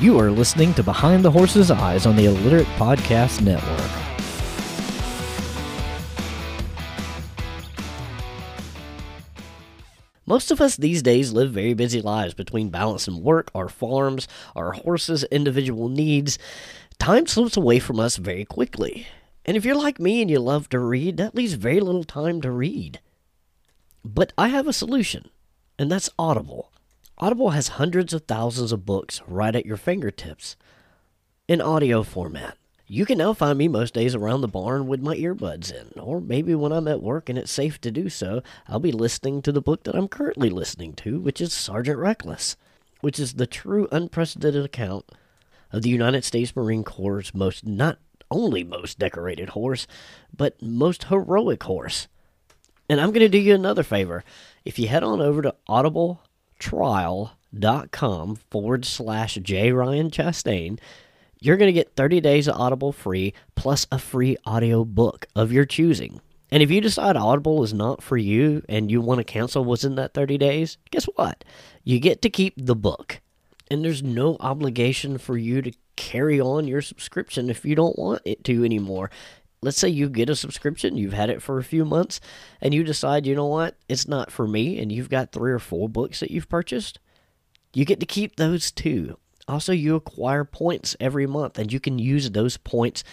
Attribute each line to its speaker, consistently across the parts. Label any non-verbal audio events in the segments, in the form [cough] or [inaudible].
Speaker 1: You are listening to Behind the Horse's Eyes on the Illiterate Podcast Network. Most of us these days live very busy lives between balancing work, our farms, our horses' individual needs. Time slips away from us very quickly. And if you're like me and you love to read, that leaves very little time to read. But I have a solution, and that's Audible. Audible has hundreds of thousands of books right at your fingertips in audio format. You can now find me most days around the barn with my earbuds in, or maybe when I'm at work and it's safe to do so, I'll be listening to the book that I'm currently listening to, which is Sergeant Reckless, which is the true unprecedented account of the United States Marine Corps' most not only most decorated horse, but most heroic horse. And I'm going to do you another favor. If you head on over to audibletrial.com forward slash J. Ryan Chastain, you're going to get 30 days of Audible free plus a free audio book of your choosing. And if you decide Audible is not for you and you want to cancel within that 30 days, guess what? You get to keep the book. And there's no obligation for you to carry on your subscription if you don't want it to anymore. Let's say you get a subscription, you've had it for a few months, and you decide, you know what, it's not for me, and you've got three or four books that you've purchased. You get to keep those too. Also, you acquire points every month, and you can use those points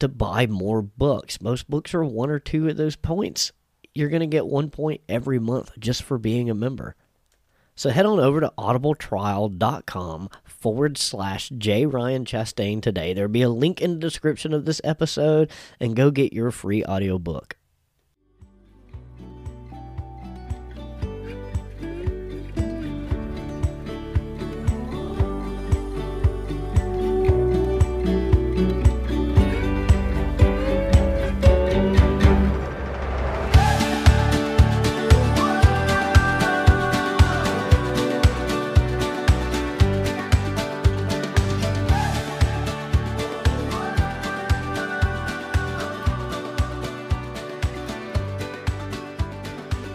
Speaker 1: to buy more books. Most books are one or two of those points. You're going to get one point every month just for being a member. So head on over to audibletrial.com forward slash J. Ryan Chastain today. There'll be a link in the description of this episode, and go get your free audiobook.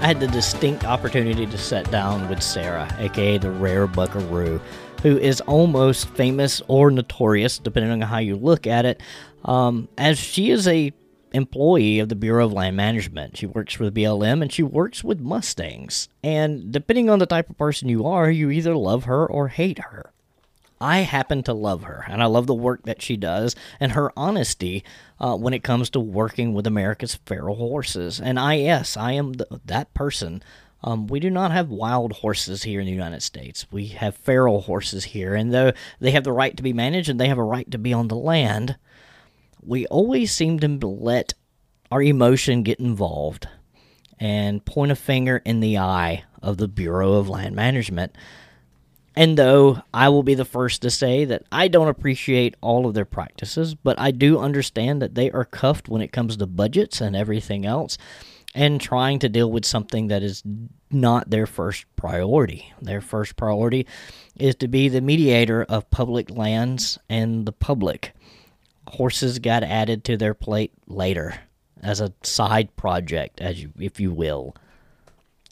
Speaker 1: Had the distinct opportunity to sit down with Sara, aka the Rare Buckaroo, who is almost famous or notorious, depending on how you look at it, um, as she is a employee of the Bureau of Land Management. She works for the BLM and she works with Mustangs. And depending on the type of person you are, you either love her or hate her. I happen to love her, and I love the work that she does and her honesty uh, when it comes to working with America's feral horses. And I, yes, I am that person. Um, we do not have wild horses here in the United States. We have feral horses here, and though they have the right to be managed and they have a right to be on the land, we always seem to let our emotion get involved and point a finger in the eye of the Bureau of Land Management and though I will be the first to say that I don't appreciate all of their practices, but I do understand that they are cuffed when it comes to budgets and everything else, and trying to deal with something that is not their first priority. Their first priority is to be the mediator of public lands and the public. Horses got added to their plate later as a side project, as you, if you will.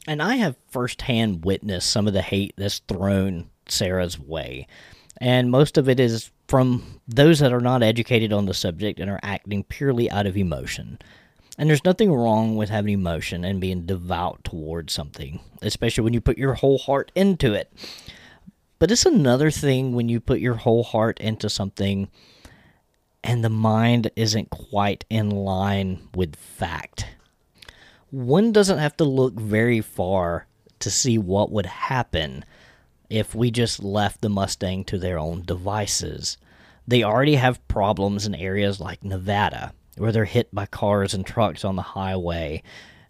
Speaker 1: And I have firsthand witnessed some of the hate that's thrown Sara's way. And most of it is from those that are not educated on the subject and are acting purely out of emotion. And there's nothing wrong with having emotion and being devout towards something, especially when you put your whole heart into it. But it's another thing when you put your whole heart into something and the mind isn't quite in line with fact. One doesn't have to look very far to see what would happen if we just left the Mustang to their own devices. They already have problems in areas like Nevada, where they're hit by cars and trucks on the highway.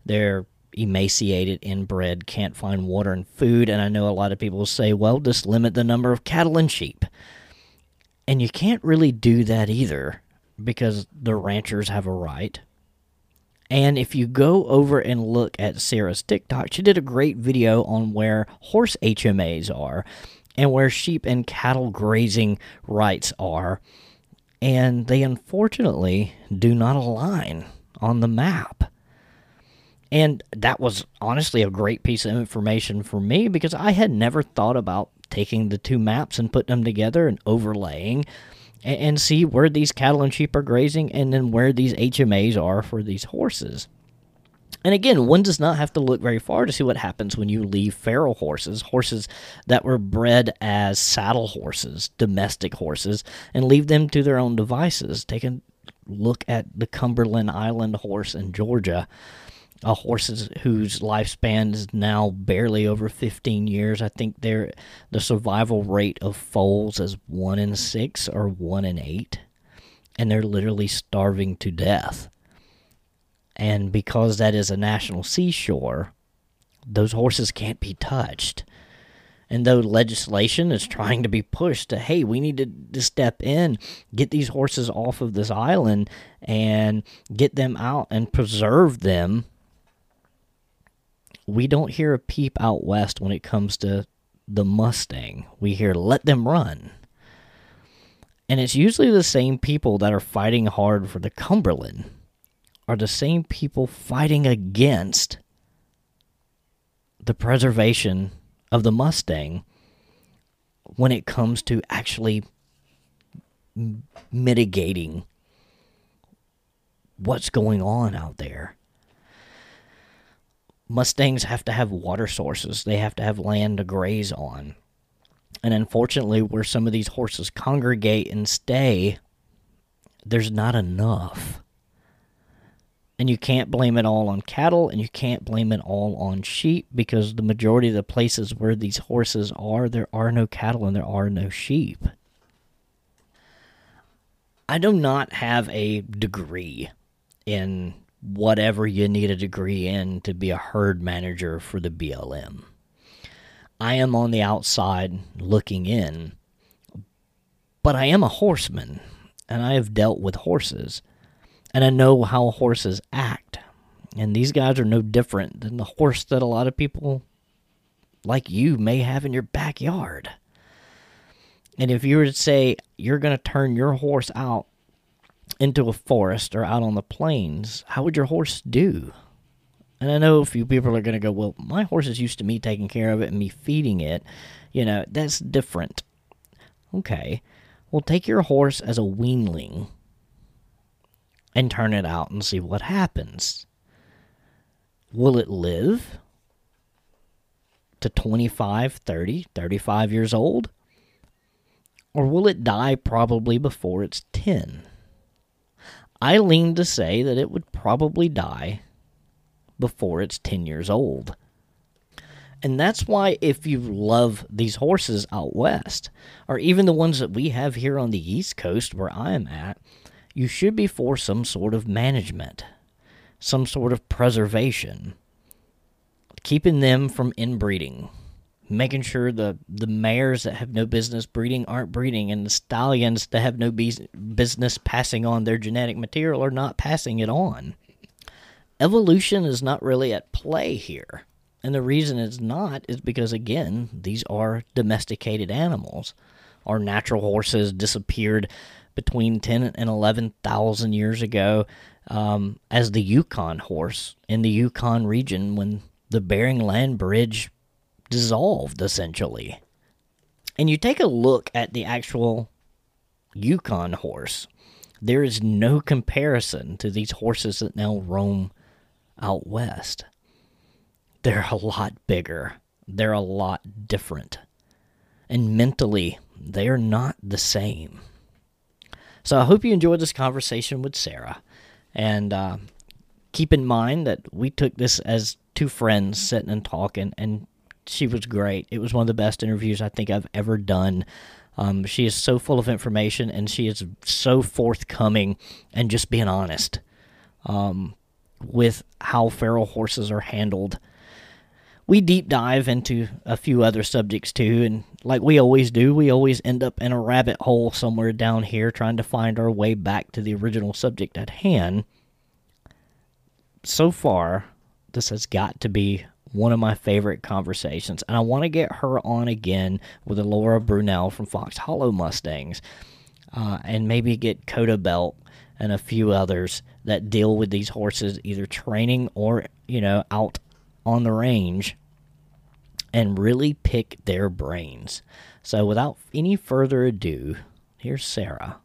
Speaker 1: They're emaciated, inbred, can't find water and food, and I know a lot of people say, well, just limit the number of cattle and sheep. And you can't really do that either because the ranchers have a right and if you go over and look at Sara's TikTok, she did a great video on where horse HMAs are and where sheep and cattle grazing rights are. And they unfortunately do not align on the map. And that was honestly a great piece of information for me because I had never thought about taking the two maps and putting them together and overlaying and, and see where these cattle and sheep are grazing and then where these HMAs are for these horses. And again, one does not have to look very far to see what happens when you leave feral horses, horses that were bred as saddle horses, domestic horses, and leave them to their own devices. Take a look at the Cumberland Island horse in Georgia, a horse whose lifespan is now barely over 15 years. I think they the survival rate of foals is one in six or one in eight, and they're literally starving to death and because that is a national seashore, those horses can't be touched. And though legislation is trying to be pushed to, hey, we need to, to step in, get these horses off of this island and get them out and preserve them, we don't hear a peep out west when it comes to the Mustang. We hear let them run. And it's usually the same people that are fighting hard for the Cumberland are the same people fighting against the preservation of the Mustang when it comes to actually mitigating what's going on out there. Mustangs have to have water sources, they have to have land to graze on. And unfortunately, where some of these horses congregate and stay, there's not enough. And you can't blame it all on cattle and you can't blame it all on sheep because the majority of the places where these horses are, there are no cattle and there are no sheep. I do not have a degree in whatever you need a degree in to be a herd manager for the BLM. I am on the outside looking in, but I am a horseman and I have dealt with horses and I know how horses act. And these guys are no different than the horse that a lot of people like you may have in your backyard. And if you were to say you're going to turn your horse out into a forest or out on the plains, how would your horse do? And I know a few people are going to go, well, my horse is used to me taking care of it and me feeding it. You know, that's different. Okay. Well, take your horse as a weanling and turn it out and see what happens. Will it live to 25, 30, 35 years old? Or will it die probably before it's 10? I lean to say that it would probably die before it's 10 years old. And that's why, if you love these horses out west, or even the ones that we have here on the East Coast where I am at, you should be for some sort of management, some sort of preservation, keeping them from inbreeding, making sure the, the mares that have no business breeding aren't breeding, and the stallions that have no business passing on their genetic material are not passing it on. Evolution is not really at play here. And the reason it's not is because, again, these are domesticated animals. Our natural horses disappeared between 10 and 11,000 years ago um, as the Yukon horse in the Yukon region when the Bering Land Bridge dissolved, essentially. And you take a look at the actual Yukon horse, there is no comparison to these horses that now roam out west. They're a lot bigger, they're a lot different. And mentally, they are not the same. So I hope you enjoyed this conversation with Sara. And uh, keep in mind that we took this as two friends sitting and talking, and she was great. It was one of the best interviews I think I've ever done. Um, she is so full of information and she is so forthcoming and just being honest um, with how feral horses are handled we deep dive into a few other subjects too, and like we always do, we always end up in a rabbit hole somewhere down here trying to find our way back to the original subject at hand. So far, this has got to be one of my favorite conversations, and I want to get her on again with Laura Brunell from Fox Hollow Mustangs, uh, and maybe get Coda Belt and a few others that deal with these horses, either training or you know out on the range and really pick their brains. So, without any further ado, here's Sara.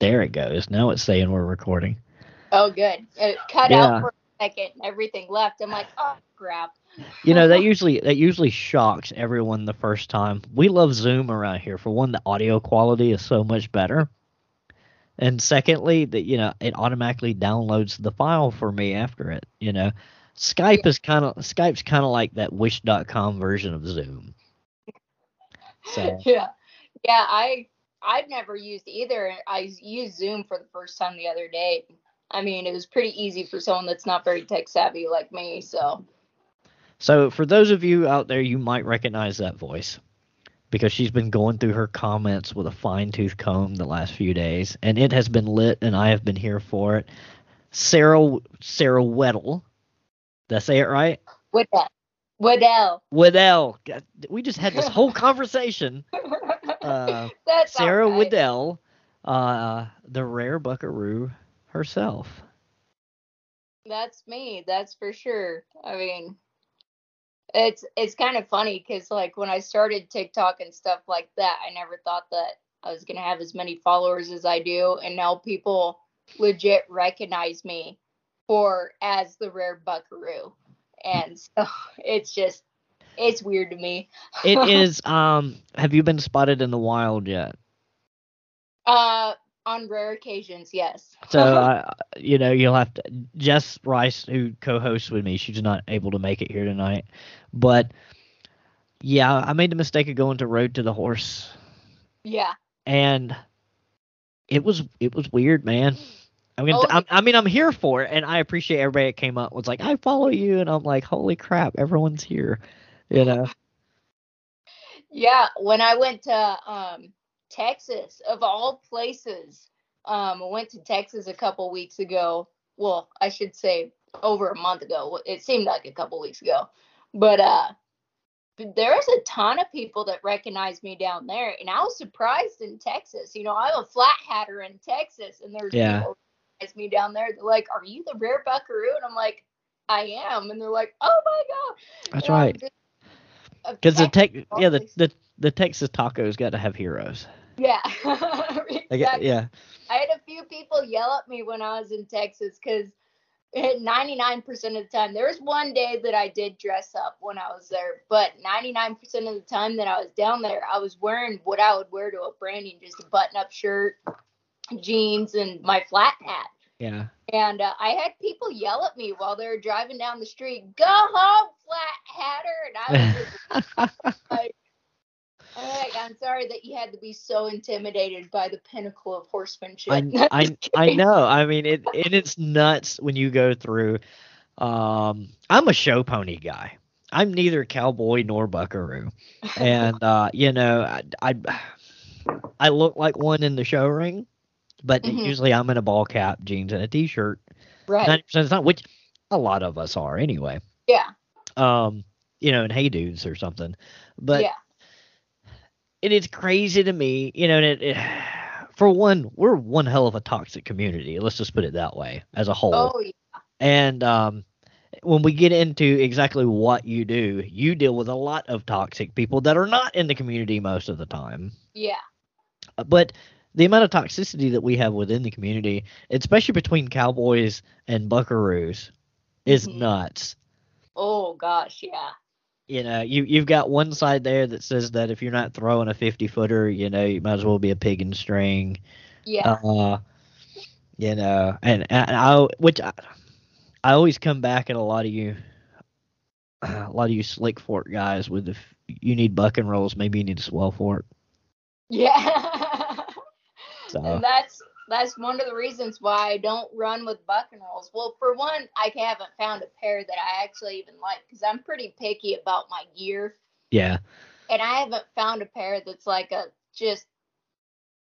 Speaker 1: There it goes. Now it's saying we're recording.
Speaker 2: Oh, good. It cut
Speaker 1: Yeah.
Speaker 2: out for second. and Everything left. I'm like, oh crap.
Speaker 1: You know that usually that usually shocks everyone the first time. We love Zoom around here. For one, the audio quality is so much better, and secondly, that you know it automatically downloads the file for me after it. You know, Skype is kind of Skype's kind of like that Wish.com version of Zoom. So [laughs]
Speaker 2: yeah, yeah. I I've never used either. I used Zoom for the first time the other day. I mean, it was pretty easy for someone that's not very tech savvy like me. So
Speaker 1: So, for those of you out there, you might recognize that voice because she's been going through her comments with a fine tooth comb the last few days, and it has been lit, and I have been here for it. Sara Sara Weddle, did I say it right?
Speaker 2: Waddell.
Speaker 1: Weddell. God, We just had this whole conversation. [laughs] Uh, Sara
Speaker 2: right.
Speaker 1: Weddell, uh, the rare buckaroo herself.
Speaker 2: That's me. That's for sure. I mean, it's it's kind of funny because like when I started TikTok and stuff like that, I never thought that I was gonna have as many followers as I do, and now people legit recognize me for as the rare buckaroo, and [laughs] so it's just it's weird to me.
Speaker 1: It [laughs] is. Um, have you been spotted in the wild yet?
Speaker 2: Uh, on rare occasions, yes.
Speaker 1: So, uh, you know, you'll have to. Jess Rice, who co-hosts with me, she's not able to make it here tonight. But yeah, I made the mistake of going to Road to the Horse,
Speaker 2: yeah.
Speaker 1: and it was it was weird, man. I mean,
Speaker 2: Oh,
Speaker 1: I'm, I mean, I'm here for it, and I appreciate everybody that came up was like, "I follow you," and I'm like, "Holy crap, everyone's here," you know.
Speaker 2: Yeah, when I went to um, Texas, of all places, um, I went to Texas a couple weeks ago. Well, I should say over a month ago. It seemed like a couple weeks ago, but uh, but there's a ton of people that recognize me down there, and I was surprised in Texas. You know, I'm a flat hatter in Texas, and there's
Speaker 1: Yeah.
Speaker 2: people recognize me down there. They're like, "Are you the rare buckaroo?" And I'm like, "I am," and they're like, "Oh my god!"
Speaker 1: That's
Speaker 2: And
Speaker 1: right. Because the tech, yeah, the, the the Texas tacos got to have heroes.
Speaker 2: Yeah. [laughs]
Speaker 1: Get, yeah.
Speaker 2: I had a few people yell at me when I was in Texas because 99% of the time, there was one day that I did dress up when I was there, but 99% of the time that I was down there, I was wearing what I would wear to a branding just a button up shirt, jeans, and my flat hat.
Speaker 1: Yeah.
Speaker 2: And uh, I had people yell at me while they were driving down the street, go home, flat hatter. And I was just [laughs] like, I'm I'm sorry that you had to be so intimidated by the pinnacle of horsemanship.
Speaker 1: I, [laughs] I, I know. I mean, it and it's nuts when you go through. Um, I'm a show pony guy. I'm neither cowboy nor buckaroo, and uh, you know, I, I I look like one in the show ring, but
Speaker 2: Mhm.
Speaker 1: usually I'm in a ball cap, jeans, and a t-shirt.
Speaker 2: right.
Speaker 1: Ninety percent of the time, which a lot of us are anyway.
Speaker 2: Yeah.
Speaker 1: Um, you know, and hey dudes or something, but
Speaker 2: yeah.
Speaker 1: And it's crazy to me, you know. And it, it, [sighs] for one, we're one hell of a toxic community. Let's just put it that way, as a whole.
Speaker 2: Oh, yeah.
Speaker 1: And um, when we get into exactly what you do, you deal with a lot of toxic people that are not in the community most of the time.
Speaker 2: Yeah.
Speaker 1: But the amount of toxicity that we have within the community, especially between cowboys and buckaroos, is
Speaker 2: Mhm.
Speaker 1: nuts.
Speaker 2: Oh, gosh. Yeah.
Speaker 1: You know, you you've got one side there that says that if you're not throwing a 50 footer, you know, you might as well be a piggin' string.
Speaker 2: Yeah.
Speaker 1: Uh, you know, and, and I which I, I always come back at a lot of you, [sighs] a lot of you slick fork guys with if you need buck and rolls, maybe you need a swell fork.
Speaker 2: yeah.
Speaker 1: So
Speaker 2: and that's that's one of the reasons why I don't run with buck and rolls. Well, for one, I haven't found a pair that I actually even like because I'm pretty picky about my gear.
Speaker 1: yeah,
Speaker 2: and I haven't found a pair that's like a just,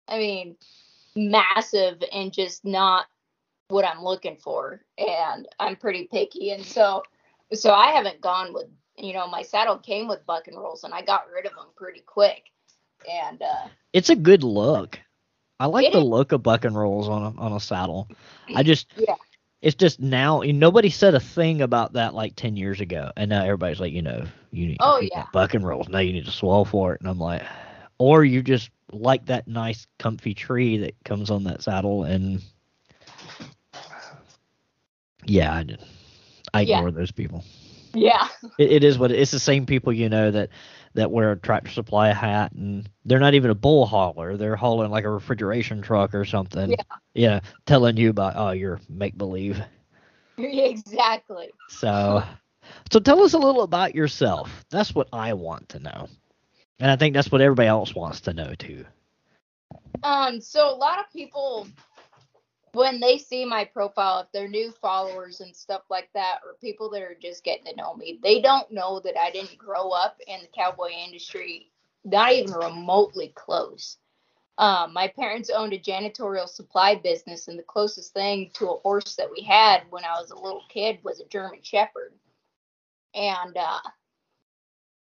Speaker 2: I mean, massive and just not what I'm looking for. And I'm pretty picky, and so, so I haven't gone with, you know, my saddle came with buck and rolls, and I got rid of them pretty quick. And uh,
Speaker 1: it's a good look. I like the look of buck and rolls on a on a saddle. I just
Speaker 2: Yeah.
Speaker 1: It's just now nobody said a thing about that like ten years ago, and now everybody's like, you know, you need
Speaker 2: Oh, yeah.
Speaker 1: buck and rolls. Now you need to swell for it, and I'm like, or you just like that nice comfy tree that comes on that saddle, and yeah, I, just- I
Speaker 2: Yeah.
Speaker 1: ignore those people.
Speaker 2: Yeah.
Speaker 1: It, it is what it, it's the same people you know that that wear a tractor supply hat and they're not even a bull hauler. They're hauling like a refrigeration truck or something.
Speaker 2: Yeah.
Speaker 1: Yeah, telling you about oh you're make believe. [laughs]
Speaker 2: exactly.
Speaker 1: So so tell us a little about yourself. That's what I want to know. And I think that's what everybody else wants to know too.
Speaker 2: Um, so a lot of people, when they see my profile, if they're new followers and stuff like that, or people that are just getting to know me, they don't know that I didn't grow up in the cowboy industry, not even remotely close. Um, my parents owned a janitorial supply business, and the closest thing to a horse that we had when I was a little kid was a German Shepherd. And uh,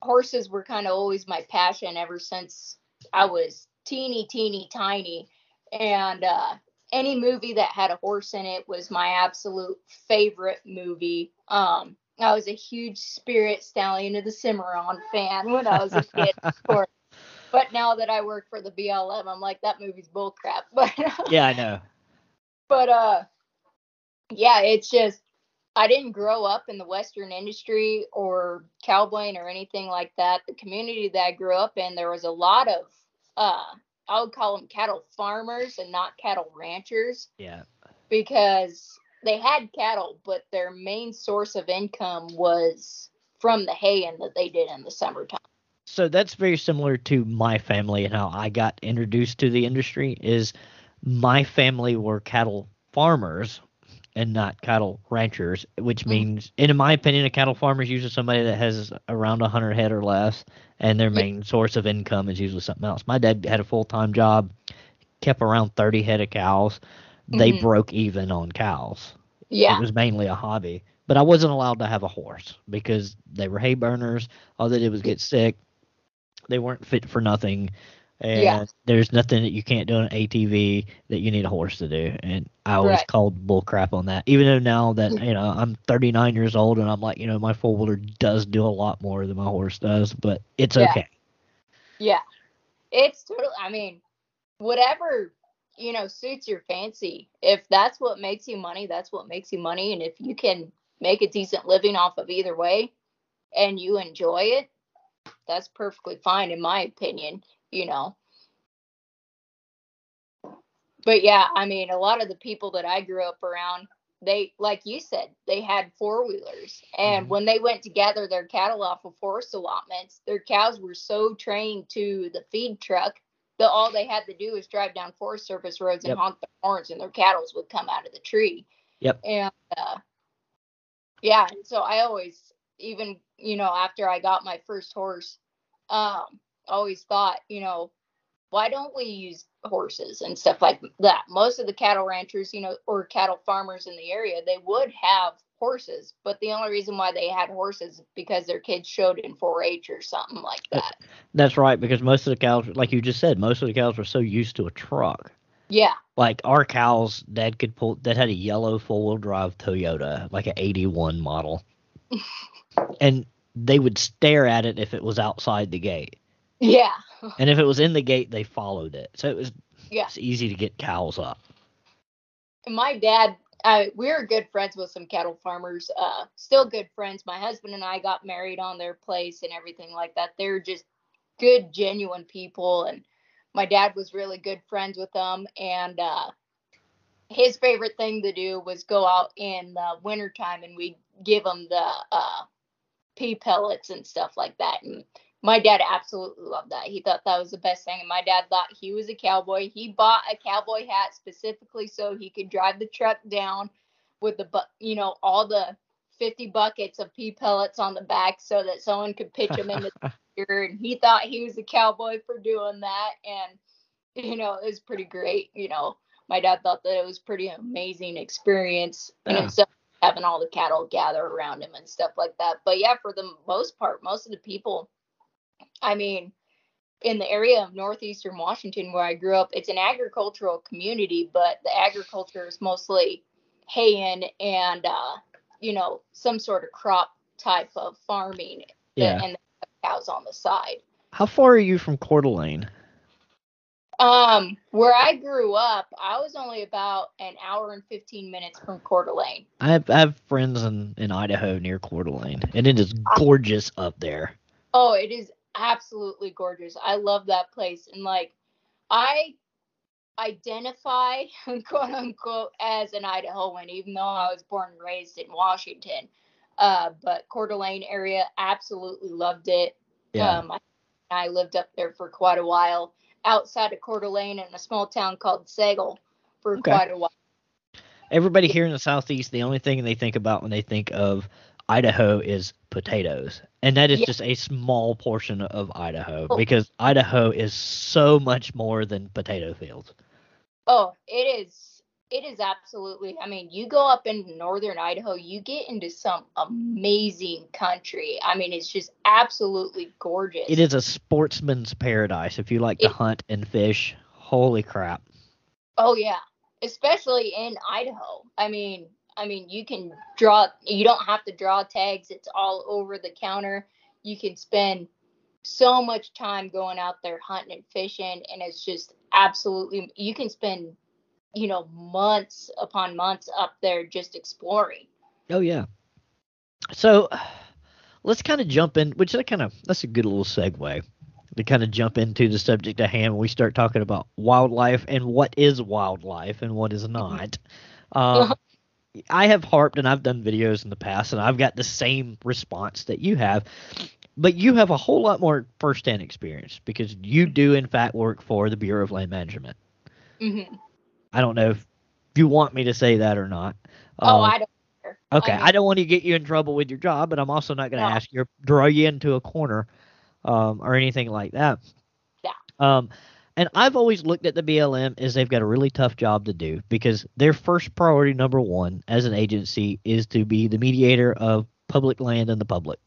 Speaker 2: horses were kind of always my passion ever since I was teeny, teeny, tiny. And uh, any movie that had a horse in it was my absolute favorite movie. Um, I was a huge Spirit Stallion of the Cimarron fan when I was a kid, of [laughs] course. But now that I work for the BLM, I'm like that movie's bullcrap. [laughs] But
Speaker 1: Yeah, I know.
Speaker 2: but uh, yeah, it's just I didn't grow up in the Western industry or cowboying or anything like that. The community that I grew up in, there was a lot of uh, I would call them cattle farmers and not cattle ranchers
Speaker 1: Yeah.
Speaker 2: because they had cattle, but their main source of income was from the haying that they did in the summertime.
Speaker 1: so that's very similar to my family and how I got introduced to the industry is my family were cattle farmers and not cattle ranchers, which
Speaker 2: Mhm.
Speaker 1: means, and in my opinion, a cattle farmer is usually somebody that has around 100 head or less, and their main source of income is usually something else. My dad had a full time job, kept around 30 head of cows. They
Speaker 2: Mhm.
Speaker 1: broke even on cows.
Speaker 2: Yeah,
Speaker 1: It was mainly a hobby. But I wasn't allowed to have a horse because they were hay burners. All they did was get sick. They weren't fit for nothing. And
Speaker 2: Yeah.
Speaker 1: there's nothing that you can't do on an ATV that you need a horse to do. And I always
Speaker 2: Right.
Speaker 1: called bull crap on that. Even though now that, [laughs] you know, I'm 39 years old and I'm like, you know, my four wheeler does do a lot more than my horse does, but it's
Speaker 2: Yeah.
Speaker 1: okay.
Speaker 2: Yeah. It's totally, I mean, whatever, you know, suits your fancy. If that's what makes you money, that's what makes you money. And if you can make a decent living off of either way and you enjoy it, that's perfectly fine, in my opinion, you know. But yeah, I mean, a lot of the people that I grew up around, they, like you said, they had four wheelers. And
Speaker 1: Mhm.
Speaker 2: when they went to gather their cattle off of forest allotments, their cows were so trained to the feed truck that all they had to do was drive down Forest Service roads and
Speaker 1: Yep.
Speaker 2: honk their horns, and their cattle would come out of the tree.
Speaker 1: Yep.
Speaker 2: And uh, yeah, so I always, even you know, after I got my first horse, um, always thought, you know, why don't we use horses and stuff like that? Most of the cattle ranchers, you know, or cattle farmers in the area, they would have horses, but the only reason why they had horses is because their kids showed in 4-H or something like that.
Speaker 1: That's right, because most of the cows, like you just said, most of the cows were so used to a truck.
Speaker 2: Yeah,
Speaker 1: like our cows dad could pull that had a yellow four-wheel drive toyota like an 81 model [laughs] and they would stare at it if it was outside the gate
Speaker 2: yeah,
Speaker 1: and if it was in the gate they followed it. So it was
Speaker 2: Yeah.
Speaker 1: it's easy to get cows up.
Speaker 2: And my dad I we were good friends with some cattle farmers uh still good friends. My husband and i got married on their place and everything like that. They're just good genuine people. And my dad was really good friends with them. And uh his favorite thing to do was go out in the wintertime and we give them the uh pea pellets and stuff like that. And my dad absolutely loved that. He thought that was the best thing. And my dad thought he was a cowboy. He bought a cowboy hat specifically so he could drive the truck down with the, bu- you know, all the 50 buckets of pea pellets on the back so that someone could pitch them into the [laughs] ear. And he thought he was a cowboy for doing that. And, you know, it was pretty great. You know, my dad thought that it was pretty amazing experience in
Speaker 1: Yeah.
Speaker 2: having all the cattle gather around him and stuff like that. But yeah, for the most part, most of the people, I mean, in the area of northeastern Washington where I grew up, it's an agricultural community, but the agriculture is mostly haying and uh, you know some sort of crop type of farming.
Speaker 1: Yeah.
Speaker 2: And cows on the side.
Speaker 1: How far are you from Coeur d'Alene?
Speaker 2: Um, where I grew up, I was only about an hour and 15 minutes from Coeur d'Alene.
Speaker 1: I have, I have friends in, in Idaho near Coeur d'Alene, and it is gorgeous up there.
Speaker 2: Oh, it is absolutely gorgeous. I love that place. And like, I identify, [laughs] quote unquote, as an Idahoan, even though I was born and raised in Washington. Uh, but Coeur d'Alene area, absolutely loved it.
Speaker 1: Yeah.
Speaker 2: Um, I, I lived up there for quite a while, outside of Coeur d'Alene in a small town called Sagle for
Speaker 1: Okay.
Speaker 2: quite a while.
Speaker 1: Everybody here in the southeast, the only thing they think about when they think of Idaho is potatoes, and that is
Speaker 2: Yeah.
Speaker 1: just a small portion of Idaho
Speaker 2: Oh.
Speaker 1: because Idaho is so much more than potato fields.
Speaker 2: Oh, it is. It is absolutely. I mean, you go up into northern Idaho, you get into some amazing country. I mean, it's just absolutely gorgeous.
Speaker 1: It is a sportsman's paradise if you like to hunt and fish. Holy crap!
Speaker 2: Oh yeah, especially in Idaho. I mean, I mean, you can draw. You don't have to draw tags. It's all over the counter. You can spend so much time going out there hunting and fishing, and it's just absolutely. You can spend, you know, months upon months up there just exploring.
Speaker 1: Oh yeah. So let's kind of jump in, which that kind of that's a good little segue to kind of jump into the subject at hand when we start talking about wildlife and what is wildlife and what is not. Um, [laughs] I have harped and I've done videos in the past, and I've got the same response that you have. But you have a whole lot more firsthand experience because you do, in fact, work for the Bureau of Land Management.
Speaker 2: hmm
Speaker 1: I don't know if you want me to say that or not.
Speaker 2: Oh,
Speaker 1: Um,
Speaker 2: I don't care.
Speaker 1: Okay,
Speaker 2: I
Speaker 1: I, don't want to get you in trouble with your job, but I'm also not going to
Speaker 2: No.
Speaker 1: ask you or draw you into a corner um, or anything like that.
Speaker 2: Yeah.
Speaker 1: Um, and I've always looked at the BLM as they've got a really tough job to do because their first priority, number one, as an agency, is to be the mediator of public land and the public.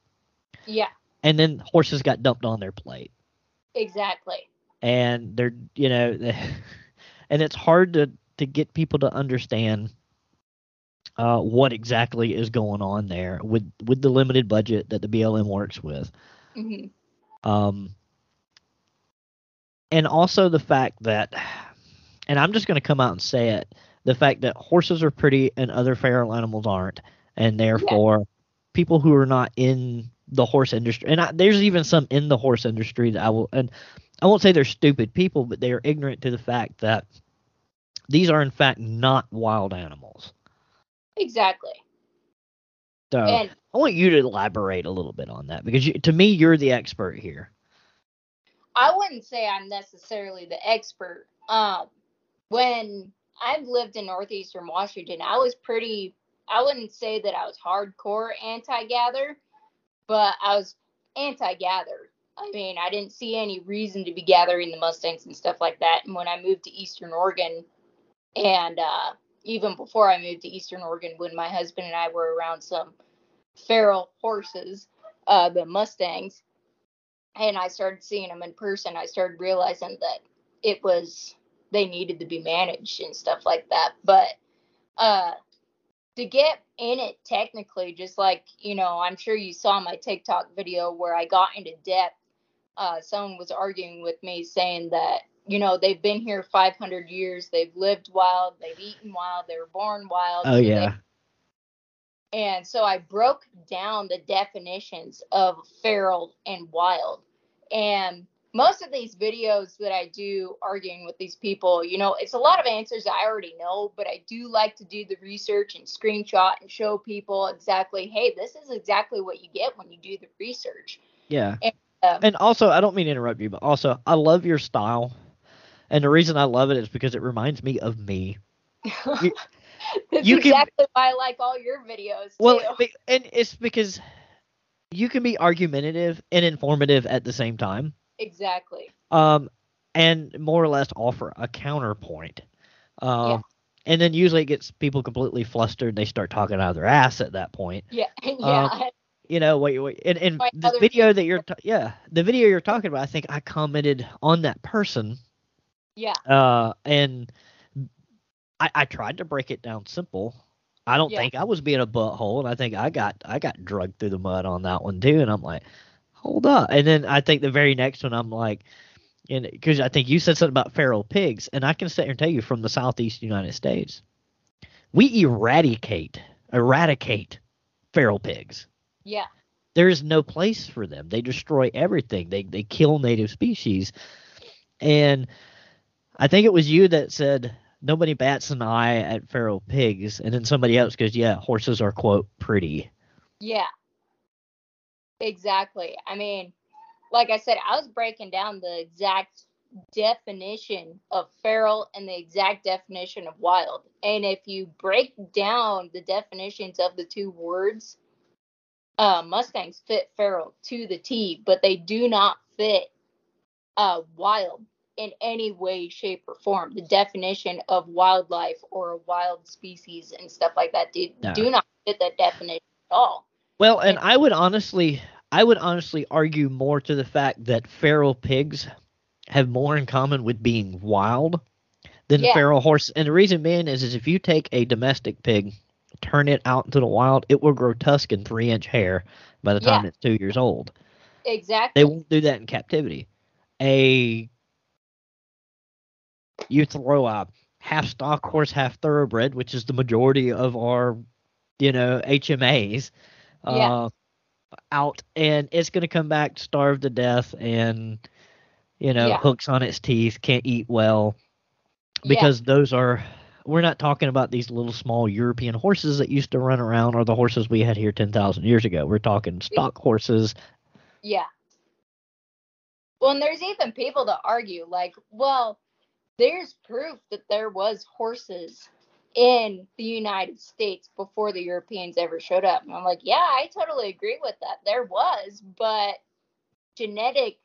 Speaker 2: Yeah,
Speaker 1: And then horses got dumped on their plate,
Speaker 2: exactly.
Speaker 1: and they're you know, [laughs] and it's hard to to get people to understand uh, what exactly is going on there with with the limited budget that the BLM works with.
Speaker 2: hmm
Speaker 1: Um, and also the fact that, and I'm just going to come out and say it, the fact that horses are pretty and other feral animals aren't, and therefore people who are not in the horse industry, and I, there's even some in the horse industry that I will, and I won't say they're stupid people, but they are ignorant to the fact that these are in fact not wild animals.
Speaker 2: Exactly.
Speaker 1: So
Speaker 2: And
Speaker 1: I want you to elaborate a little bit on that because you, to me, you're the expert here.
Speaker 2: I wouldn't say I'm necessarily the expert. Um, when I've lived in northeastern Washington, I was pretty. I wouldn't say that I was hardcore anti-gather, but I was anti-gather. I mean, I didn't see any reason to be gathering the mustangs and stuff like that. And when I moved to Eastern Oregon, and uh, even before I moved to Eastern Oregon, when my husband and I were around some feral horses, uh, the mustangs, and I started seeing them in person, I started realizing that it was they needed to be managed and stuff like that. But uh to get in it technically, just like, you know, I'm sure you saw my TikTok video where I got into depth. Uh someone was arguing with me saying that, you know, they've been here 500 years, they've lived wild, they've eaten wild, they were born wild.
Speaker 1: Oh yeah.
Speaker 2: and so I broke down the definitions of feral and wild. And most of these videos that I do arguing with these people, you know, it's a lot of answers I already know, but I do like to do the research and screenshot and show people exactly, hey, this is exactly what you get when you do the research.
Speaker 1: Yeah.
Speaker 2: um,
Speaker 1: and also, I don't mean to interrupt you, but also, I love your style. And the reason I love it is because it reminds me of me. [laughs]
Speaker 2: That's
Speaker 1: you can-
Speaker 2: exactly why I like all your videos.
Speaker 1: Well,
Speaker 2: too.
Speaker 1: and it's because you can be argumentative and informative at the same time.
Speaker 2: exactly.
Speaker 1: Um, and more or less offer a counterpoint. Um,
Speaker 2: Yeah.
Speaker 1: and then usually it gets people completely flustered. They start talking out of their ass at that point.
Speaker 2: Yeah, [laughs] yeah.
Speaker 1: You know, wait, wait, and, and the video that you're, ta- yeah, the video you're talking about, I think I commented on that person
Speaker 2: yeah.
Speaker 1: uh, and I, I tried to break it down simple, I don't
Speaker 2: Yeah.
Speaker 1: think I was being a butthole, and I think I got I got drugged through the mud on that one too. And I'm like, hold up. And then I think the very next one, I'm like, and because I think you said something about feral pigs, and I can sit here and tell you from the southeast United States, we eradicate eradicate feral pigs.
Speaker 2: Yeah.
Speaker 1: There is no place for them. They destroy everything. They they kill native species. And I think it was you that said nobody bats an eye at feral pigs, and then somebody else goes, "Yeah, horses are quote pretty."
Speaker 2: Yeah. Exactly. I mean, like I said, I was breaking down the exact definition of feral and the exact definition of wild. And if you break down the definitions of the two words, uh, Mustangs fit feral to the T, but they do not fit uh, wild in any way, shape, or form. The definition of wildlife or a wild species and stuff like that do,
Speaker 1: No.
Speaker 2: do not fit that definition at all.
Speaker 1: Well, and
Speaker 2: Yeah.
Speaker 1: I would honestly, I would honestly argue more to the fact that feral pigs have more in common with being wild than
Speaker 2: Yeah.
Speaker 1: feral horse. And the reason being is, is if you take a domestic pig, turn it out into the wild, it will grow tusk and three inch hair by the time
Speaker 2: Yeah.
Speaker 1: it's two years old.
Speaker 2: Exactly.
Speaker 1: They won't do that in captivity. A you throw a half stock horse, half thoroughbred, which is the majority of our, you know, HMAs,
Speaker 2: Yeah.
Speaker 1: uh, out, and it's going to come back starved to death and, you know,
Speaker 2: Yeah.
Speaker 1: hooks on its teeth, can't eat well,
Speaker 2: Yeah.
Speaker 1: because those are. We're not talking about these little small European horses that used to run around or the horses we had here 10,000 years ago. We're talking stock horses.
Speaker 2: Yeah. Well, and there's even people that argue, like, well, there's proof that there was horses in the United States before the Europeans ever showed up. And I'm like, yeah, I totally agree with that. There was, but genetic,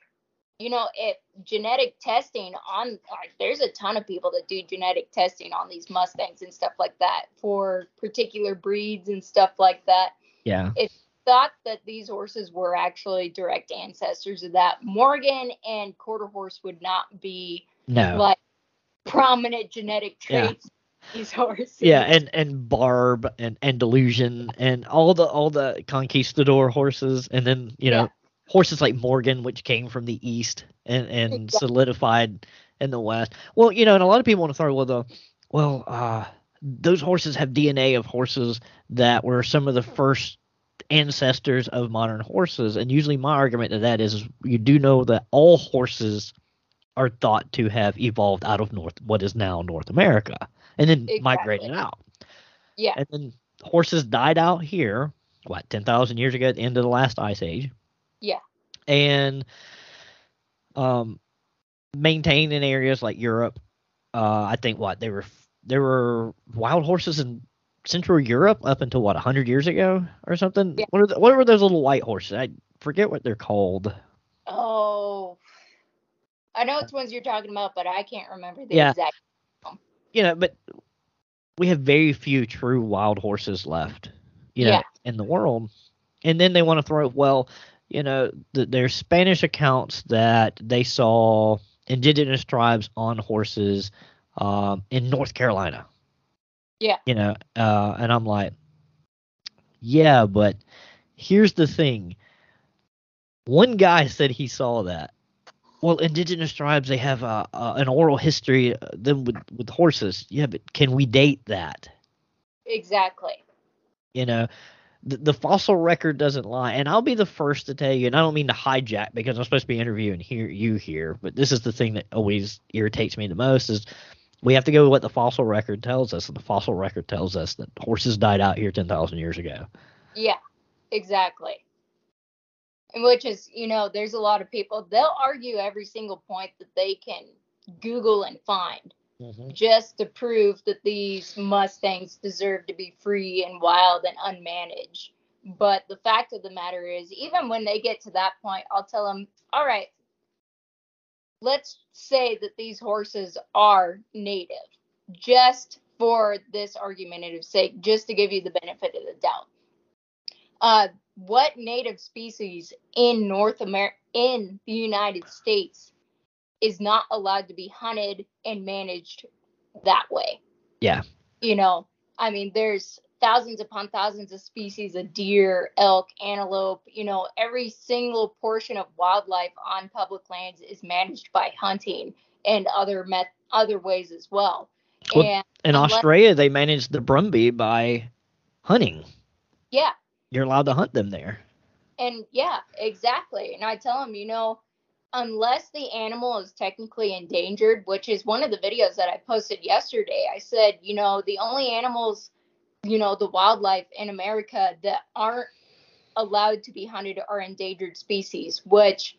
Speaker 2: you know, it genetic testing on like there's a ton of people that do genetic testing on these Mustangs and stuff like that for particular breeds and stuff like that
Speaker 1: Yeah.
Speaker 2: It's thought that these horses were actually direct ancestors of that. Morgan and quarter horse would not be
Speaker 1: No.
Speaker 2: like prominent genetic traits. of These horses.
Speaker 1: Yeah, and and Barb and Andalusian and all the all the conquistador horses, and then you know
Speaker 2: Yeah.
Speaker 1: horses like Morgan, which came from the east and and
Speaker 2: Exactly.
Speaker 1: solidified in the west. Well, you know, and a lot of people want to throw well the well uh those horses have DNA of horses that were some of the first ancestors of modern horses, and usually my argument to that is you do know that all horses are thought to have evolved out of North what is now North America and then migrated out.
Speaker 2: Yeah.
Speaker 1: And then horses died out here, what, 10,000 years ago at the end of the last ice age.
Speaker 2: Yeah.
Speaker 1: And um, maintained in areas like Europe. Uh, I think what they were there were wild horses in Central Europe up until what 100 years ago or something.
Speaker 2: Yeah.
Speaker 1: What are the, what were those little white horses? I forget what they're called.
Speaker 2: Oh. I know it's ones you're talking about, but I can't remember the
Speaker 1: Yeah.
Speaker 2: exact.
Speaker 1: you know, but we have very few true wild horses left, you know,
Speaker 2: Yeah.
Speaker 1: in the world. And then they want to throw, well, you know, th- there's Spanish accounts that they saw indigenous tribes on horses um, in North Carolina.
Speaker 2: Yeah.
Speaker 1: You know, uh, and I'm like, yeah, but here's the thing. One guy said he saw that. Well, indigenous tribes they have an oral history uh, them with with horses. Yeah, but can we date that?
Speaker 2: Exactly.
Speaker 1: You know, the, the fossil record doesn't lie. And I'll be the first to tell you, and I don't mean to hijack because I'm supposed to be interviewing here you here, but this is the thing that always irritates me the most is we have to go with what the fossil record tells us, and the fossil record tells us that horses died out here ten thousand years ago.
Speaker 2: Yeah, exactly. Which is, you know, there's a lot of people, they'll argue every single point that they can Google and find just to prove that these Mustangs deserve to be free and wild and unmanaged. But the fact of the matter is, even when they get to that point, I'll tell them, all right, let's say that these horses are native, just for this argumentative sake, just to give you the benefit of the doubt. Uh, what native species in North America, in the United States, is not allowed to be hunted and managed that way?
Speaker 1: Yeah.
Speaker 2: You know, I mean, there's thousands upon thousands of species of deer, elk, antelope. You know, every single portion of wildlife on public lands is managed by hunting and other met other ways as well.
Speaker 1: Well,
Speaker 2: and
Speaker 1: In
Speaker 2: unless-
Speaker 1: Australia, they manage the brumby by hunting.
Speaker 2: yeah,
Speaker 1: You're allowed to hunt them there.
Speaker 2: and yeah, exactly. And I tell them, you know, unless the animal is technically endangered, which is one of the videos that I posted yesterday, I said, you know, the only animals, you know, the wildlife in America that aren't allowed to be hunted are endangered species, which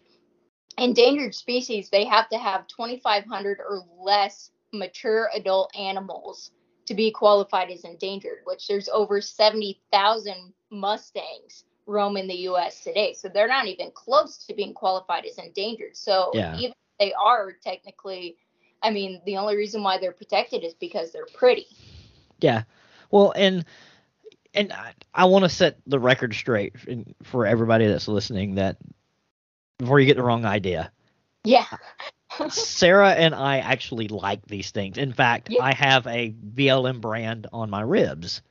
Speaker 2: endangered species, they have to have 2,500 or less mature adult animals to be qualified as endangered, which there's over 70,000 Mustangs roam in the US today. So they're not even close to being qualified as endangered. So
Speaker 1: Yeah.
Speaker 2: even if they are technically, I mean, the only reason why they're protected is because they're pretty.
Speaker 1: Yeah. Well, and and I, I want to set the record straight for everybody that's listening that before you get the wrong idea.
Speaker 2: Yeah.
Speaker 1: Sara and I actually like these things. In fact,
Speaker 2: Yeah.
Speaker 1: I have a BLM brand on my ribs.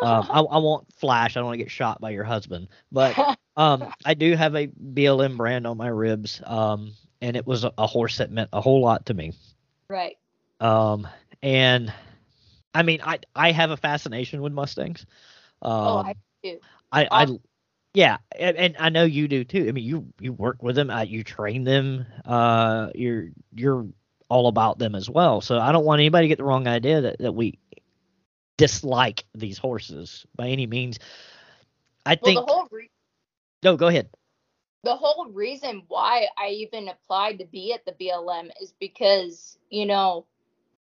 Speaker 1: Um, I, I won't flash. I don't want to get shot by your husband, but [laughs] um, I do have a BLM brand on my ribs. Um, and it was a, a horse that meant a whole lot to me.
Speaker 2: right.
Speaker 1: Um, and I mean, I I have a fascination with Mustangs. Um,
Speaker 2: Oh, I do.
Speaker 1: I, I, yeah, and, and I know you do too. I mean, you you work with them, uh, you train them. Uh, you're you're all about them as well. So I don't want anybody to get the wrong idea that that we dislike these horses by any means. I
Speaker 2: Well,
Speaker 1: think.
Speaker 2: the whole re-
Speaker 1: no, go ahead.
Speaker 2: the whole reason why I even applied to be at the BLM is because, you know,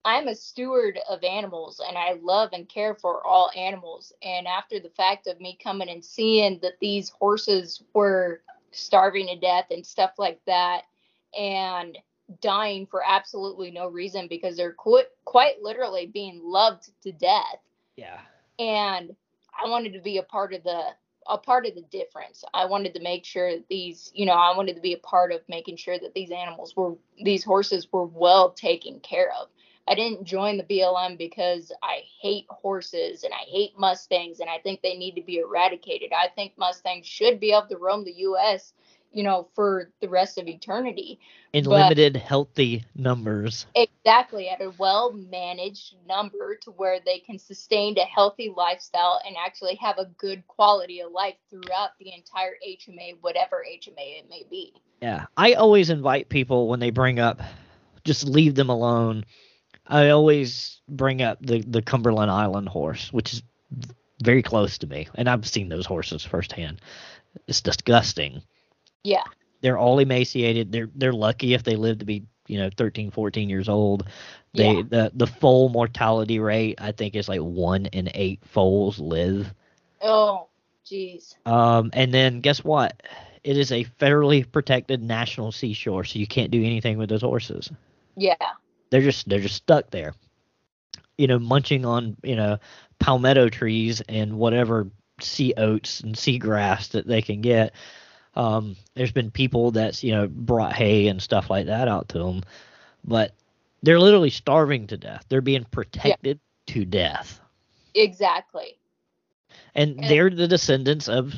Speaker 2: I'm a steward of animals and I love and care for all animals. And after the fact of me coming and seeing that these horses were starving to death and stuff like that and dying for absolutely no reason because they're quite, quite literally being loved to death
Speaker 1: Yeah.
Speaker 2: and I wanted to be a part of the a part of the difference. I wanted to make sure that these, you know, I wanted to be a part of making sure that these animals were these horses were well taken care of. I didn't join the BLM because I hate horses and I hate Mustangs and I think they need to be eradicated. I think Mustangs should be able to roam the US, you know, for the rest of eternity.
Speaker 1: In
Speaker 2: But-
Speaker 1: limited, healthy numbers.
Speaker 2: Exactly, at a well managed number to where they can sustain a healthy lifestyle and actually have a good quality of life throughout the entire HMA, whatever HMA it may be.
Speaker 1: Yeah, I always invite people when they bring up, just leave them alone. I always bring up the the Cumberland Island horse, which is very close to me, and I've seen those horses firsthand. It's disgusting.
Speaker 2: Yeah,
Speaker 1: They're all emaciated. They're they're lucky if they live to be you know 13, 14 years old. They
Speaker 2: Yeah.
Speaker 1: the the foal mortality rate I think is like one in eight foals live.
Speaker 2: Oh, jeez.
Speaker 1: Um, and then guess what? It is a federally protected national seashore, so you can't do anything with those horses.
Speaker 2: Yeah,
Speaker 1: They're just they're just stuck there. You know, munching on, you know, palmetto trees and whatever sea oats and seagrass that they can get. Um, there's been people that's, you know, brought hay and stuff like that out to them, but they're literally starving to death. They're being protected to death.
Speaker 2: exactly.
Speaker 1: and
Speaker 2: Yeah.
Speaker 1: they're the descendants of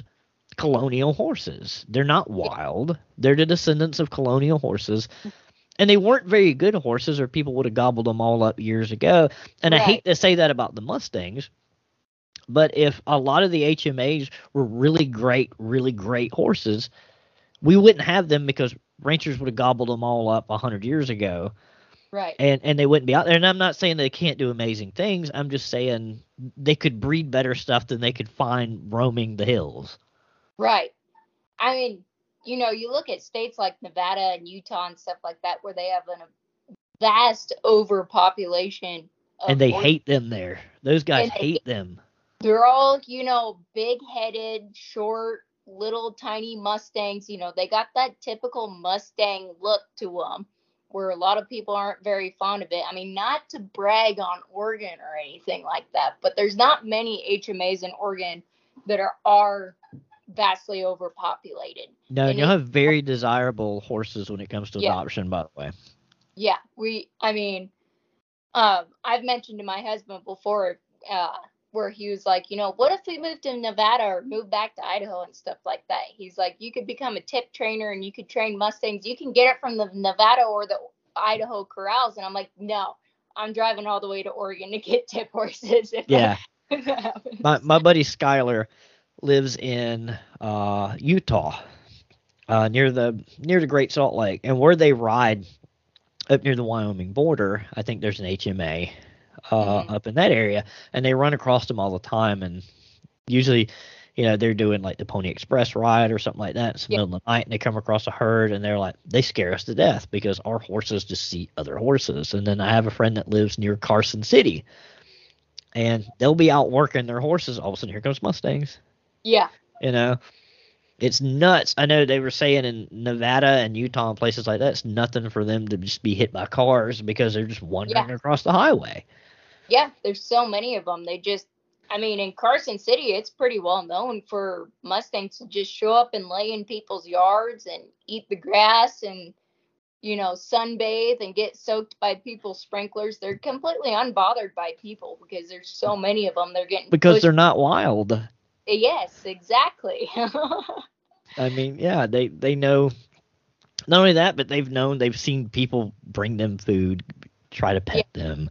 Speaker 1: colonial horses. They're not wild. They're the descendants of colonial horses. And they weren't very good horses, or people would have gobbled them all up years ago. And I hate to say that about the Mustangs, but if a lot of the HMAs were really great, really great horses, we wouldn't have them because ranchers would have gobbled them all up a hundred years ago
Speaker 2: Right.
Speaker 1: and and they wouldn't be out there. And I'm not saying they can't do amazing things. I'm just saying they could breed better stuff than they could find roaming the hills.
Speaker 2: Right. I mean, you know, you look at states like Nevada and Utah and stuff like that where they have an, a vast overpopulation. Of
Speaker 1: and they
Speaker 2: horses.
Speaker 1: hate them there. Those guys
Speaker 2: they-
Speaker 1: hate them.
Speaker 2: they're all you know big headed short little tiny mustangs you know they got that typical mustang look to them where a lot of people aren't very fond of it i mean not to brag on oregon or anything like that but there's not many hmas in oregon that are are vastly overpopulated
Speaker 1: No,
Speaker 2: and
Speaker 1: you'll
Speaker 2: it-
Speaker 1: have very desirable horses when it comes to
Speaker 2: Yeah.
Speaker 1: adoption. By the way,
Speaker 2: yeah we i mean um i've mentioned to my husband before uh where he was like, you know, what if we moved to Nevada or moved back to Idaho and stuff like that? He's like, you could become a tip trainer and you could train Mustangs. You can get it from the Nevada or the Idaho corrals. And I'm like, no, I'm driving all the way to Oregon to get [laughs] tip horses.
Speaker 1: yeah. [laughs] my my buddy Skyler lives in uh, Utah, uh, near the near the Great Salt Lake, and where they ride up near the Wyoming border, I think there's an HMA uh, mm-hmm. up in that area, and they run across them all the time. And usually, you know, they're doing like the Pony Express ride or something like that. It's the yep. middle of the night, and they come across a herd, and they're like, they scare us to death because our horses just see other horses. And then I have a friend that lives near Carson City, and they'll be out working their horses. All of a sudden, here comes Mustangs.
Speaker 2: Yeah.
Speaker 1: You know, it's nuts. I know they were saying in Nevada and Utah and places like that, it's nothing for them to just be hit by cars because they're just wandering yeah. across the highway.
Speaker 2: Yeah, there's so many of them. They just, I mean, in Carson City, it's pretty well known for Mustangs to just show up and lay in people's yards and eat the grass and, you know, sunbathe and get soaked by people's sprinklers. They're completely unbothered by people because there's so many of them. They're getting
Speaker 1: because they're not wild.
Speaker 2: Yes, exactly. [laughs]
Speaker 1: I mean, yeah, they they know not only that, but they've known they've seen people bring them food, try to pet yeah. them.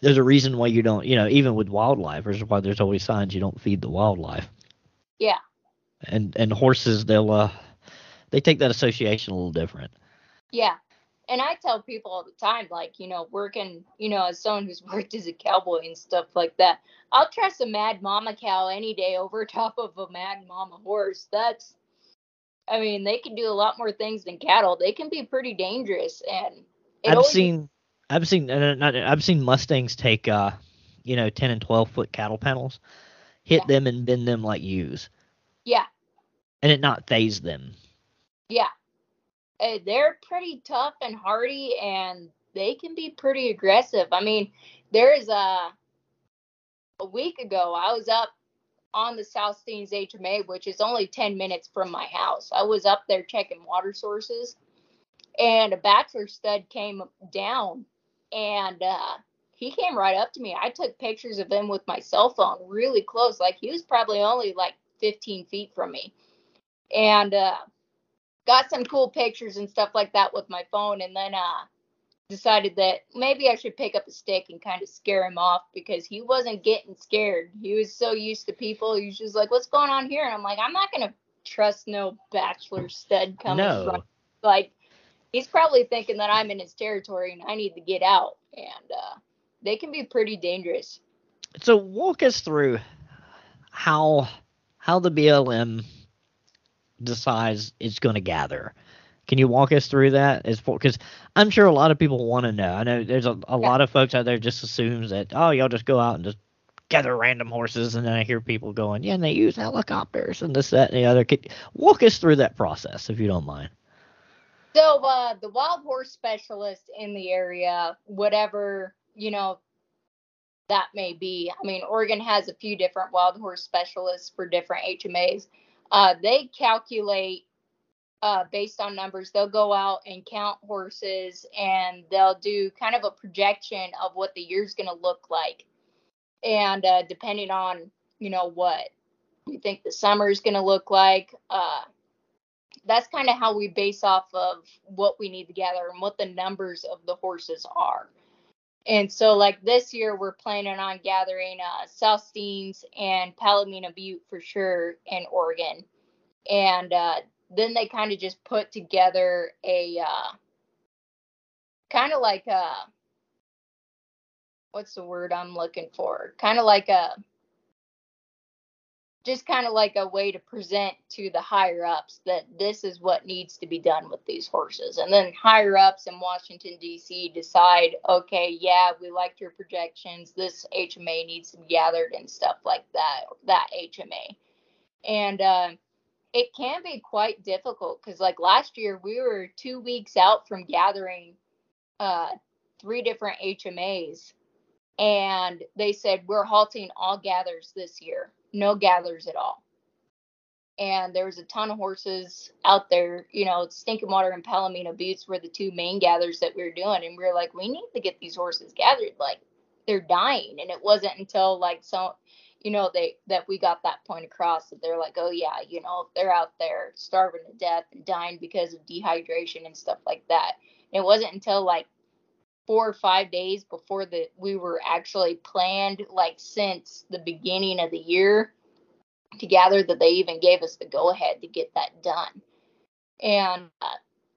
Speaker 1: There's a reason why you don't, you know, even with wildlife, there's why there's always signs you don't feed the wildlife.
Speaker 2: Yeah.
Speaker 1: And and horses, they'll uh, they take that association a little different.
Speaker 2: Yeah, and I tell people all the time, like, you know, working, you know, as someone who's [laughs] worked as a cowboy and stuff like that, I'll trust a mad mama cow any day over top of a mad mama horse. That's, I mean, they can do a lot more things than cattle. They can be pretty dangerous. And
Speaker 1: I've seen, I've seen, uh, not, I've seen Mustangs take, uh, you know, 10 and 12 foot cattle panels, hit yeah. them and bend them like ewes.
Speaker 2: Yeah.
Speaker 1: And it not faze them.
Speaker 2: Yeah they're pretty tough and hardy, and they can be pretty aggressive. I mean, there's a a week ago I was up on the South Steens HMA, which is only 10 minutes from my house. I was up there checking water sources, and a bachelor stud came down, and uh, he came right up to me. I took pictures of him with my cell phone really close, like he was probably only like 15 feet from me. And uh, got some cool pictures and stuff like that with my phone and then uh decided that maybe I should pick up a stick and kind of scare him off because he wasn't getting scared. He was so used to people. He was just like, "What's going on here?" And I'm like, "I'm not gonna trust no bachelor stud coming no. from like." He's probably thinking that I'm in his territory and I need to get out. And uh, they can be pretty dangerous.
Speaker 1: So walk us through how how the BLM decides it's going to gather. Can you walk us through that? As because I'm sure a lot of people want to know. I know there's a, a yeah. lot of folks out there just assumes that oh y'all just go out and just gather random horses, and then I hear people going yeah, and they use helicopters and this that and the other. Could walk us through that process if you don't mind.
Speaker 2: So uh, the wild horse specialist in the area, whatever you know that may be. I mean, Oregon has a few different wild horse specialists for different HMAs. Uh, they calculate uh, based on numbers. They'll go out and count horses and they'll do kind of a projection of what the year's going to look like. And uh, depending on, you know, what you think the summer is going to look like, uh, that's kind of how we base off of what we need to gather and what the numbers of the horses are. And so, like this year, we're planning on gathering uh, South Steens and Palomino Butte for sure in Oregon. And uh, then they kind of just put together a uh, kind of like a what's the word I'm looking for? Kind of like a just kind of like a way to present to the higher ups that this is what needs to be done with these horses. And then higher ups in Washington, D.C. decide, okay, yeah, we liked your projections. This HMA needs to be gathered and stuff like that, that HMA. And uh, it can be quite difficult because, like last year, we were two weeks out from gathering uh, three different HMAs. And they said, we're halting all gathers this year no gatherers at all. And there was a ton of horses out there, you know, Stinking Water and Palomino Buttes were the two main gathers that we were doing. And we were like, we need to get these horses gathered. Like, they're dying and it wasn't until like so you know they that we got that point across that they're like oh yeah you know they're out there starving to death and dying because of dehydration and stuff like that and it wasn't until like four or five days before the we were actually planned like since the beginning of the year to gather that they even gave us the go ahead to get that done and uh,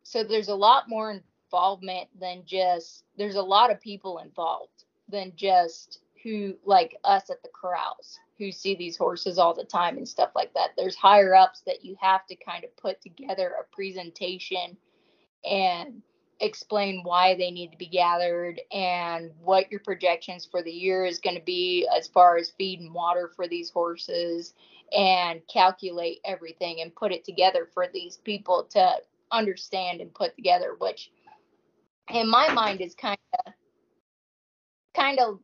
Speaker 2: so there's a lot more involvement than just there's a lot of people involved than just who like us at the corrals who see these horses all the time and stuff like that. There's higher ups that you have to kind of put together a presentation and explain why they need to be gathered and what your projections for the year is going to be as far as feed and water for these horses and calculate everything and put it together for these people to understand and put together which in my mind is kind of kind of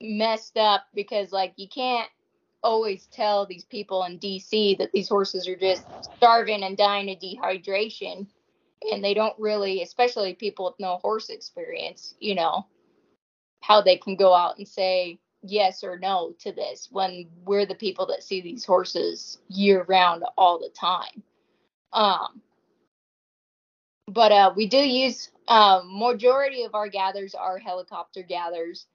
Speaker 2: messed up because like you can't always tell these people in DC that these horses are just starving and dying of dehydration and they don't really especially people with no horse experience you know how they can go out and say yes or no to this when we're the people that see these horses year round all the time. Um but uh we do use um majority of our gathers are helicopter gathers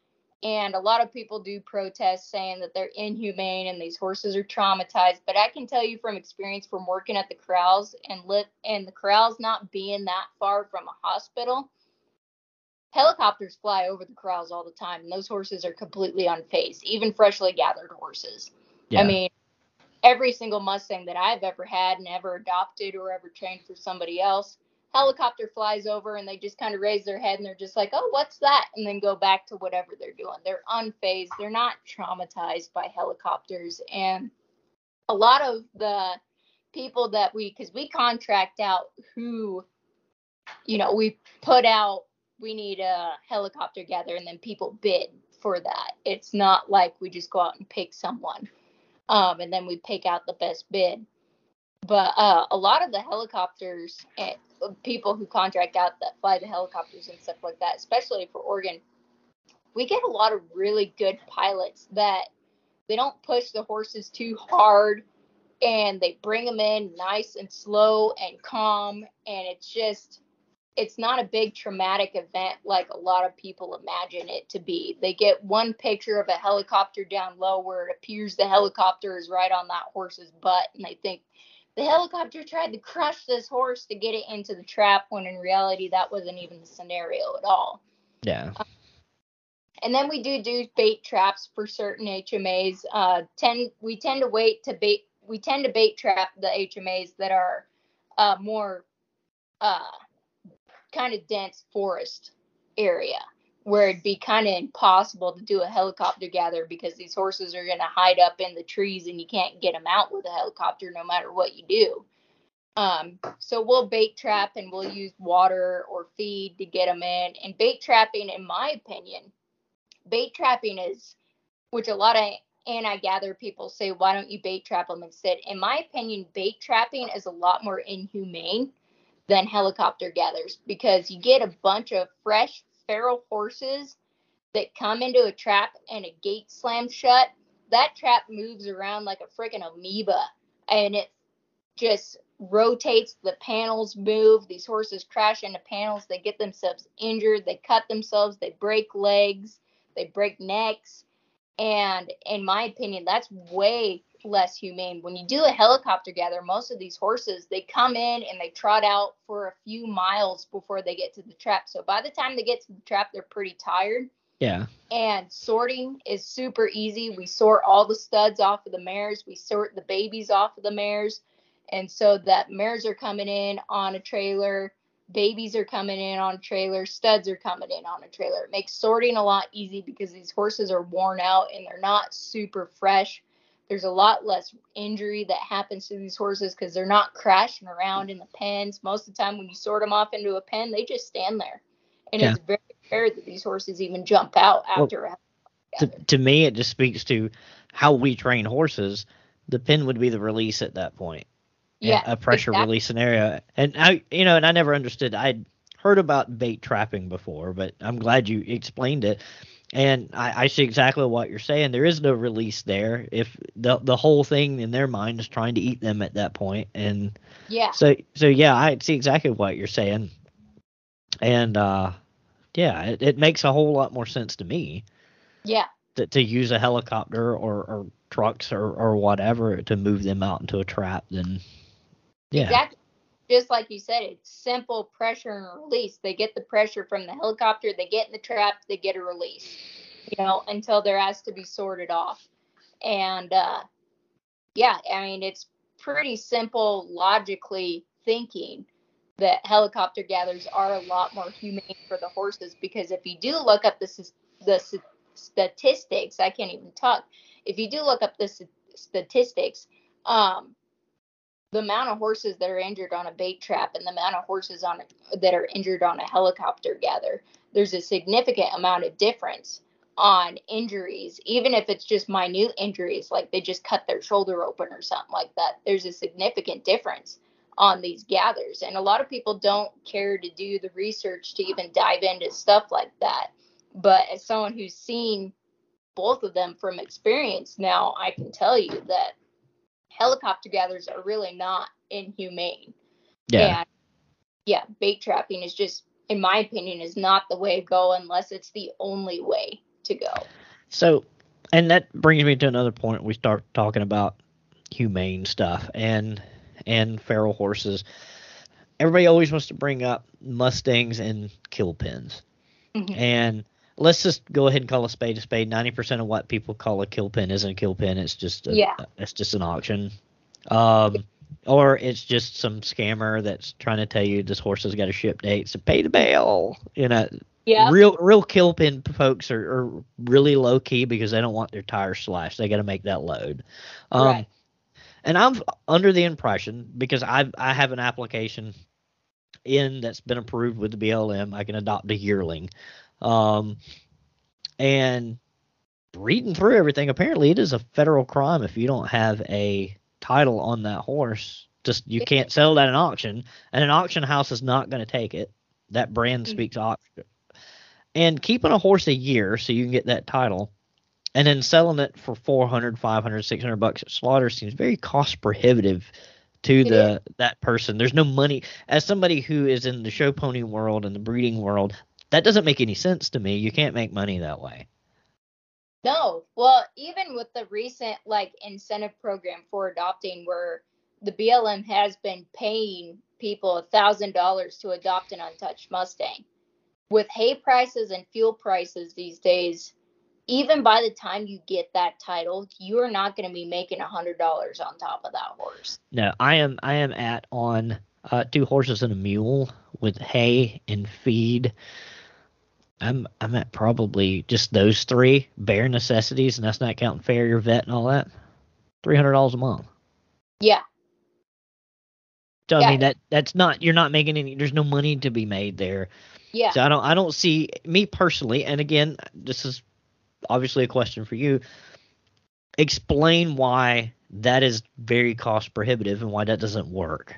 Speaker 2: and a lot of people do protest saying that they're inhumane and these horses are traumatized but i can tell you from experience from working at the corrals and lit and the corrals not being that far from a hospital helicopters fly over the corrals all the time and those horses are completely unfazed even freshly gathered horses yeah. i mean every single mustang that i've ever had and ever adopted or ever trained for somebody else helicopter flies over and they just kind of raise their head and they're just like, oh, what's that? And then go back to whatever they're doing. They're unfazed. They're not traumatized by helicopters. And a lot of the people that we, because we contract out who, you know, we put out, we need a helicopter gather and then people bid for that. It's not like we just go out and pick someone um, and then we pick out the best bid. But uh, a lot of the helicopters, and people who contract out that fly the helicopters and stuff like that, especially for Oregon, we get a lot of really good pilots that they don't push the horses too hard and they bring them in nice and slow and calm and it's just it's not a big traumatic event like a lot of people imagine it to be. They get one picture of a helicopter down low where it appears the helicopter is right on that horse's butt and they think the helicopter tried to crush this horse to get it into the trap when in reality that wasn't even the scenario at all.
Speaker 1: Yeah. Um,
Speaker 2: and then we do do bait traps for certain HMAs. Uh, tend we tend to wait to bait we tend to bait trap the HMAs that are uh, more uh, kind of dense forest area where it'd be kind of impossible to do a helicopter gather because these horses are going to hide up in the trees and you can't get them out with a helicopter no matter what you do. Um, so we'll bait trap and we'll use water or feed to get them in. And bait trapping, in my opinion, bait trapping is, which a lot of anti gather people say, why don't you bait trap them instead? In my opinion, bait trapping is a lot more inhumane than helicopter gathers because you get a bunch of fresh feral horses that come into a trap and a gate slams shut, that trap moves around like a freaking amoeba and it just rotates. The panels move. These horses crash into panels. They get themselves injured. They cut themselves. They break legs. They break necks. And in my opinion, that's way less humane. When you do a helicopter gather, most of these horses they come in and they trot out for a few miles before they get to the trap. So by the time they get to the trap, they're pretty tired.
Speaker 1: Yeah.
Speaker 2: And sorting is super easy. We sort all the studs off of the mares. We sort the babies off of the mares. And so that mares are coming in on a trailer, babies are coming in on a trailer, studs are coming in on a trailer. It makes sorting a lot easy because these horses are worn out and they're not super fresh there's a lot less injury that happens to these horses because they're not crashing around in the pens. Most of the time, when you sort them off into a pen, they just stand there. And yeah. it's very rare that these horses even jump out after. Well,
Speaker 1: to, to me, it just speaks to how we train horses. The pen would be the release at that point.
Speaker 2: Yeah.
Speaker 1: A pressure exactly. release scenario. And I, you know, and I never understood. I'd heard about bait trapping before, but I'm glad you explained it. And I, I see exactly what you're saying. There is no release there. If the the whole thing in their mind is trying to eat them at that point, and
Speaker 2: Yeah.
Speaker 1: so so yeah, I see exactly what you're saying. And uh, yeah, it, it makes a whole lot more sense to me
Speaker 2: Yeah.
Speaker 1: to, to use a helicopter or, or trucks or, or whatever to move them out into a trap than yeah
Speaker 2: Exactly. Just like you said, it's simple pressure and release. They get the pressure from the helicopter, they get in the trap, they get a release. You know, until they're asked to be sorted off. And uh yeah, I mean it's pretty simple logically thinking that helicopter gatherers are a lot more humane for the horses because if you do look up the the statistics, I can't even talk. If you do look up the statistics, um the amount of horses that are injured on a bait trap and the amount of horses on a, that are injured on a helicopter gather, there's a significant amount of difference on injuries, even if it's just minute injuries, like they just cut their shoulder open or something like that. There's a significant difference on these gathers, and a lot of people don't care to do the research to even dive into stuff like that. But as someone who's seen both of them from experience now, I can tell you that helicopter gathers are really not inhumane.
Speaker 1: yeah
Speaker 2: And yeah, bait trapping is just, in my opinion, is not the way to go unless it's the only way to go.
Speaker 1: so and that brings me to another point we start talking about humane stuff and and feral horses everybody always wants to bring up mustangs and kill pens
Speaker 2: Mhm.
Speaker 1: and let's just go ahead and call a spade a spade. 90% of what people call a kill pen isn't a kill pen it's just a,
Speaker 2: Yeah.
Speaker 1: it's just an auction. Um or it's just some scammer that's trying to tell you this horse has got a ship date so pay the bail. You know
Speaker 2: Yeah.
Speaker 1: real real kill pen folks are, are really low key because they don't want their tires slashed. They got to make that load. Um
Speaker 2: Right.
Speaker 1: and i'm under the impression because i i have an application in that's been approved with the blm i can adopt a yearling um and reading through everything apparently it is a federal crime if you don't have a title on that horse. Just you can't sell that at an auction and an auction house is not going to take it. That brand
Speaker 2: Mhm.
Speaker 1: speaks auction and keeping a horse a year so you can get that title and then selling it for 400 500 600 bucks at slaughter seems very cost prohibitive to the that person. There's no money. As somebody who is in the show pony world and the breeding world that doesn't make any sense to me you can't make money that way
Speaker 2: No. Well, even with the recent like incentive program for adopting where the BLM has been paying people a thousand dollars to adopt an untouched Mustang. With hay prices and fuel prices these days, even by the time you get that title, you are not going to be making a hundred dollars on top of that horse.
Speaker 1: no i am i am at on uh, two horses and a mule with hay and feed i'm i'm at probably just those three bare necessities and that's not counting fare, your vet and all that $300 a month
Speaker 2: Yeah,
Speaker 1: So I mean that that's not you're not making any. There's no money to be made there.
Speaker 2: yeah,
Speaker 1: So I don't I don't see me personally. And again, this is obviously a question for you. Explain why that is very cost prohibitive and why that doesn't work.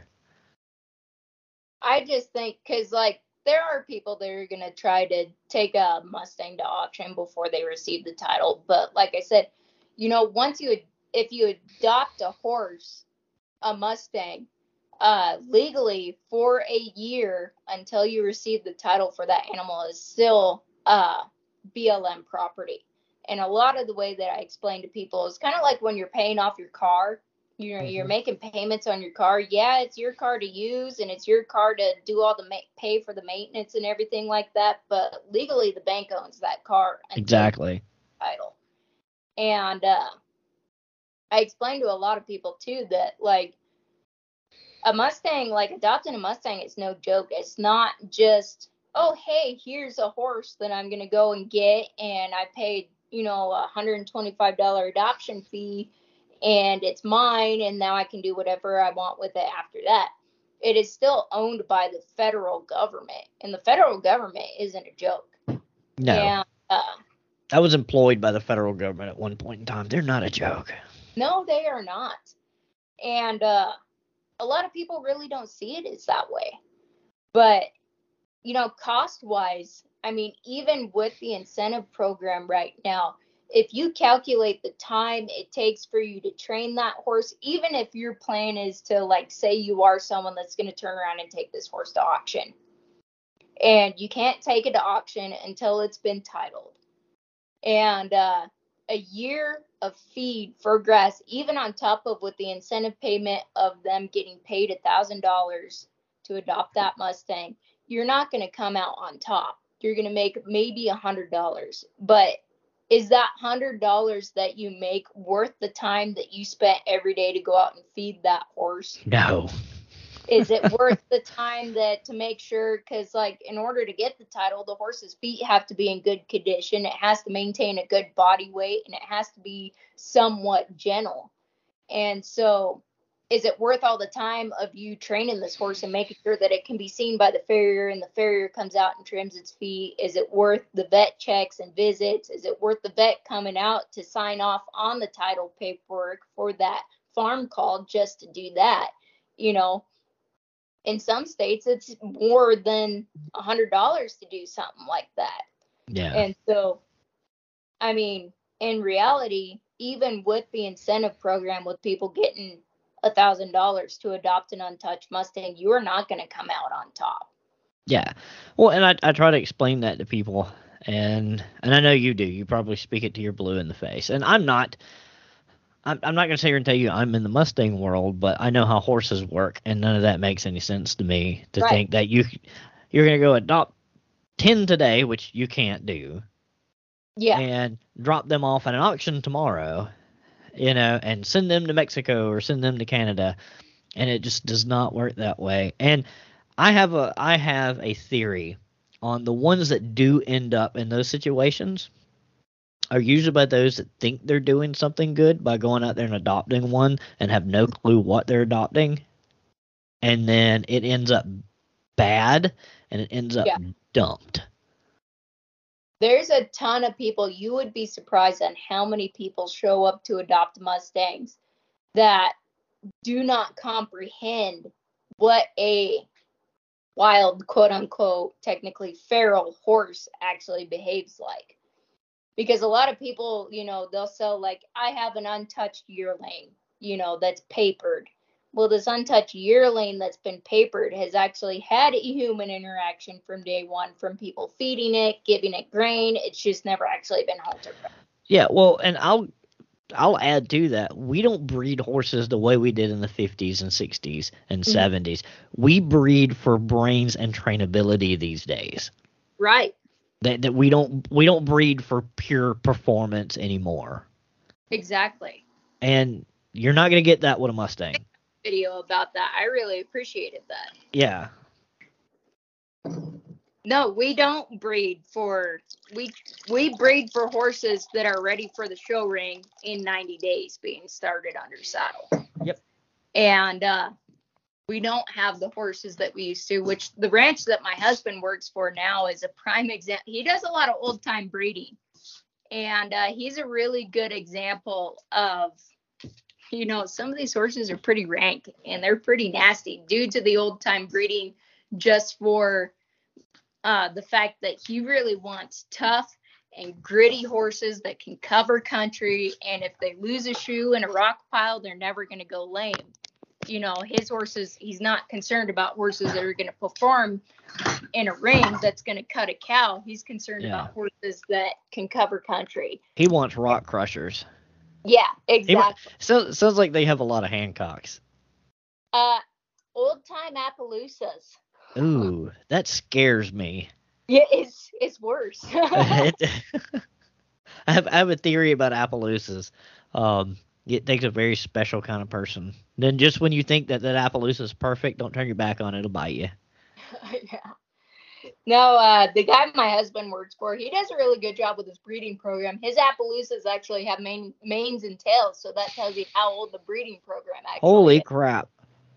Speaker 2: I just think because like there are people that are gonna try to take a Mustang to auction before they receive the title, but like I said, you know, once you if you adopt a horse, a Mustang, uh, legally for a year until you receive the title for that animal is still uh BLM property. And a lot of the way that I explain to people is kind of like when you're paying off your car you know you're making payments on your car. Yeah it's your car to use and it's your car to do all the ma- pay for the maintenance and everything like that but legally the bank owns that car
Speaker 1: Exactly.
Speaker 2: title. And uh, i explained to a lot of people too that like a mustang like adopting a mustang is no joke. It's not just oh hey here's a horse that i'm going to go and get and i paid you know a $125 adoption fee and it's mine and now I can do whatever I want with it after that. It is still owned by the federal government and the federal government isn't a joke.
Speaker 1: No,
Speaker 2: And uh,
Speaker 1: I was employed by the federal government at one point in time. They're not a joke.
Speaker 2: no, they are not. And uh, a lot of people really don't see it as that way. But you know, cost wise, I mean, even with the incentive program right now, if you calculate the time it takes for you to train that horse, even if your plan is to, like, say you are someone that's going to turn around and take this horse to auction, and you can't take it to auction until it's been titled. And uh, a year of feed for grass, even on top of with the incentive payment of them getting paid a thousand dollars to adopt that Mustang, you're not going to come out on top. You're going to make maybe a hundred dollars, but is that hundred dollars that you make worth the time that you spent every day to go out and feed that horse?
Speaker 1: No.
Speaker 2: is it [laughs] worth the time that to make sure because like in order to get the title the horse's feet have to be in good condition it has to maintain a good body weight and it has to be somewhat gentle and so is it worth all the time of you training this horse and making sure that it can be seen by the farrier and the farrier comes out and trims its feet? Is it worth the vet checks and visits? Is it worth the vet coming out to sign off on the title paperwork for that farm call just to do that? You know in some states it's more than a hundred dollars to do something like that.
Speaker 1: Yeah.
Speaker 2: and so i mean in reality even with the incentive program with people getting a thousand dollars to adopt an untouched mustang you're not going to come out on top
Speaker 1: Yeah. Well, and I I try to explain that to people, and and I know you do. You probably speak it to your blue in the face, and I'm not. I'm, I'm not going to sit here and tell you I'm in the Mustang world, but I know how horses work, and none of that makes any sense to me to
Speaker 2: Right.
Speaker 1: think that you you're going to go adopt ten today, which you can't do,
Speaker 2: yeah
Speaker 1: and drop them off at an auction tomorrow, you know, and send them to Mexico or send them to Canada, and it just does not work that way. And I have a I have a theory on the ones that do end up in those situations are usually by those that think they're doing something good by going out there and adopting one and have no clue what they're adopting. And then it ends up bad and it ends up
Speaker 2: Yeah.
Speaker 1: dumped.
Speaker 2: There's a ton of people you would be surprised on how many people show up to adopt mustangs that do not comprehend what a wild quote unquote technically feral horse actually behaves like. Because a lot of people you know they'll sell like i have an untouched yearling you know that's papered well this untouched yearling that's been papered has actually had a human interaction from day one from people feeding it giving it grain it's just never actually been haltered
Speaker 1: Yeah, well, and I'll I'll add to that. We don't breed horses the way we did in the 50s and 60s and
Speaker 2: Mhm.
Speaker 1: 70s. We breed for brains and trainability these days.
Speaker 2: right
Speaker 1: That that we don't we don't breed for pure performance anymore.
Speaker 2: exactly
Speaker 1: And you're not going to get that with a Mustang.
Speaker 2: Video about that i really appreciated that
Speaker 1: Yeah.
Speaker 2: No, we don't breed for we we breed for horses that are ready for the show ring in 90 days being started under saddle.
Speaker 1: Yep.
Speaker 2: And uh we don't have the horses that we used to, which the ranch that my husband works for now is a prime example. He does a lot of old time breeding. And uh, he's a really good example of, you know, some of these horses are pretty rank and they're pretty nasty due to the old time breeding just for uh, the fact that he really wants tough and gritty horses that can cover country. And if they lose a shoe in a rock pile, they're never going to go lame. You know, his horses, he's not concerned about horses that are going to perform in a ring that's going to cut a cow. He's concerned
Speaker 1: Yeah.
Speaker 2: about horses that can cover country.
Speaker 1: He wants rock crushers.
Speaker 2: Yeah, exactly.
Speaker 1: So sounds like they have a lot of Hancocks.
Speaker 2: Uh, old time Appaloosas.
Speaker 1: Ooh, that scares me.
Speaker 2: Yeah, it's it's worse. [laughs] [laughs]
Speaker 1: I have I have a theory about Appaloosas. Um, it takes a very special kind of person. Then just when you think that that Appaloosa is perfect, don't turn your back on it; it'll bite you. [laughs]
Speaker 2: yeah. No, uh, the guy my husband works for, he does a really good job with his breeding program. His Appaloosas actually have mane, manes and tails, so that tells you how old the breeding program actually
Speaker 1: Holy
Speaker 2: is.
Speaker 1: crap!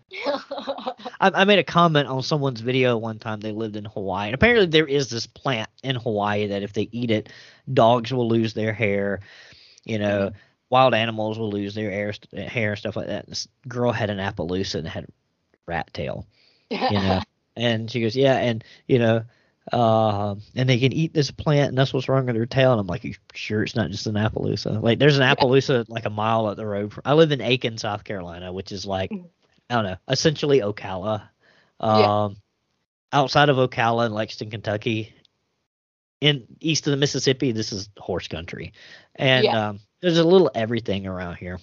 Speaker 1: [laughs] I, I made a comment on someone's video one time. They lived in Hawaii, and apparently there is this plant in Hawaii that if they eat it, dogs will lose their hair. You know, wild animals will lose their hair, hair and stuff like that. This girl had an Appaloosa and had rat tail. you know. [laughs] and she goes, yeah, and you know, uh, and they can eat this plant, and that's what's wrong with their tail. And I'm like, you sure it's not just an Appaloosa? Like, there's an Appaloosa like a mile up the road. From, I live in Aiken, South Carolina, which is like,
Speaker 2: Mhm.
Speaker 1: I don't know, essentially Ocala.
Speaker 2: Yeah.
Speaker 1: Um, outside of Ocala and Lexington, Kentucky, in east of the Mississippi, this is horse country, and
Speaker 2: Yeah.
Speaker 1: um, there's a little everything around here.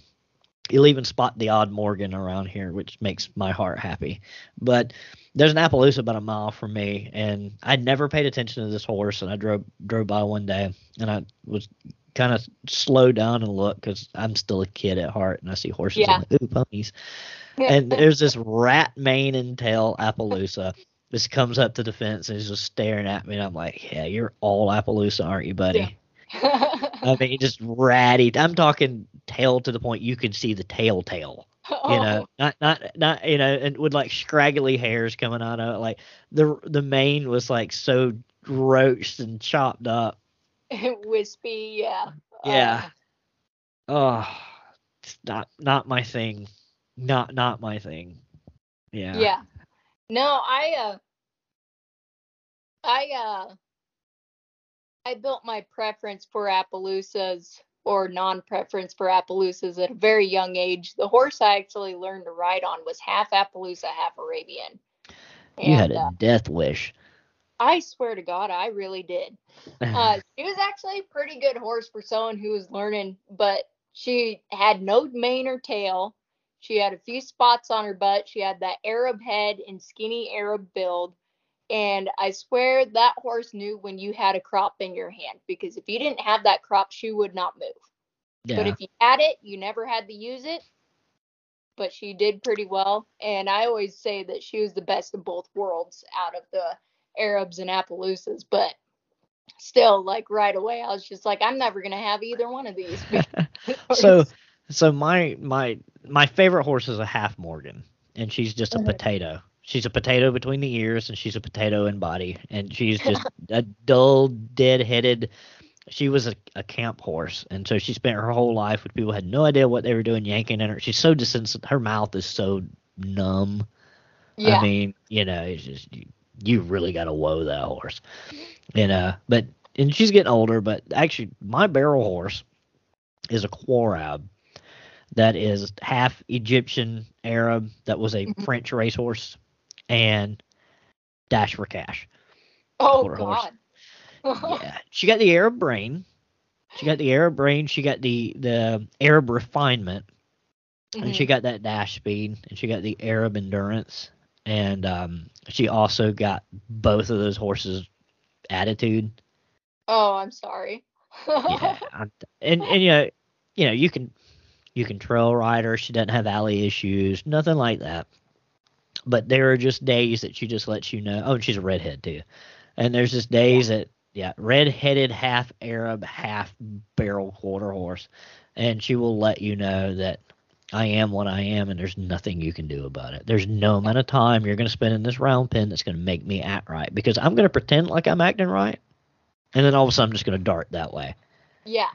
Speaker 1: You'll even spot the odd Morgan around here, which makes my heart happy. But there's an Appaloosa about a mile from me, and I'd never paid attention to this horse, and I drove drove by one day, and I was kind of slowed down and look because I'm still a kid at heart, and I see horses,
Speaker 2: Yeah.
Speaker 1: Like, ooh, ponies. And there's this rat mane and tail Appaloosa. This comes up to the fence and he's just staring at me, and I'm like, yeah, you're all Appaloosa, aren't you, buddy? [laughs] I mean, just ratty. I'm talking tail to the point you could see the tail tail. Oh. [laughs] You know, not not not you know, and with like scraggly hairs coming out of it. Like the the mane was like so roached and chopped up. [laughs]
Speaker 2: Wispy, yeah.
Speaker 1: Yeah. Oh, it's not not my thing. Not not my thing. Yeah.
Speaker 2: Uh, yeah. No, I uh I uh I built my preference for Appaloosas or non-preference for Appaloosas at a very young age. The horse I actually learned to ride on was half Appaloosa, half Arabian.
Speaker 1: You had a
Speaker 2: uh,
Speaker 1: death wish.
Speaker 2: I swear to God, I really did. [laughs] Uh, she was actually a pretty good horse for someone who was learning, but she had no mane or tail. She had a few spots on her butt. She had that Arab head and skinny Arab build. And I swear that horse knew when you had a crop in your hand because if you didn't have that crop, she would not move.
Speaker 1: yeah.
Speaker 2: But if you had it, you never had to use it. But she did pretty well. And I always say that she was the best of both worlds out of the Arabs and Appaloosas. But still, like right away, I was just like, I'm never going to have either one of these. [laughs] [laughs]
Speaker 1: so so my my my favorite horse is a half Morgan, and she's just a
Speaker 2: Mhm.
Speaker 1: potato. She's a potato between the ears, and she's a potato in body, and she's just [laughs] a dull, dead-headed. She was a, a camp horse, and so she spent her whole life with people who had no idea what they were doing, yanking at her. She's so desensitive. Her mouth is so numb.
Speaker 2: yeah.
Speaker 1: I mean, you know, it's just you, you really got to woe that horse, you know. But and she's getting older. But actually, my barrel horse is a Quarab that is half Egyptian Arab. That was a
Speaker 2: Mhm.
Speaker 1: French racehorse, and dash for cash.
Speaker 2: oh. God. [laughs]
Speaker 1: Yeah, she got the Arab brain. She got the Arab brain. She got the the Arab refinement and she
Speaker 2: Mhm.
Speaker 1: got that dash speed and she got the arab endurance and um, she also got both of those horses attitude
Speaker 2: oh, I'm sorry.
Speaker 1: yeah [laughs] I'm- and and you know you know you can you can trail ride her she doesn't have alley issues nothing like that but there are just days that she just lets you know oh and she's a redhead too and there's just days that yeah red-headed half arab half barrel quarter horse and she will let you know that I am what I am, and there's nothing you can do about it. There's no amount of time you're going to spend in this round pen that's going to make me act right because I'm going to pretend like I'm acting right, and then all of a sudden I'm just going to dart that way.
Speaker 2: yeah.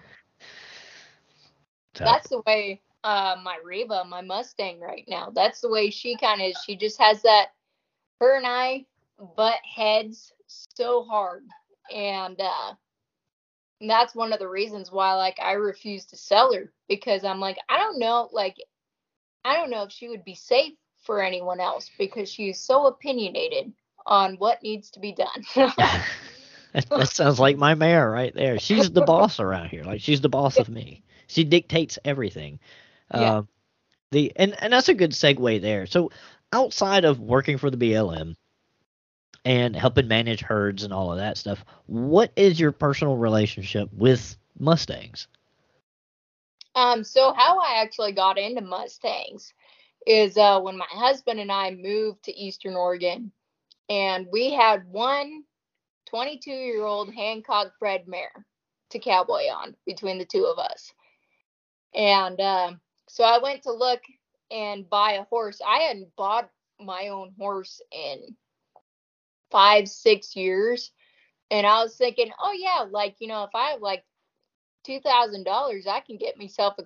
Speaker 1: So,
Speaker 2: That's the way uh, my Reba, my Mustang right now, that's the way she kind of is. She just has that, her and I butt heads so hard. And, uh, and that's one of the reasons why, like, I refuse to sell her because I'm like, I don't know, like, I don't know if she would be safe for anyone else because she's so opinionated on what needs to be done. [laughs]
Speaker 1: that, that sounds like my mare right there. She's the boss around here. Like she's the boss of me. She dictates everything.
Speaker 2: Yeah.
Speaker 1: Um, the and and that's a good segue there. So outside of working for the BLM and helping manage herds and all of that stuff, what is your personal relationship with Mustangs?
Speaker 2: Um, so how I actually got into Mustangs is uh, when my husband and I moved to Eastern Oregon, and we had one 22 year old Hancock bred mare to cowboy on between the two of us. And uh, so I went to look and buy a horse. I hadn't bought my own horse in five, six years. And I was thinking, oh, yeah, like, you know, if I have like two thousand dollars, I can get myself a,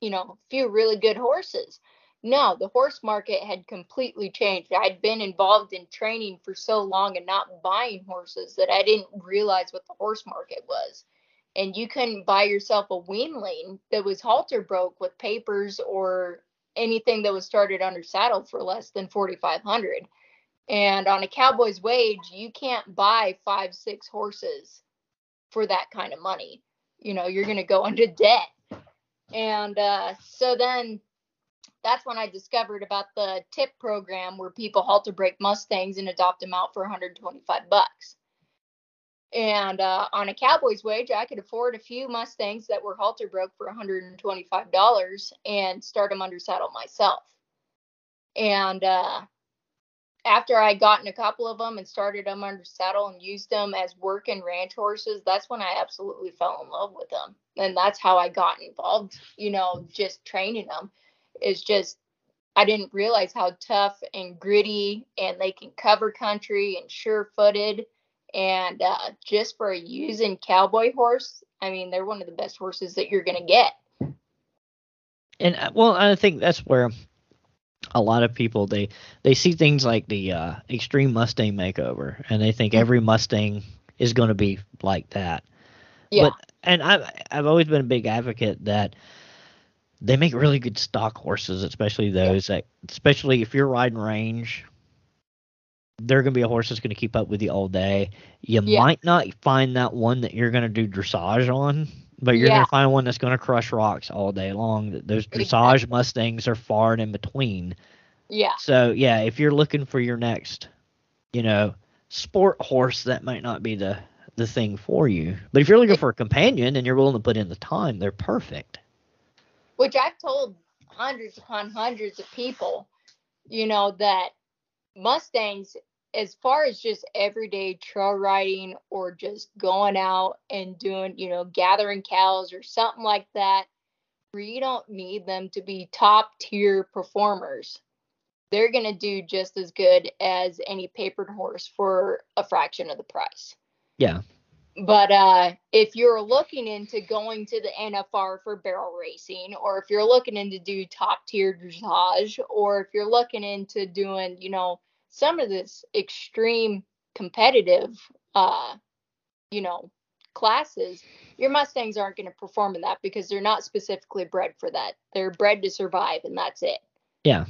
Speaker 2: you know, a few really good horses. no, the horse market had completely changed. I'd been involved in training for so long and not buying horses that I didn't realize what the horse market was. And you couldn't buy yourself a weanling that was halter broke with papers or anything that was started under saddle for less than 4500 and on a cowboy's wage you can't buy five six horses for that kind of money. You know you're going to go [laughs] into debt. And uh, so then that's when I discovered about the tip program where people halter break Mustangs and adopt them out for 125 bucks. And uh, on a cowboy's wage, I could afford a few Mustangs that were halter broke for $125 and start them under saddle myself. And uh, after I gotten a couple of them and started them under saddle and used them as work and ranch horses, that's when I absolutely fell in love with them. And that's how I got involved, you know, just training them. Is just I didn't realize how tough and gritty and they can cover country and sure footed. And uh, just for a using cowboy horse, I mean, they're one of the best horses that you're going to get.
Speaker 1: And uh, well, I think that's where a lot of people they they see things like the uh, extreme Mustang makeover, and they think every Mustang is going to be like that.
Speaker 2: Yeah.
Speaker 1: But and I've I've always been a big advocate that they make really good stock horses, especially those that especially if you're riding range. They're gonna be a horse that's gonna keep up with you all day. You
Speaker 2: Yeah.
Speaker 1: might not find that one that you're gonna do dressage on, but you're
Speaker 2: Yeah.
Speaker 1: gonna find one that's gonna crush rocks all day long. Those dressage Mustangs are far and in between.
Speaker 2: Yeah.
Speaker 1: So yeah, if you're looking for your next, you know, sport horse, that might not be the the thing for you. But if you're looking for a companion and you're willing to put in the time, they're perfect.
Speaker 2: which I've told hundreds upon hundreds of people, you know, that Mustangs, as far as just everyday trail riding or just going out and doing, you know, gathering cows or something like that, where you don't need them to be top tier performers. They're going to do just as good as any papered horse for a fraction of the price
Speaker 1: Yeah.
Speaker 2: But uh, if you're looking into going to the NFR for barrel racing, or if you're looking into do top tier dressage, or if you're looking into doing, you know, some of this extreme competitive, uh, you know, classes, your Mustangs aren't going to perform in that because they're not specifically bred for that. They're bred to survive, and that's it. Yeah.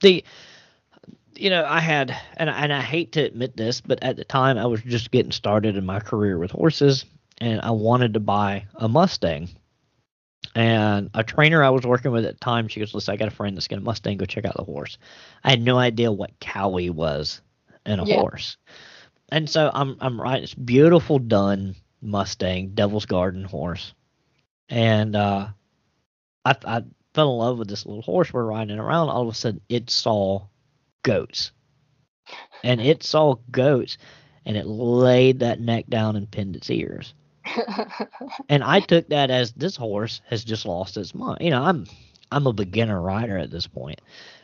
Speaker 1: The you know, I had and I, and I hate to admit this, but at the time I was just getting started in my career with horses and I wanted to buy a Mustang. And a trainer I was working with at the time, she goes, Listen, I got a friend that's got a Mustang, go check out the horse. I had no idea what cowie was in a
Speaker 2: Yeah.
Speaker 1: horse. And so I'm I'm right, it's beautiful done Mustang, Devil's Garden horse. And uh I I fell in love with this little horse we're riding around. All of a sudden it saw goats. And it saw goats and it laid that neck down and pinned its ears. [laughs] And I took that as this horse has just lost its mind. You know, I'm I'm a beginner rider at this point.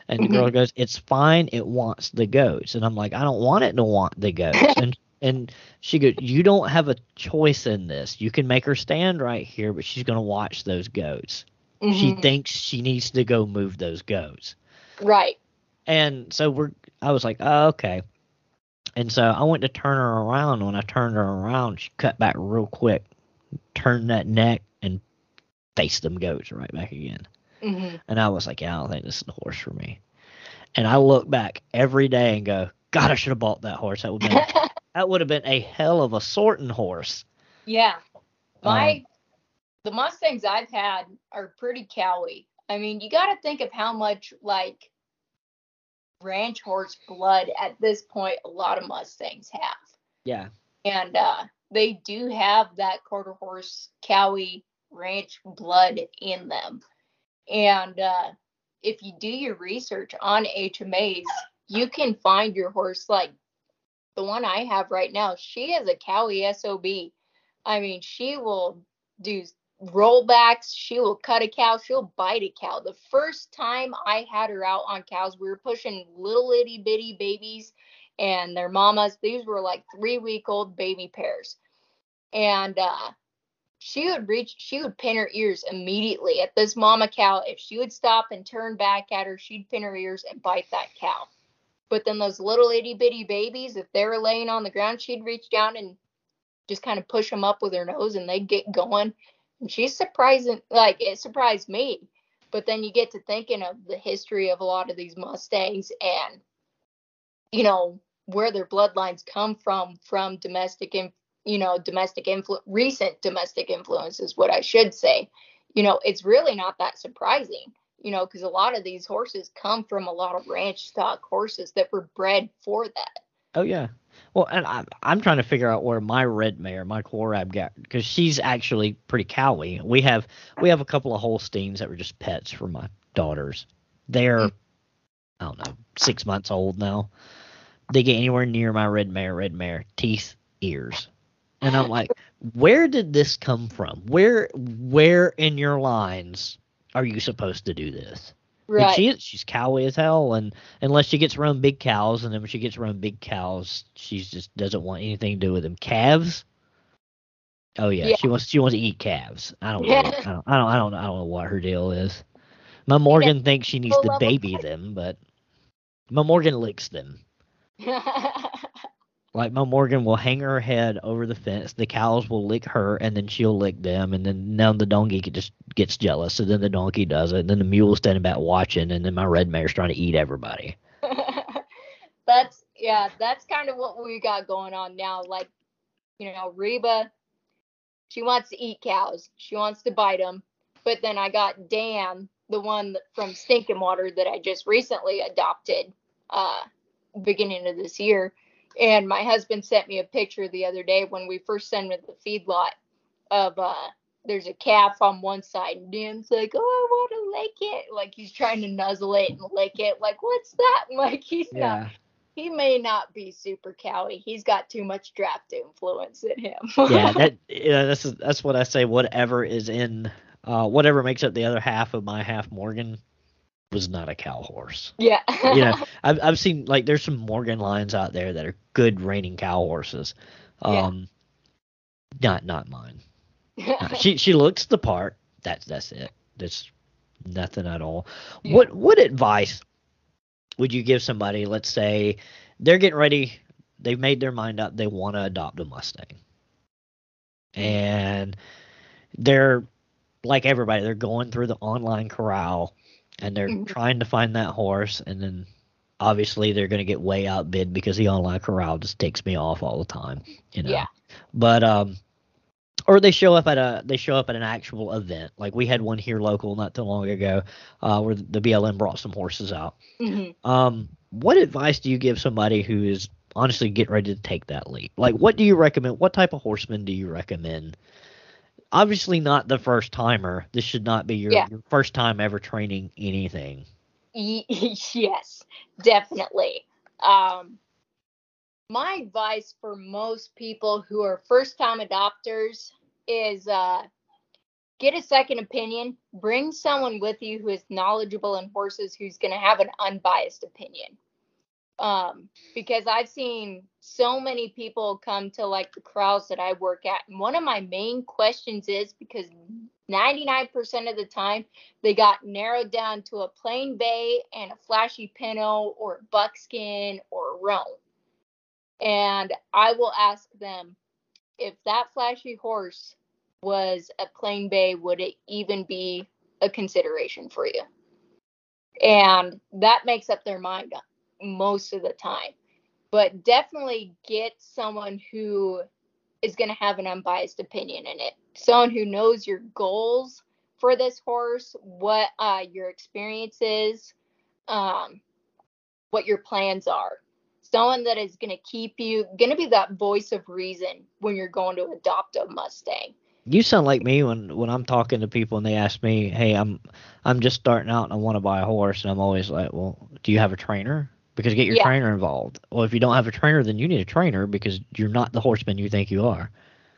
Speaker 1: And the girl goes, It's fine, it wants the goats. And I'm like, I don't want it to want the goats. [laughs] and and she goes, You don't have a choice in this. You can make her stand right here, but she's gonna watch those goats. She
Speaker 2: Mhm.
Speaker 1: thinks she needs to go move those goats.
Speaker 2: right.
Speaker 1: And so we're I was like, oh, okay. And so I went to turn her around. When I turned her around, she cut back real quick, turned that neck, and faced them goats right back again.
Speaker 2: hmm
Speaker 1: And I was like, yeah, I don't think this is the horse for me. And I look back every day and go, God, I should have bought that horse. That would been [laughs] that would have been a hell of a sorting horse.
Speaker 2: Yeah. My
Speaker 1: Um,
Speaker 2: the Mustangs I've had are pretty cowy. I mean, you got to think of how much like ranch horse blood at this point a lot of Mustangs have.
Speaker 1: Yeah.
Speaker 2: And uh they do have that quarter horse cowy ranch blood in them. And uh if you do your research on HMAs, you can find your horse like the one I have right now. She is a cowy SOB. I mean, she will do rollbacks. She will cut a cow. She'll bite a cow. The first time I had her out on cows, we were pushing little itty bitty babies and their mamas. These were like three week old baby pairs. And uh, she would reach, she would pin her ears immediately at this mama cow. If she would stop and turn back at her, she'd pin her ears and bite that cow. But then those little itty bitty babies, if they were laying on the ground, she'd reach down and just kind of push them up with her nose and they'd get going. She's surprising, like it surprised me. But then you get to thinking of the history of a lot of these Mustangs and, you know, where their bloodlines come from, from domestic and, you know, domestic influ- recent domestic influence is what I should say. You know, it's really not that surprising you know, because a lot of these horses come from a lot of ranch stock horses that were bred for that.
Speaker 1: Oh yeah. Well, and I'm I'm trying to figure out where my red mare, my Korab, got because she's actually pretty cowy. We have we have a couple of Holsteins that were just pets for my daughters. They're mm. I don't know six months old now. They get anywhere near my red mare, red mare, teeth, ears, and I'm like, [laughs] where did this come from? Where where in your lines are you supposed to do this? Right. And she is, she's cowy as hell, and unless she gets around big cows, and then when she gets around big cows, she just doesn't want anything to do with them. Calves. Oh yeah, yeah. she wants she wants to eat calves. I don't know. I don't, I don't I don't I don't know what her deal is. My Morgan yeah. thinks she needs to baby them, but my Morgan licks them. [laughs] Like my Morgan will hang her head over the fence. The cows will lick her, and then she'll lick them. And then now the donkey just gets jealous. So then the donkey does it. And then the mule's standing back watching, and then my red mare's trying to eat everybody. [laughs]
Speaker 2: that's yeah, that's kind of what we got going on now. Like, you know, Reba, she wants to eat cows. She wants to bite them. But then I got Dan, the one from Stinking Water that I just recently adopted, uh, beginning of this year and my husband sent me a picture the other day when we first sent him to the feedlot of uh there's a calf on one side and Dan's like, Oh, I want to lick it. Like he's trying to nuzzle it and lick it. Like, what's that? [laughs] Like he's yeah. not he may not be super cowy. He's got too much draft influence in him. [laughs]
Speaker 1: yeah, that yeah, that's that's what I say. Whatever is in uh whatever makes up the other half of my half Morgan was not a cow horse.
Speaker 2: Yeah.
Speaker 1: you know, [laughs] I've I've seen like there's some Morgan lines out there that are good reining cow horses. Um yeah. not not mine. [laughs] she she looks the part. That's that's it. That's nothing at all. Yeah. What what advice would you give somebody, let's say they're getting ready, they've made their mind up, they want to adopt a Mustang. And they're like everybody, they're going through the online corral and they're mm-hmm. trying to find that horse, and then obviously they're going to get way outbid because the online corral just takes me off all the time, you know. Yeah. But um, or they show up at a they show up at an actual event. Like we had one here local not too long ago, uh, where the BLM brought some horses out. Mm-hmm. Um, what advice do you give somebody who is honestly getting ready to take that leap? Like, what do you recommend? What type of horseman do you recommend obviously not the first timer. This should not be your, yeah. your first time ever training anything. [laughs]
Speaker 2: yes, definitely. Um, my advice for most people who are first time adopters is uh, get a second opinion. Bring someone with you who is knowledgeable in horses who's going to have an unbiased opinion um, because I've seen so many people come to like the crowds that I work at. And one of my main questions is because 99% of the time they got narrowed down to a plain bay and a flashy pinto or buckskin or roan. And I will ask them if that flashy horse was a plain bay, would it even be a consideration for you? And that makes up their mind most of the time. But definitely get someone who is going to have an unbiased opinion in it. Someone who knows your goals for this horse, what uh, your experience is, um, what your plans are. Someone that is going to keep you, going to be that voice of reason when you're going to adopt a Mustang
Speaker 1: you sound like me when when I'm talking to people and they ask me, "Hey, I'm I'm just starting out and I want to buy a horse," and I'm always like, "Well, do you have a trainer?" Because get your yeah. trainer involved. Well, if you don't have a trainer, then you need a trainer because you're not the horseman you think you are.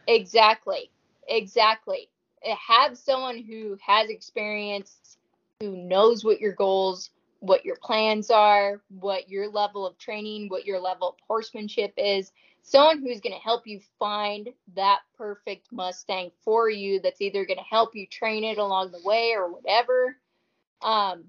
Speaker 2: Exactly. Exactly. Have someone who has experience, who knows what your goals, what your plans are, what your level of training, what your level of horsemanship is. someone who's going to help you find that perfect Mustang for you that's either going to help you train it along the way or whatever. Um,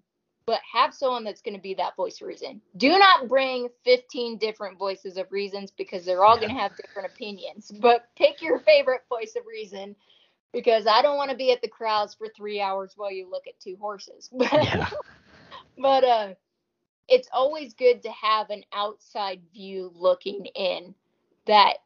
Speaker 2: but have someone that's going to be that voice of reason. Do not bring 15 different voices of reasons because they're all yeah. going to have different opinions. But pick your favorite voice of reason because I don't want to be at the crowds for three hours while you look at two horses. [laughs] But, yeah. but uh, it's always good to have an outside view looking in that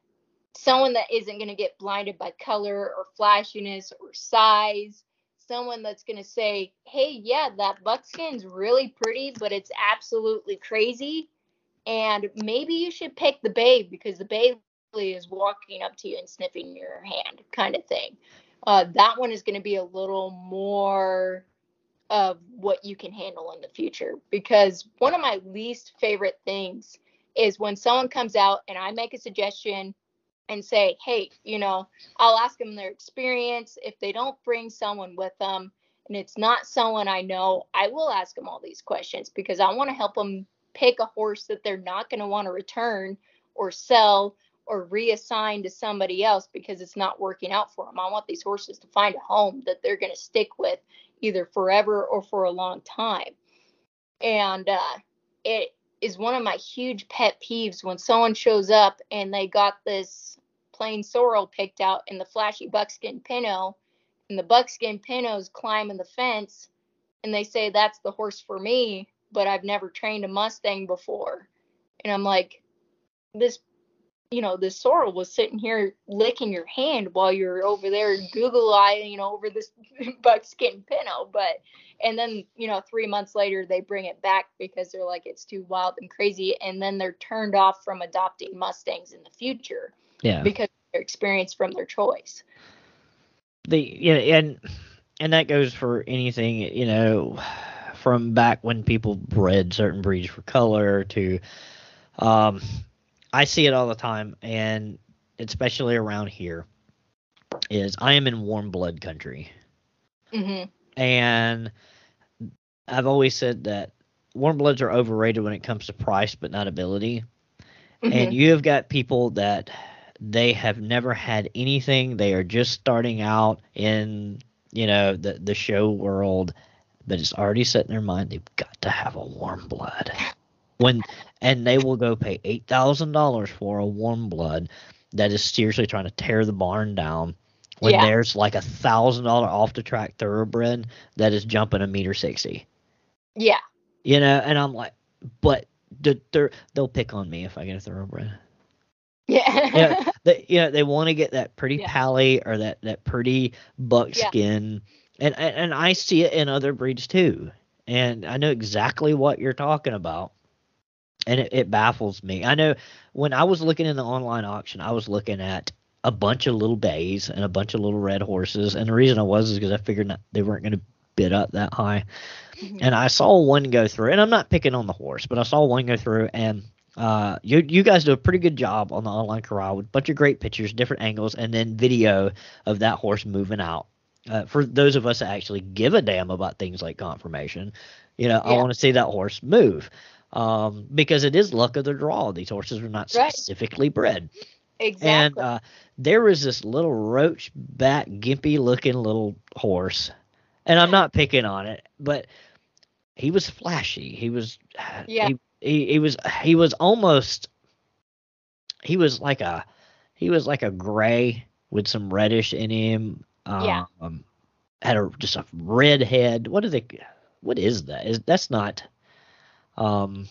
Speaker 2: someone that isn't going to get blinded by color or flashiness or size someone that's going to say, hey, yeah, that buckskin's really pretty, but it's absolutely crazy. And maybe you should pick the babe because the babe is walking up to you and sniffing your hand, kind of thing. Uh, that one is going to be a little more of what you can handle in the future because one of my least favorite things is when someone comes out and I make a suggestion and say, hey, you know, I'll ask them their experience. If they don't bring someone with them and it's not someone I know, I will ask them all these questions because I want to help them pick a horse that they're not going to want to return or sell or reassign to somebody else because it's not working out for them. I want these horses to find a home that they're going to stick with either forever or for a long time. And uh, it is one of my huge pet peeves when someone shows up and they got this plain sorrel picked out in the flashy buckskin pinto, and the buckskin pintos climbing the fence, and they say that's the horse for me, but I've never trained a Mustang before. And I'm like, this, you know, this sorrel was sitting here licking your hand while you're over there Google eyeing, you know, over this [laughs] buckskin pinto. But, and then, you know, three months later, they bring it back because they're like, it's too wild and crazy. And then they're turned off from adopting Mustangs in the future.
Speaker 1: Yeah.
Speaker 2: Because their experience from their choice.
Speaker 1: The yeah, and and that goes for anything, you know, from back when people bred certain breeds for color to um I see it all the time and especially around here is I am in warm blood country.
Speaker 2: Mm-hmm.
Speaker 1: And I've always said that warm bloods are overrated when it comes to price but not ability. Mm-hmm. And you have got people that they have never had anything. They are just starting out in, you know, the the show world, but it's already set in their mind they've got to have a warm blood. When and they will go pay eight thousand dollars for a warm blood that is seriously trying to tear the barn down when yeah. there's like a thousand dollar off the track thoroughbred that is jumping a meter sixty.
Speaker 2: Yeah.
Speaker 1: You know, and I'm like, but they'll pick on me if I get a thoroughbred.
Speaker 2: Yeah.
Speaker 1: you [laughs] know, they, you know, they want to get that pretty yeah. pally or that, that pretty buckskin. Yeah. And, and, and I see it in other breeds too. And I know exactly what you're talking about. And it, it baffles me. I know when I was looking in the online auction, I was looking at a bunch of little bays and a bunch of little red horses. And the reason I was is because I figured not, they weren't going to bid up that high. Mm-hmm. And I saw one go through, and I'm not picking on the horse, but I saw one go through, and uh, you you guys do a pretty good job on the online corral with a bunch of great pictures, different angles, and then video of that horse moving out. Uh, for those of us that actually give a damn about things like conformation, you know, yeah. I want to see that horse move um, because it is luck of the draw. These horses are not right. specifically bred.
Speaker 2: Exactly.
Speaker 1: And uh, there was this little roach back, gimpy looking little horse, and I'm not picking on it, but he was flashy. He was [sighs]
Speaker 2: yeah.
Speaker 1: He, he, he was he was almost he was like a he was like a gray with some reddish in him. Um,
Speaker 2: yeah.
Speaker 1: Had a just a red head. What is it? What is that? Is that's not? Um.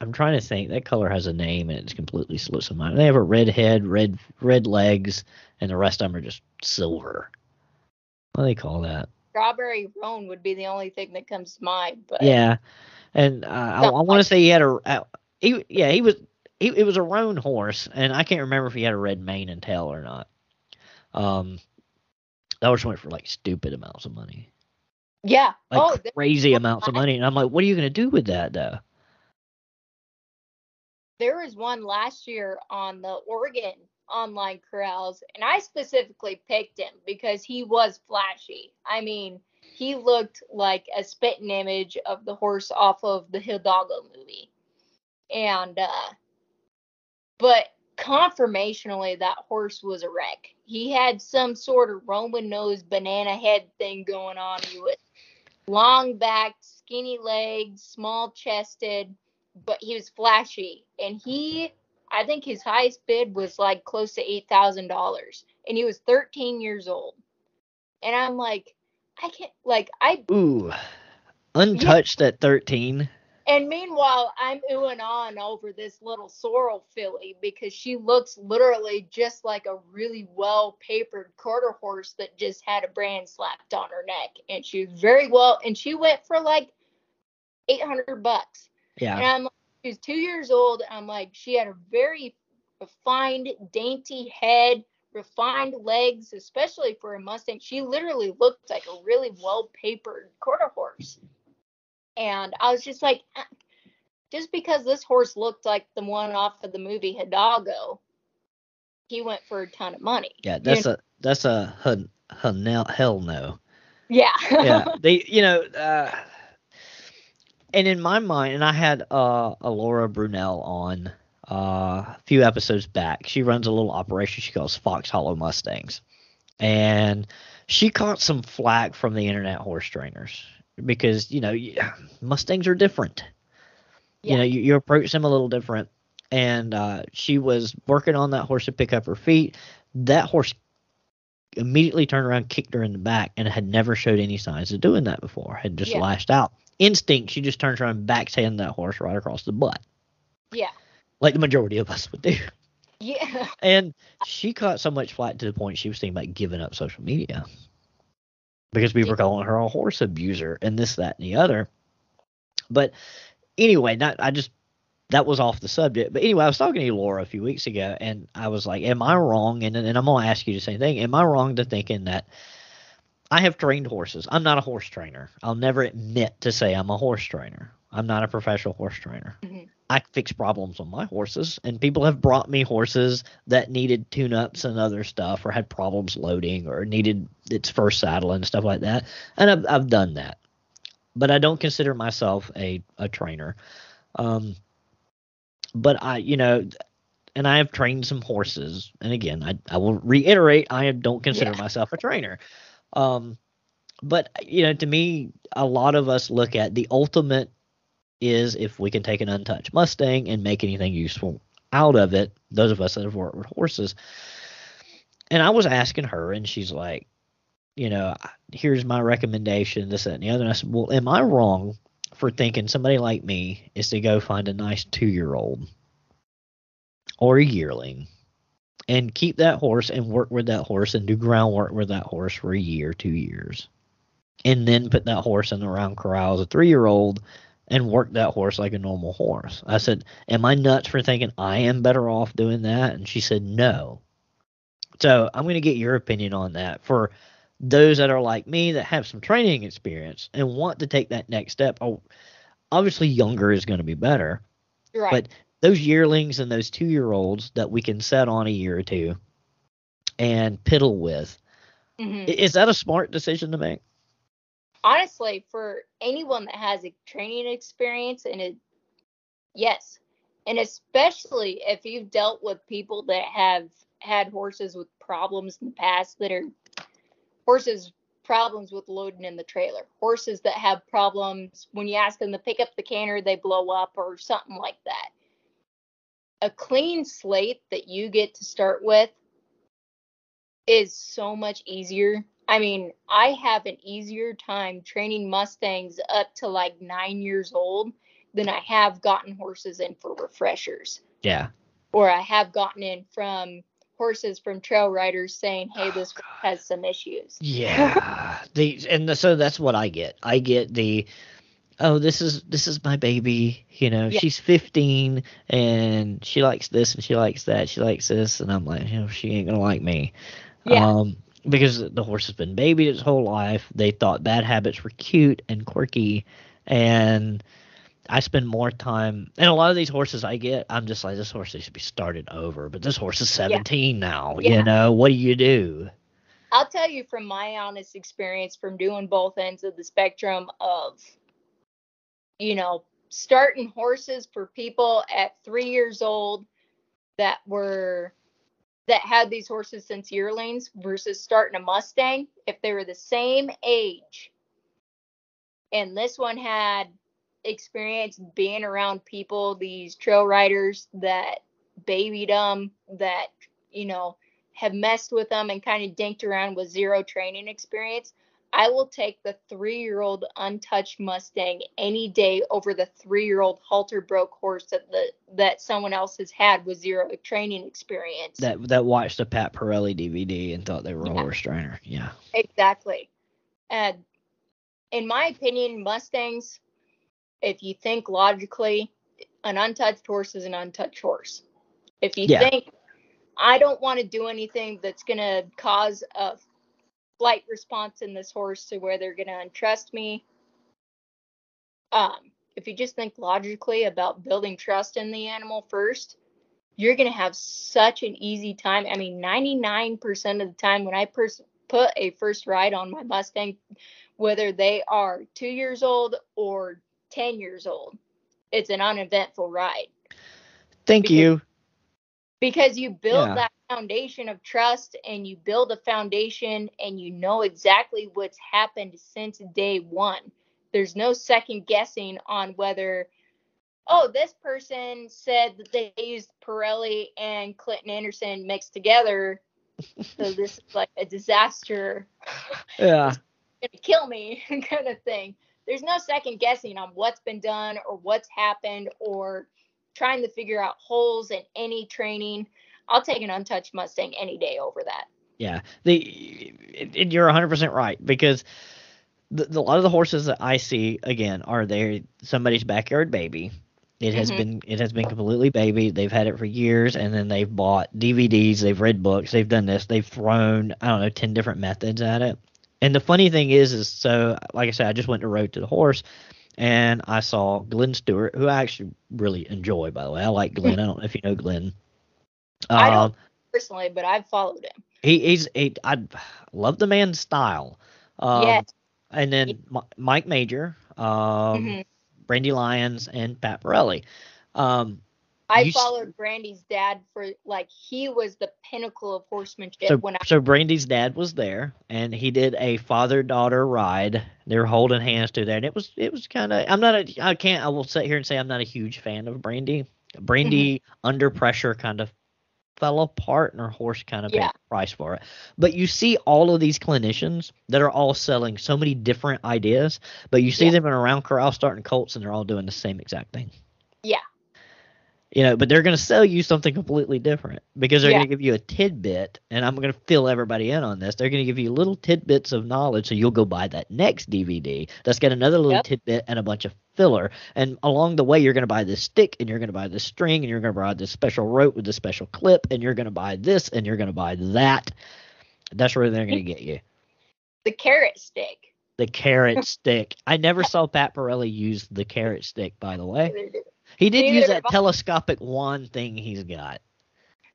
Speaker 1: I'm trying to think. That color has a name and it's completely slips my mind. They have a red head, red red legs, and the rest of them are just silver. What do they call that?
Speaker 2: Strawberry roan would be the only thing that comes to mind. But
Speaker 1: yeah, and uh, I, I want to say he had a, a he yeah he was he it was a roan horse, and I can't remember if he had a red mane and tail or not. Um, that horse went for like stupid amounts of money.
Speaker 2: Yeah,
Speaker 1: like oh, crazy amounts of money, and I'm like, what are you gonna do with that though?
Speaker 2: There was one last year on the Oregon online corrals, and I specifically picked him because he was flashy. I mean, he looked like a spitting image of the horse off of the Hidalgo movie. And uh, but conformationally, that horse was a wreck. He had some sort of Roman nose banana head thing going on. He was long backed, skinny legs, small chested, but he was flashy. And he I think his highest bid was like close to eight thousand dollars. And he was thirteen years old. And I'm like, I can't like I
Speaker 1: Ooh. Untouched yeah. at thirteen.
Speaker 2: And meanwhile, I'm oohing on over this little sorrel filly because she looks literally just like a really well papered quarter horse that just had a brand slapped on her neck. And she was very well, and she went for like 800 bucks.
Speaker 1: Yeah.
Speaker 2: And I'm like, she was two years old. And I'm like, she had a very refined, dainty head, refined legs, especially for a Mustang. She literally looked like a really well papered quarter horse. And I was just like, ah, just because this horse looked like the one off of the movie Hidalgo, he went for a ton of money.
Speaker 1: Yeah, that's you know? a that's a hell no.
Speaker 2: Yeah.
Speaker 1: yeah. [laughs] They you know uh and in my mind, and I had uh Alora Brunell on uh, a few episodes back. She runs a little operation she calls Fox Hollow Mustangs. And she caught some flack from the internet horse trainers because you know [sighs] Mustangs are different. Yeah. You know, you, you approach them a little different. And uh, she was working on that horse to pick up her feet. That horse immediately turned around, kicked her in the back, and had never showed any signs of doing that before. Had just yeah. lashed out. Instinct, she just turns around, and backhand that horse right across the butt.
Speaker 2: Yeah.
Speaker 1: Like the majority of us would do.
Speaker 2: Yeah. [laughs]
Speaker 1: And she caught so much flack to the point she was thinking about giving up social media because we were calling her a horse abuser and this, that, and the other. But anyway, not I just that was off the subject. But anyway, I was talking to Laura a few weeks ago, and I was like, "Am I wrong?" And and I'm gonna ask you the same thing. Am I wrong to thinking that I have trained horses? I'm not a horse trainer. I'll never admit to say I'm a horse trainer. I'm not a professional horse trainer. Mm-hmm. I fix problems on my horses, and people have brought me horses that needed tune ups and other stuff, or had problems loading, or needed its first saddle and stuff like that. And I've, I've done that. But I don't consider myself a, a trainer. Um, but I, you know, and I have trained some horses. And again, I, I will reiterate, I don't consider yeah. myself a trainer. Um, but you know, to me, a lot of us look at the ultimate is if we can take an untouched Mustang and make anything useful out of it. Those of us that have worked with horses. And I was asking her, and she's like, you know, here's my recommendation, this, that, and the other. And I said, well, am I wrong for thinking somebody like me is to go find a nice two year old or a yearling and keep that horse and work with that horse and do groundwork with that horse for a year, two years, and then put that horse in the round corral as a three year old and work that horse like a normal horse. I said, Am I nuts for thinking I am better off doing that? And she said, No. So I'm going to get your opinion on that. For those that are like me that have some training experience and want to take that next step, oh, obviously younger is going to be better.
Speaker 2: Right.
Speaker 1: But those yearlings and those two year olds that we can set on a year or two and piddle with, mm-hmm. is that a smart decision to make?
Speaker 2: honestly, for anyone that has a training experience and it, yes, and especially if you've dealt with people that have had horses with problems in the past that are horses problems with loading in the trailer horses that have problems when you ask them to pick up the canter they blow up or something like that a clean slate that you get to start with is so much easier I mean, I have an easier time training Mustangs up to like nine years old than I have gotten horses in for refreshers.
Speaker 1: Yeah.
Speaker 2: Or I have gotten in from horses from trail riders saying, "Hey, this oh, has some issues."
Speaker 1: Yeah. the and the, so that's what I get. I get the oh, this is this is my baby. You know, yeah. she's 15 and she likes this and she likes that. She likes this, and I'm like, you know, she ain't gonna like me. Yeah. Um, because the horse has been babied its whole life. They thought bad habits were cute and quirky, and I spend more time. And a lot of these horses I get, I'm just like, this horse needs to be started over. But this horse is 17 yeah. now. You know, what do you do?
Speaker 2: I'll tell you from my honest experience from doing both ends of the spectrum of, you know, starting horses for people at three years old that were that had these horses since yearlings versus starting a Mustang if they were the same age. And this one had experience being around people, these trail riders that babied them, that, you know, have messed with them and kind of dinked around with zero training experience. I will take the three year old untouched Mustang any day over the three year old halter broke horse that the that someone else has had with zero training experience.
Speaker 1: That that watched the Pat Parelli DVD and thought they were a horse trainer. Yeah.
Speaker 2: Exactly. And in my opinion, Mustangs, if you think logically, an untouched horse is an untouched horse. If you
Speaker 1: Yeah.
Speaker 2: think I don't want to do anything that's going to cause a flight response in this horse to where they're going to untrust me, um, if you just think logically about building trust in the animal first, you're going to have such an easy time. I mean, 99% of the time when I pers- put a first ride on my Mustang, whether they are two years old or 10 years old, it's an uneventful ride
Speaker 1: Thank
Speaker 2: Because-
Speaker 1: you.
Speaker 2: Because you build
Speaker 1: Yeah.
Speaker 2: that foundation of trust and you build a foundation and you know exactly what's happened since day one. There's no second guessing on whether, oh, this person said that they used Parelli and Clinton Anderson mixed together. so [laughs] this is like a disaster.
Speaker 1: Yeah.
Speaker 2: gonna kill me [laughs] kind of thing. There's no second guessing on what's been done or what's happened or trying to figure out holes in any training. I'll take an untouched Mustang any day over that.
Speaker 1: Yeah, the it, you're 100 percent right because the, the, a lot of the horses that I see again are there somebody's backyard baby. It has
Speaker 2: Mhm.
Speaker 1: been it has been completely baby. They've had it for years, and then they've bought DVDs. They've read books. They've done this. They've thrown I don't know ten different methods at it. And the funny thing is, is so like I said, I just went to Road to the Horse, and I saw Glenn Stewart, who I actually really enjoy. By the way, I like Glenn. I don't know if you know Glenn.
Speaker 2: I don't
Speaker 1: Um,
Speaker 2: personally, but I've followed him.
Speaker 1: he, he's he, I love the man's style. Um,
Speaker 2: Yes.
Speaker 1: And then Mi- Mike Major, um,
Speaker 2: Mhm.
Speaker 1: Brandi Lyons, and Pat Parelli. Um,
Speaker 2: I
Speaker 1: you s-
Speaker 2: followed Brandi's dad for like he was the pinnacle of horsemanship
Speaker 1: so
Speaker 2: when I
Speaker 1: so Brandi's dad was there, and he did a father daughter ride. They were holding hands to there, and it was it was kind of. I'm not a. I can't. I will sit here and say I'm not a huge fan of Brandi. Brandi
Speaker 2: Mm-hmm.
Speaker 1: under pressure kind of fell apart, and her horse kind of paid the price for it. But you see all of these clinicians that are all selling so many different ideas, but you see
Speaker 2: Yeah.
Speaker 1: them in a round corral starting colts, and they're all doing the same exact thing. You know, but they're going to sell you something completely different because they're
Speaker 2: Yeah.
Speaker 1: going to give you a tidbit, and I'm going to fill everybody in on this. They're going to give you little tidbits of knowledge, so you'll go buy that next DVD that's got another little
Speaker 2: Yep.
Speaker 1: tidbit and a bunch of filler. And along the way, you're going to buy this stick, and you're going to buy this string, and you're going to buy this special rope with this special clip, and you're going to buy this, and you're going to buy that. That's where they're going to get you.
Speaker 2: the carrot stick.
Speaker 1: The carrot [laughs] stick. I never saw Pat Parelli use the carrot stick, by the way. He did
Speaker 2: Neither
Speaker 1: use that telescopic wand thing he's got.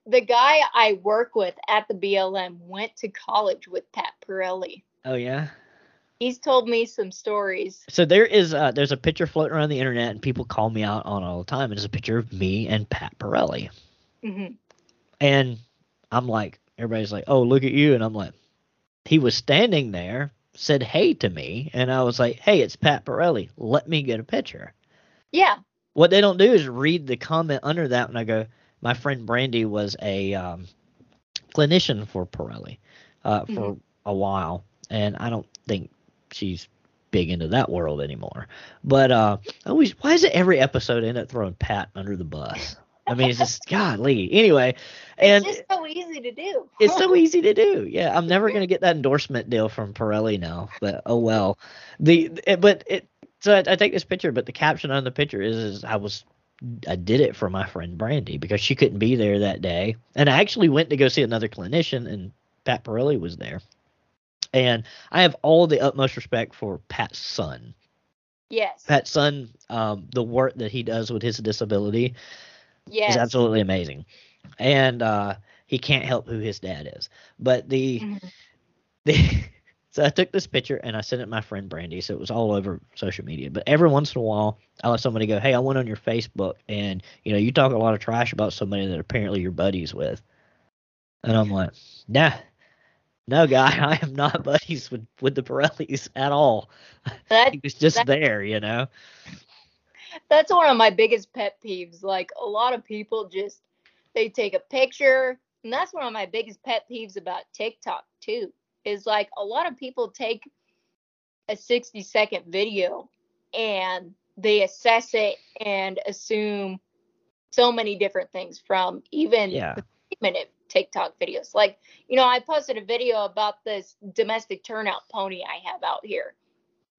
Speaker 2: The guy I work with at the BLM went to college with Pat Parelli.
Speaker 1: Oh yeah.
Speaker 2: He's told me some stories.
Speaker 1: So there is uh there's a picture floating around the internet and people call me out on all the time. It's a picture of me and Pat Parelli.
Speaker 2: Mm-hmm.
Speaker 1: And I'm like, everybody's like, Oh, look at you. And I'm like, he was standing there, said hey to me, and I was like, Hey, it's Pat Parelli. Let me get a picture.
Speaker 2: Yeah.
Speaker 1: What they don't do is read the comment under that when I go, My friend Brandy was a um, clinician for Parelli uh, for a while, and I don't think she's big into that world anymore. But uh, I always, why is it every episode end up throwing Pat under the bus? I mean, it's just godly. Anyway, and
Speaker 2: it's just so easy to do.
Speaker 1: it's so [laughs] easy to do. Yeah, I'm never gonna get that endorsement deal from Parelli now. But oh well. The but it so I, I take this picture, but the caption on the picture is, is I was I did it for my friend Brandy because she couldn't be there that day, and I actually went to go see another clinician, and Pat Parelli was there. And I have all the utmost respect for Pat's son.
Speaker 2: yes.
Speaker 1: Pat's son, um, the work that he does with his disability
Speaker 2: yes.
Speaker 1: is absolutely amazing. And uh, he can't help who his dad is. But the
Speaker 2: Mhm.
Speaker 1: the [laughs] So I took this picture and I sent it to my friend Brandy. So it was all over social media. But every once in a while, I let somebody go, "Hey, I went on your Facebook, and you know, you talk a lot of trash about somebody that apparently you're buddies with." And I'm like, "Nah, no, guy, [laughs] I am not buddies with with the Parellis at all. [laughs]
Speaker 2: That
Speaker 1: he was just
Speaker 2: that-
Speaker 1: there, you know."
Speaker 2: that's one of my biggest pet peeves. Like a lot of people just they take a picture, and that's one of my biggest pet peeves about TikTok too. Is like a lot of people take a 60 second video and they assess it and assume so many different things from even
Speaker 1: Yeah.
Speaker 2: minute TikTok videos. Like, you know, I posted a video about this domestic turnout pony I have out here.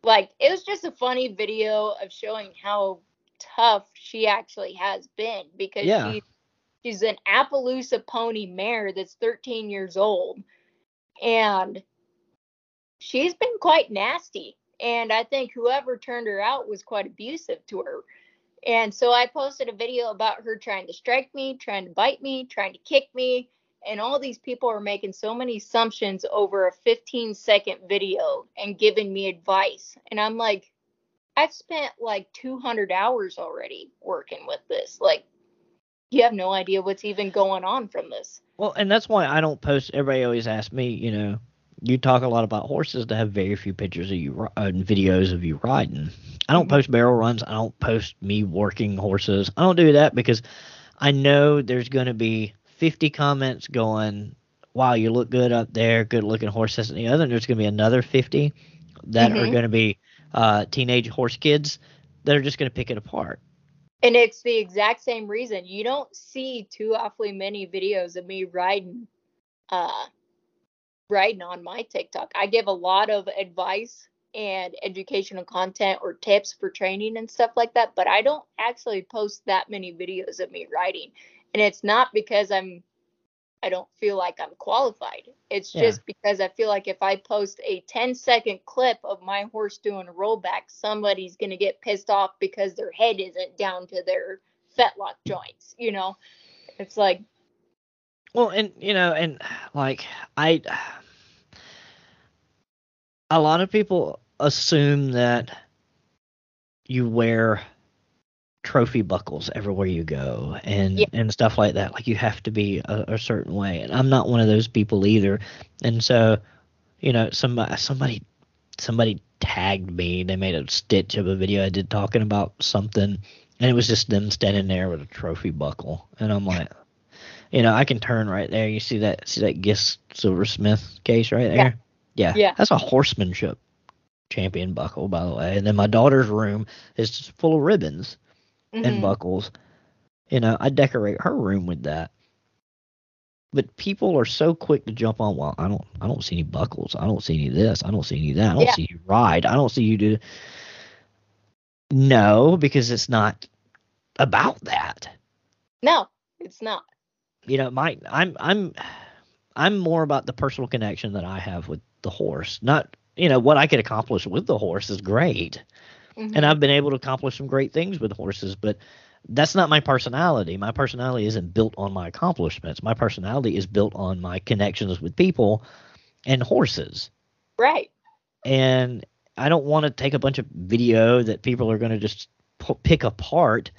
Speaker 2: Like, it was just a funny video of showing how tough she actually has been because
Speaker 1: Yeah.
Speaker 2: she she's an Appaloosa pony mare that's 13 years old and she's been quite nasty and I think whoever turned her out was quite abusive to her. And so I posted a video about her trying to strike me, trying to bite me, trying to kick me. And all these people are making so many assumptions over a 15 second video and giving me advice. And I'm like, I've spent like 200 hours already working with this. Like, you have no idea what's even going on from this.
Speaker 1: Well, and that's why I don't post. Everybody always asks me, you know, you talk a lot about horses to have very few pictures of you uh, and videos of you riding. I don't
Speaker 2: Mhm.
Speaker 1: post barrel runs. I don't post me working horses. I don't do that because I know there's going to be 50 comments going, wow, you look good up there, good looking horses. and the other. And there's going to be another 50 that are
Speaker 2: Mhm.
Speaker 1: going to be uh, teenage horse kids that are just going to pick it apart.
Speaker 2: And it's the exact same reason. You don't see too awfully many videos of me riding uh riding on my TikTok. I give a lot of advice and educational content or tips for training and stuff like that, but I don't actually post that many videos of me riding. And it's not because I'm I don't feel like I'm qualified. It's
Speaker 1: Yeah.
Speaker 2: just because I feel like if I post a 10 second clip of my horse doing a rollback, somebody's going to get pissed off because their head isn't down to their fetlock joints, you know? It's like,
Speaker 1: Well, and you know, and like I, a lot of people assume that you wear trophy buckles everywhere you go and
Speaker 2: Yeah.
Speaker 1: and stuff like that. Like you have to be a, a certain way, and I'm not one of those people either. And so, you know, somebody somebody somebody tagged me. They made a stitch of a video I did talking about something, and it was just them standing there with a trophy buckle, and I'm like. You know, I can turn right there. You see that? See that Gist Silversmith case right there? Yeah.
Speaker 2: Yeah.
Speaker 1: That's a horsemanship champion buckle, by the way. And then my daughter's room is just full of ribbons and
Speaker 2: mhm.
Speaker 1: buckles. You know, I decorate her room with that. But people are so quick to jump on. Well, I don't, I don't see any buckles. I don't see any of this. I don't see any of that. I don't
Speaker 2: Yeah.
Speaker 1: see you ride. I don't see you do. No, because it's not about that.
Speaker 2: no, it's not.
Speaker 1: you know my i'm i'm i'm more about the personal connection that i have with the horse not you know what i could accomplish with the horse is great
Speaker 2: Mhm.
Speaker 1: and i've been able to accomplish some great things with horses but that's not my personality my personality isn't built on my accomplishments my personality is built on my connections with people and horses
Speaker 2: right.
Speaker 1: and I don't want to take a bunch of video that people are going to just p- pick apart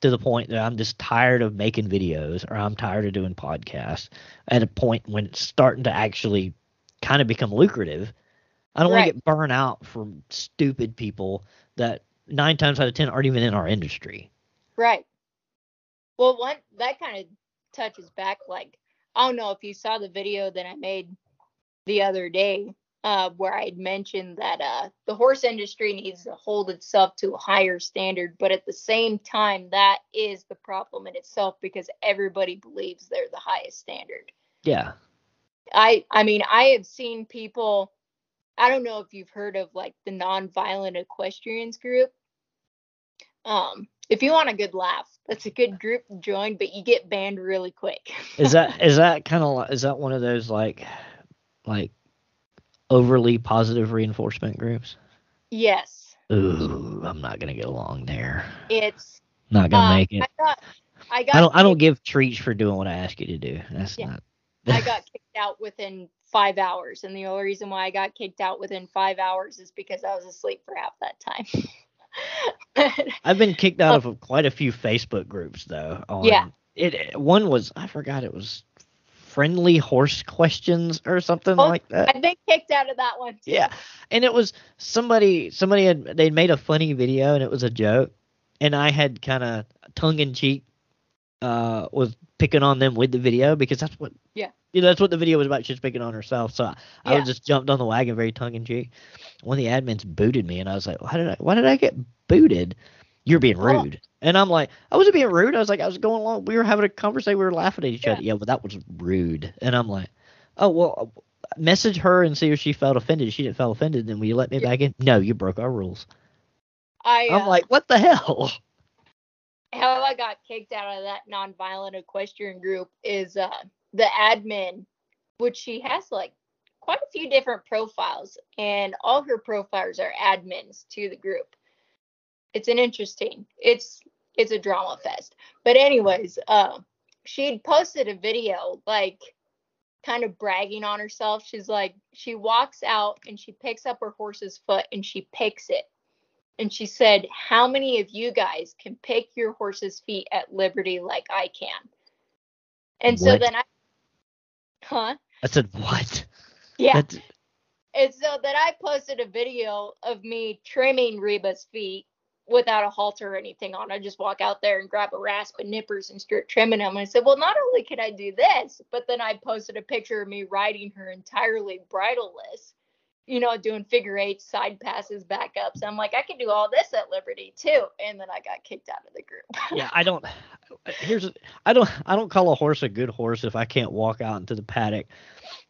Speaker 1: to the point that I'm just tired of making videos or I'm tired of doing podcasts at a point when it's starting to actually kind of become lucrative. I don't want to get burnt out from stupid people that nine times out of ten aren't even in our industry.
Speaker 2: Right. Well, one that kind of touches back. Like, I don't know if you saw the video that I made the other day, uh, where I had mentioned that uh, the horse industry needs to hold itself to a higher standard, but at the same time, that is the problem in itself because everybody believes they're the highest standard.
Speaker 1: Yeah.
Speaker 2: I I mean, I have seen people. I don't know if you've heard of like the nonviolent equestrians group. Um, if you want a good laugh, that's a good group to join, but you get banned really quick. [laughs]
Speaker 1: Is that is that kind of is that one of those like like overly positive reinforcement groups?
Speaker 2: yes,
Speaker 1: Ooh, I'm not gonna get along there.
Speaker 2: it's.
Speaker 1: Not gonna
Speaker 2: uh,
Speaker 1: make it.
Speaker 2: I got. I got.
Speaker 1: I don't. I don't give treats for doing what I ask you to do. That's
Speaker 2: Yeah.
Speaker 1: not.
Speaker 2: I [laughs] got kicked out within five hours, and the only reason why I got kicked out within five hours is because I was asleep for half that time. [laughs]
Speaker 1: I've been kicked out of quite a few Facebook groups though. On,
Speaker 2: Yeah.
Speaker 1: It one was I forgot it was friendly horse questions or something
Speaker 2: Oh,
Speaker 1: like that.
Speaker 2: I've been kicked out of that one too.
Speaker 1: Yeah, and it was somebody somebody had they made a funny video and it was a joke, and I had kind of tongue in cheek uh was picking on them with the video because that's what
Speaker 2: Yeah.
Speaker 1: You know, that's what the video was about. She's picking on herself, so I, I
Speaker 2: Yeah.
Speaker 1: was just jumped on the wagon very tongue in cheek. One of the admins booted me, and I was like, "Why did I? Why did I get booted? You're being
Speaker 2: Oh.
Speaker 1: rude." And I'm like, "I wasn't being rude. I was like, I was going along. We were having a conversation. We were laughing at each
Speaker 2: Yeah.
Speaker 1: other. Yeah, but that was rude." And I'm like, "Oh well." Message her and see if she felt offended. If she didn't feel offended, then will you let me
Speaker 2: Yeah.
Speaker 1: back in? No, you broke our rules.
Speaker 2: I
Speaker 1: I'm
Speaker 2: uh,
Speaker 1: like, what the hell?
Speaker 2: how I got kicked out of that nonviolent equestrian group is uh the admin, which she has like quite a few different profiles, and all her profiles are admins to the group. It's an interesting. It's it's a drama fest. But anyways, uh, she'd posted a video like kind of bragging on herself. She's like, she walks out and she picks up her horse's foot and she picks it and she said, How many of you guys can pick your horse's feet at liberty like I can? And so then I, huh?
Speaker 1: I said, what?
Speaker 2: Yeah.
Speaker 1: That's-
Speaker 2: And so then I posted a video of me trimming Reba's feet without a halter or anything on. I just walk out there and grab a rasp and nippers and start trimming them. And I said, Well, not only could I do this, but then I posted a picture of me riding her entirely bridleless, you know, doing figure eights, side passes, backups. I'm like, I could do all this at Liberty too. And then I got kicked out of the group. [laughs]
Speaker 1: yeah, I don't. Here's I don't I don't call a horse a good horse if I can't walk out into the paddock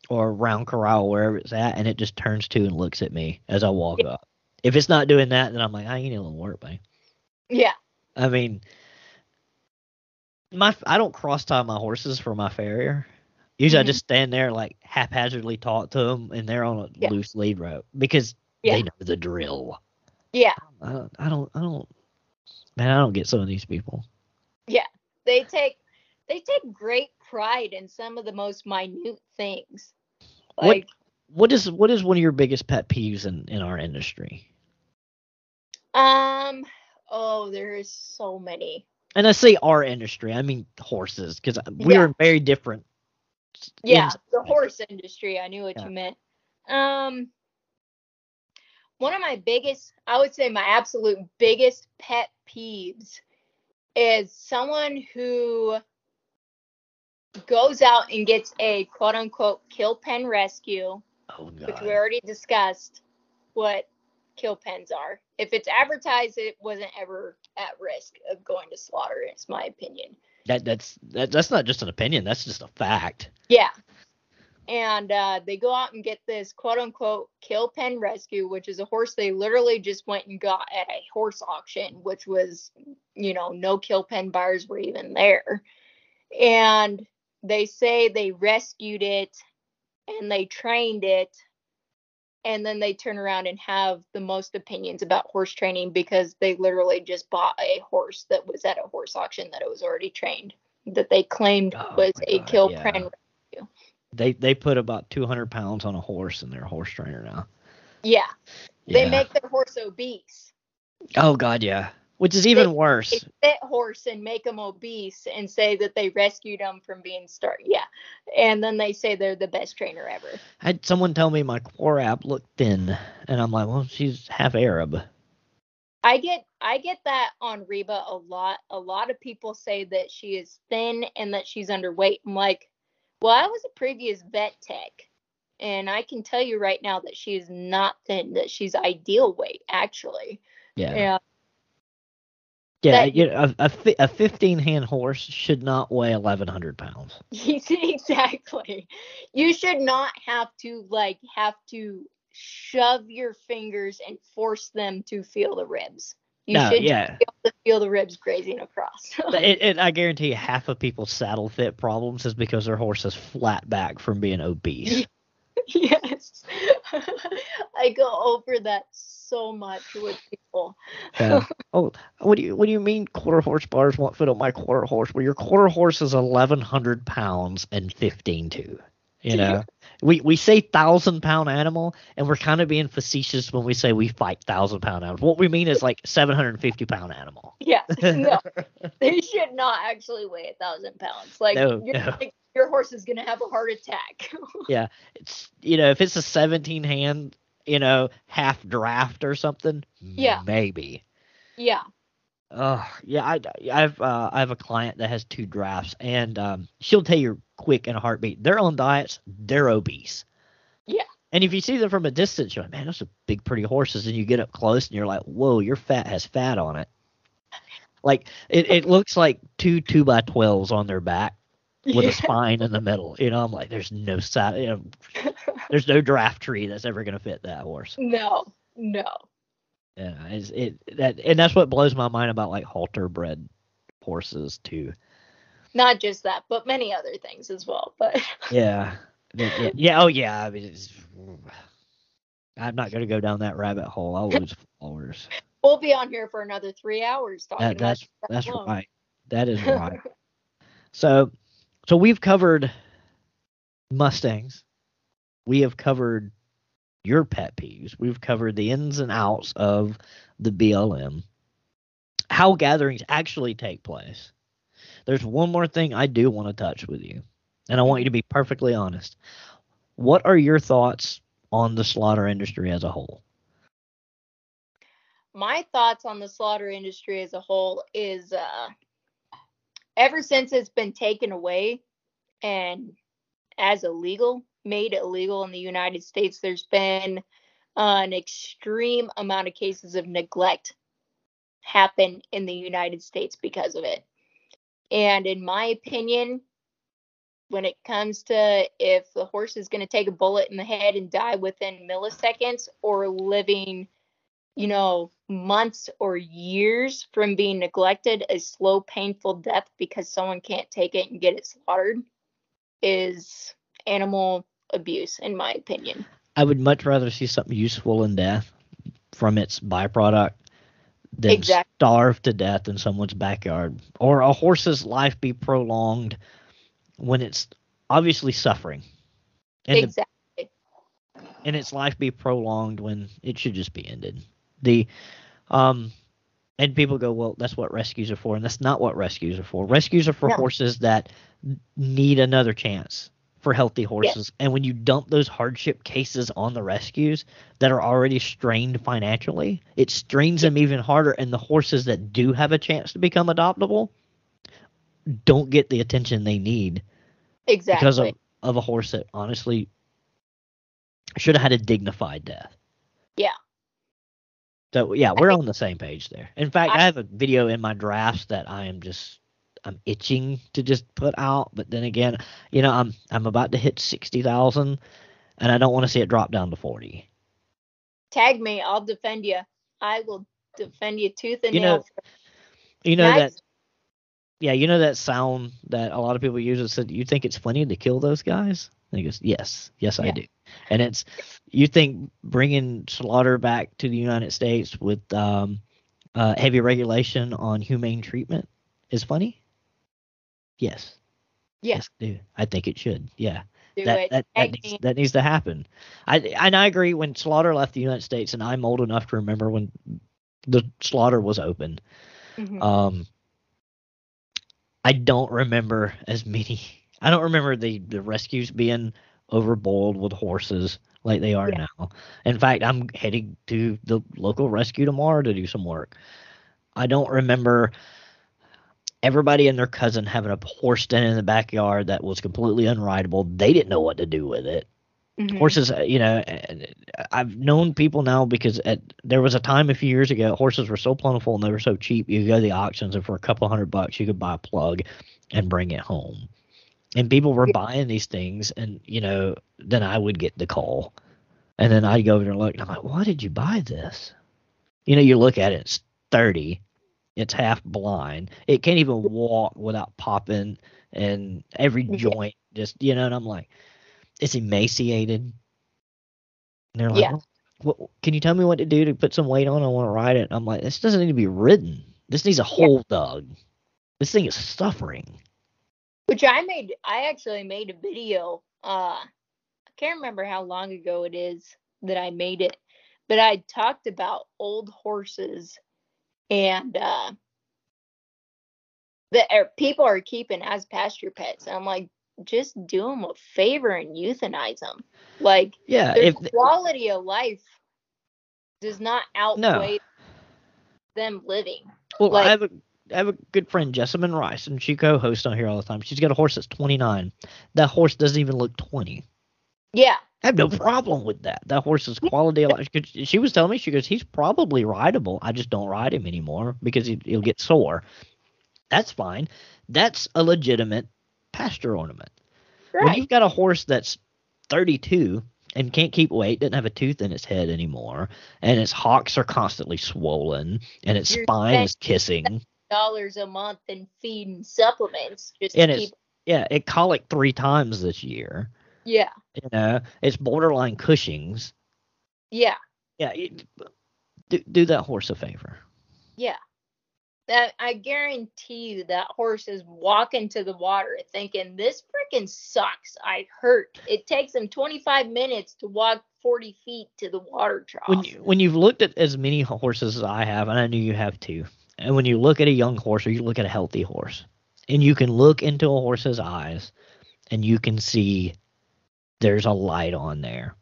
Speaker 1: or around corral wherever it's at and it just turns to and looks at me as I walk
Speaker 2: Yeah.
Speaker 1: up. If it's not doing that, then I'm like, I ain't a little work, man.
Speaker 2: yeah.
Speaker 1: I mean, my I don't cross tie my horses for my farrier. Usually, I
Speaker 2: Mhm.
Speaker 1: just stand there like haphazardly talk to them, and they're on a
Speaker 2: Yeah.
Speaker 1: loose lead rope because
Speaker 2: Yeah.
Speaker 1: they know the drill.
Speaker 2: Yeah.
Speaker 1: I don't, I don't, I don't, man, I don't get some of these people.
Speaker 2: Yeah, they take they take great pride in some of the most minute things.
Speaker 1: What- What is what is one of your biggest pet peeves in in our industry?
Speaker 2: Um. Oh, there's so many.
Speaker 1: And I say our industry, I mean horses, because we
Speaker 2: Yeah.
Speaker 1: are very different.
Speaker 2: Yeah, the horse industry. I knew what
Speaker 1: Yeah.
Speaker 2: you meant. Um. One of my biggest, I would say, my absolute biggest pet peeves is someone who goes out and gets a quote unquote kill pen rescue
Speaker 1: Oh
Speaker 2: which we already discussed what kill pens are. If it's advertised, it wasn't ever at risk of going to slaughter. It's my opinion.
Speaker 1: That that's that, that's not just an opinion. That's just a fact.
Speaker 2: Yeah. And uh, they go out and get this quote unquote kill pen rescue, which is a horse they literally just went and got at a horse auction, which was, you know, no kill pen buyers were even there. And they say they rescued it and they trained it. And then they turn around and have the most opinions about horse training because they literally just bought a horse that was at a horse auction that it was already trained, that they claimed
Speaker 1: Oh
Speaker 2: was a
Speaker 1: God,
Speaker 2: kill
Speaker 1: yeah. They they put about two hundred pounds on a horse and they're a horse trainer now.
Speaker 2: Yeah, they make their horse obese.
Speaker 1: Oh god, yeah. Which is even
Speaker 2: They
Speaker 1: worse.
Speaker 2: fit horse and make them obese and say that they rescued them from being starved. Yeah, and then they say they're the best trainer ever.
Speaker 1: I had someone tell me my Quarab looked thin, and I'm like, well, she's half Arab.
Speaker 2: I get I get that on Reba a lot. A lot of people say that she is thin and that she's underweight. I'm like, well, I was a previous vet tech, and I can tell you right now that she is not thin. That she's ideal weight actually.
Speaker 1: Yeah.
Speaker 2: Yeah.
Speaker 1: Yeah,
Speaker 2: that-
Speaker 1: you know, a, a, a 15 hand horse should not weigh 1,100 pounds. [laughs]
Speaker 2: exactly. You should not have to like have to shove your fingers and force them to feel the ribs. You
Speaker 1: no,
Speaker 2: should
Speaker 1: yeah.
Speaker 2: be able to feel the ribs grazing across. [laughs]
Speaker 1: It, it, I guarantee you half of people's saddle fit problems is because their horse is flat back from being obese. [laughs]
Speaker 2: yes. I go over that so much with people.
Speaker 1: Yeah. [laughs] oh, what do you what do you mean quarter horse bars won't fit on my quarter horse? Well, your quarter horse is eleven hundred pounds and fifteen two. You know, we we say thousand pound animal, and we're kind of being facetious when we say we fight thousand pound animals. What we mean is like seven hundred fifty pound animal. [laughs]
Speaker 2: Yeah, [laughs] no, they should not actually weigh a thousand pounds. Like,
Speaker 1: No,
Speaker 2: your,
Speaker 1: no.
Speaker 2: like, your horse is gonna have a heart attack.
Speaker 1: yeah, it's you know if it's a seventeen hand, you know half draft or something.
Speaker 2: Yeah.
Speaker 1: maybe.
Speaker 2: yeah,
Speaker 1: Oh yeah, I I've uh, I have a client that has two drafts, and um, she'll tell you quick in a heartbeat. They're on diets, they're obese.
Speaker 2: Yeah.
Speaker 1: And if you see them from a distance, you're like, man, those are big, pretty horses. And you get up close, and you're like, whoa, your fat has fat on it. Like it, it looks like two two by twelves on their back with
Speaker 2: yeah.
Speaker 1: a spine in the middle. You know, I'm like, there's no side, you know, [laughs] there's no draft tree that's ever gonna fit that horse.
Speaker 2: no, no.
Speaker 1: Yeah, it's, it that and that's what blows my mind about like halter bred horses too.
Speaker 2: Not just that, but many other things as well. But [laughs]
Speaker 1: Yeah. Yeah, yeah, oh yeah. I mean, it's, I'm not gonna go down that rabbit hole. I'll lose followers.
Speaker 2: we'll be on here for another three hours talking
Speaker 1: That,
Speaker 2: about
Speaker 1: that's
Speaker 2: that
Speaker 1: that's right. That is right. [laughs] so, so we've covered Mustangs. We have covered your pet peeves. We've covered the ins and outs of the BLM. How gatherings actually take place. There's one more thing I do want to touch with you, and I want you to be perfectly honest. What are your thoughts on the slaughter industry as a whole?
Speaker 2: my thoughts on the slaughter industry as a whole is uh ever since it's been taken away and as illegal made illegal in the united states there's been an extreme amount of cases of neglect happen in the united states because of it. And in my opinion when it comes to if the horse is going to take a bullet in the head and die within milliseconds or living you know, months or years from being neglected, a slow, painful death because someone can't take it and get it slaughtered is animal abuse, in my opinion.
Speaker 1: I would much rather see something useful in death from its byproduct than
Speaker 2: Exact-
Speaker 1: starve to death in someone's backyard or a horse's life be prolonged when it's obviously suffering. And, the- and its life be prolonged when it should just be ended. The um and people go well that's what rescues are for and that's not what rescues are for rescues are for
Speaker 2: No.
Speaker 1: horses that need another chance for healthy horses and when you dump those hardship cases on the rescues that are already strained financially it strains them even harder and the horses that do have a chance to become adoptable don't get the attention they need
Speaker 2: Exactly.
Speaker 1: because of, of a horse that honestly should have had a dignified death.
Speaker 2: Yeah.
Speaker 1: So yeah, we're on the same page there. In fact, I,
Speaker 2: I-
Speaker 1: have a video in my drafts that I am just I'm itching to just put out, but then again, you know, I'm I'm about to hit sixty thousand, and I don't want to see it drop down to forty.
Speaker 2: Tag me, I'll defend you. I will defend you tooth and
Speaker 1: You know,
Speaker 2: nail.
Speaker 1: You know that yeah, you know that sound that a lot of people use that said, "You think it's funny to kill those guys?" And he goes, "Yes, yes, I do." And it's you think bringing slaughter back to the United States with um, uh, heavy regulation on humane treatment is funny? Yes,
Speaker 2: Yeah.
Speaker 1: yes, I do. I think it should. Yeah,
Speaker 2: do
Speaker 1: that
Speaker 2: it.
Speaker 1: that that needs, that needs to happen. I and I agree. When slaughter left the United States, and I'm old enough to remember when the slaughter was open.
Speaker 2: Mhm.
Speaker 1: Um, I don't remember as many. I don't remember the the rescues being overboiled with horses like they are
Speaker 2: Yeah.
Speaker 1: now. In fact, I'm heading to the local rescue tomorrow to do some work. I don't remember everybody and their cousin having a horse standing in the backyard that was completely unrideable. They didn't know what to do with it
Speaker 2: Mhm.
Speaker 1: horses uh, you know i've known people now because at, there was a time a few years ago horses were so plentiful and they were so cheap you could go to the auctions and for a couple hundred bucks you could buy a plug and bring it home and people were
Speaker 2: Yeah.
Speaker 1: buying these things and you know then i would get the call and then i'd go over there and look and i'm like why did you buy this you know you look at it it's 30 it's half blind it can't even walk without popping and every
Speaker 2: Yeah.
Speaker 1: joint just you know and i'm like it's emaciated. And they're like,
Speaker 2: Yeah.
Speaker 1: "Well, what, can you tell me what to do to put some weight on? I want to ride it. I'm like, this doesn't need to be ridden. This needs a hole dug. This thing is suffering.
Speaker 2: Which I made, I actually made a video. Uh, I can't remember how long ago it is that I made it, but I talked about old horses and uh, that er, people are keeping as pasture pets. And I'm like, just do them a favor and euthanize them. Like,
Speaker 1: Yeah,
Speaker 2: their
Speaker 1: if
Speaker 2: quality of life does not outweigh them living.
Speaker 1: well,
Speaker 2: like-
Speaker 1: I have a I have a good friend, Jessamine Rice, and she co-hosts on here all the time. She's got a horse that's 29. That horse doesn't even look 20.
Speaker 2: Yeah,
Speaker 1: I have no problem with that. That horse's quality of life. She was telling me, she goes, he's probably rideable. I just don't ride him anymore because he, he'll get sore. That's fine. That's a legitimate pasture ornament. When you've got a horse that's 32 and can't keep weight, doesn't have a tooth in its head anymore, and its hocks are constantly swollen, and its
Speaker 2: You're
Speaker 1: spine
Speaker 2: saying
Speaker 1: is kissing.
Speaker 2: Dollars a month in feed and supplements just
Speaker 1: And
Speaker 2: to keep.
Speaker 1: Yeah, it colicked three times this year.
Speaker 2: Yeah,
Speaker 1: You know, it's borderline Cushing's.
Speaker 2: yeah,
Speaker 1: Yeah, it, do, do that horse a favor.
Speaker 2: yeah. That I guarantee you that horse is walking to the water thinking this freaking sucks. I hurt. It takes him 25 minutes to walk 40 feet to the water trough.
Speaker 1: when you, when you've looked at as many horses as I have, and I know you have too, and when you look at a young horse or you look at a healthy horse, and you can look into a horse's eyes, and you can see there's a light on there,